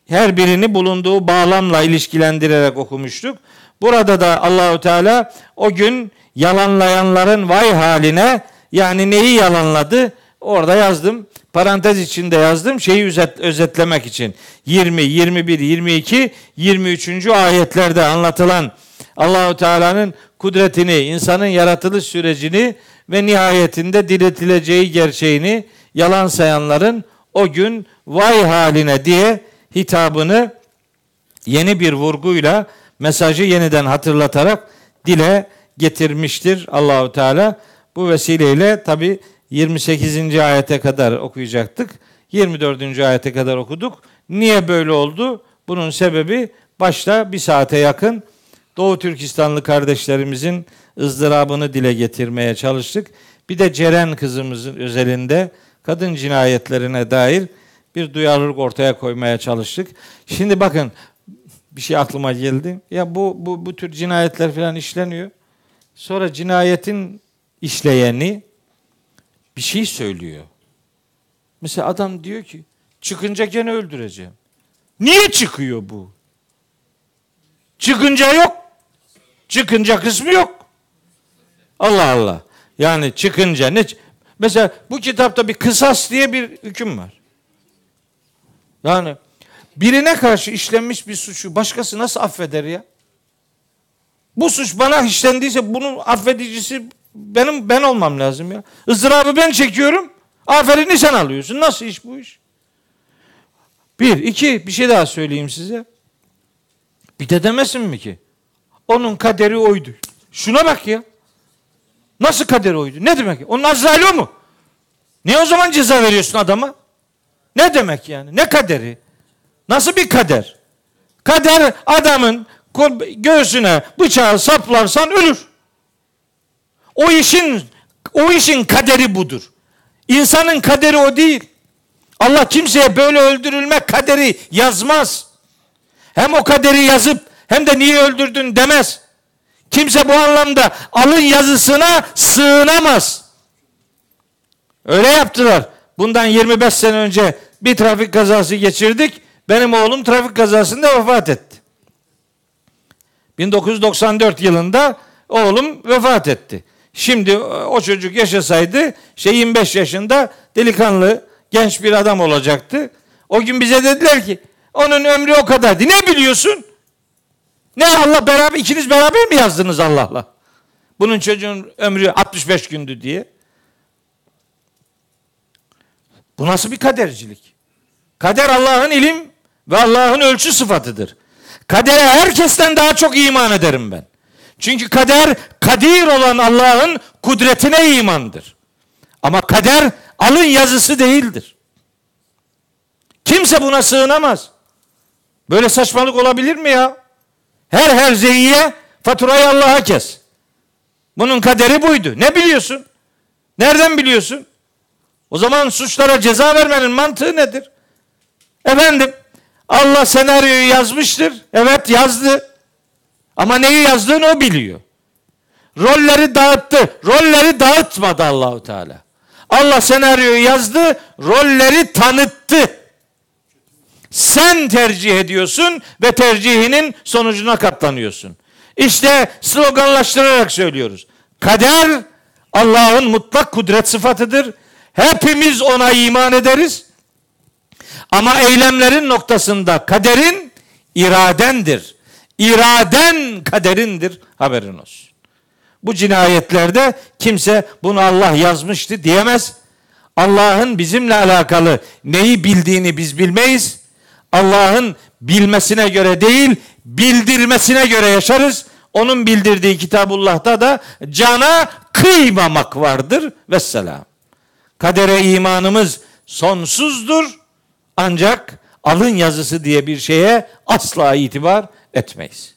Her birini bulunduğu bağlamla ilişkilendirerek okumuştuk. Burada da Allahu Teala o gün yalanlayanların vay haline yani neyi yalanladı? Orada yazdım. Parantez içinde yazdım şeyi özet, özetlemek için. 20, 21, 22, 23. ayetlerde anlatılan Allahu Teala'nın kudretini, insanın yaratılış sürecini ve nihayetinde diriltileceği gerçeğini yalan sayanların o gün vay haline diye hitabını yeni bir vurguyla mesajı yeniden hatırlatarak dile getirmiştir Allahu Teala. Bu vesileyle tabi 28. ayete kadar okuyacaktık. 24. ayete kadar okuduk. Niye böyle oldu? Bunun sebebi başta bir saate yakın Doğu Türkistanlı kardeşlerimizin ızdırabını dile getirmeye çalıştık. Bir de Ceren kızımızın özelinde kadın cinayetlerine dair bir duyarlılık ortaya koymaya çalıştık. Şimdi bakın bir şey aklıma geldi. Ya bu bu bu tür cinayetler falan işleniyor. Sonra cinayetin işleyeni bir şey söylüyor. Mesela adam diyor ki çıkınca gene öldüreceğim. Niye çıkıyor bu? Çıkınca yok. Çıkınca kısmı yok. Allah Allah. Yani çıkınca ne? Mesela bu kitapta bir kısas diye bir hüküm var. Yani birine karşı işlenmiş bir suçu başkası nasıl affeder ya? Bu suç bana işlendiyse bunun affedicisi benim ben olmam lazım ya. Izdırabı ben çekiyorum. Aferini sen alıyorsun. Nasıl iş bu iş? Bir, iki bir şey daha söyleyeyim size. Bir de demesin mi ki? Onun kaderi oydu. Şuna bak ya. Nasıl kaderi oydu? Ne demek? Onun Azrail o mu? Niye o zaman ceza veriyorsun adama? Ne demek yani? Ne kaderi? Nasıl bir kader? Kader adamın göğsüne bıçağı saplarsan ölür. O işin o işin kaderi budur. İnsanın kaderi o değil. Allah kimseye böyle öldürülme kaderi yazmaz. Hem o kaderi yazıp hem de niye öldürdün demez. Kimse bu anlamda alın yazısına sığınamaz. Öyle yaptılar. Bundan 25 sene önce bir trafik kazası geçirdik. Benim oğlum trafik kazasında vefat etti. 1994 yılında oğlum vefat etti. Şimdi o çocuk yaşasaydı şey 25 yaşında delikanlı genç bir adam olacaktı. O gün bize dediler ki onun ömrü o kadardı. Ne biliyorsun? Ne Allah beraber ikiniz beraber mi yazdınız Allah'la? Bunun çocuğun ömrü 65 gündü diye. Bu nasıl bir kadercilik? Kader Allah'ın ilim ve Allah'ın ölçü sıfatıdır. Kadere herkesten daha çok iman ederim ben. Çünkü kader kadir olan Allah'ın kudretine imandır. Ama kader alın yazısı değildir. Kimse buna sığınamaz. Böyle saçmalık olabilir mi ya? Her her zeyiye faturayı Allah'a kes. Bunun kaderi buydu. Ne biliyorsun? Nereden biliyorsun? O zaman suçlara ceza vermenin mantığı nedir? Efendim Allah senaryoyu yazmıştır. Evet yazdı. Ama neyi yazdığını o biliyor. Rolleri dağıttı. Rolleri dağıtmadı Allahu Teala. Allah senaryoyu yazdı, rolleri tanıttı. Sen tercih ediyorsun ve tercihinin sonucuna katlanıyorsun. İşte sloganlaştırarak söylüyoruz. Kader Allah'ın mutlak kudret sıfatıdır. Hepimiz ona iman ederiz. Ama eylemlerin noktasında kaderin iradendir. İraden kaderindir. Haberin olsun. Bu cinayetlerde kimse bunu Allah yazmıştı diyemez. Allah'ın bizimle alakalı neyi bildiğini biz bilmeyiz. Allah'ın bilmesine göre değil, bildirmesine göre yaşarız. Onun bildirdiği Kitabullah'ta da cana kıymamak vardır. Vesselam. Kadere imanımız sonsuzdur. Ancak alın yazısı diye bir şeye asla itibar etmeyiz.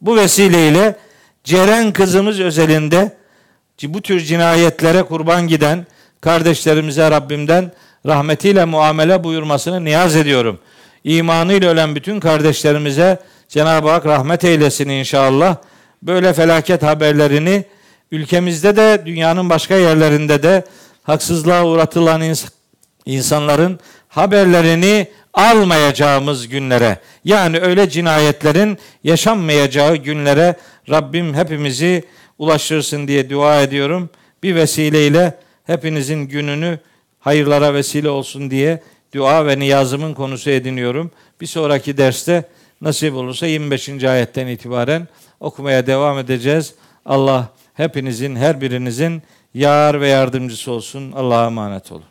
Bu vesileyle Ceren kızımız özelinde bu tür cinayetlere kurban giden kardeşlerimize Rabbimden rahmetiyle muamele buyurmasını niyaz ediyorum. İmanıyla ölen bütün kardeşlerimize Cenab-ı Hak rahmet eylesin inşallah. Böyle felaket haberlerini ülkemizde de dünyanın başka yerlerinde de haksızlığa uğratılan insanların haberlerini almayacağımız günlere yani öyle cinayetlerin yaşanmayacağı günlere Rabbim hepimizi ulaştırsın diye dua ediyorum. Bir vesileyle hepinizin gününü hayırlara vesile olsun diye dua ve niyazımın konusu ediniyorum. Bir sonraki derste nasip olursa 25. ayetten itibaren okumaya devam edeceğiz. Allah hepinizin, her birinizin yar ve yardımcısı olsun. Allah'a emanet olun.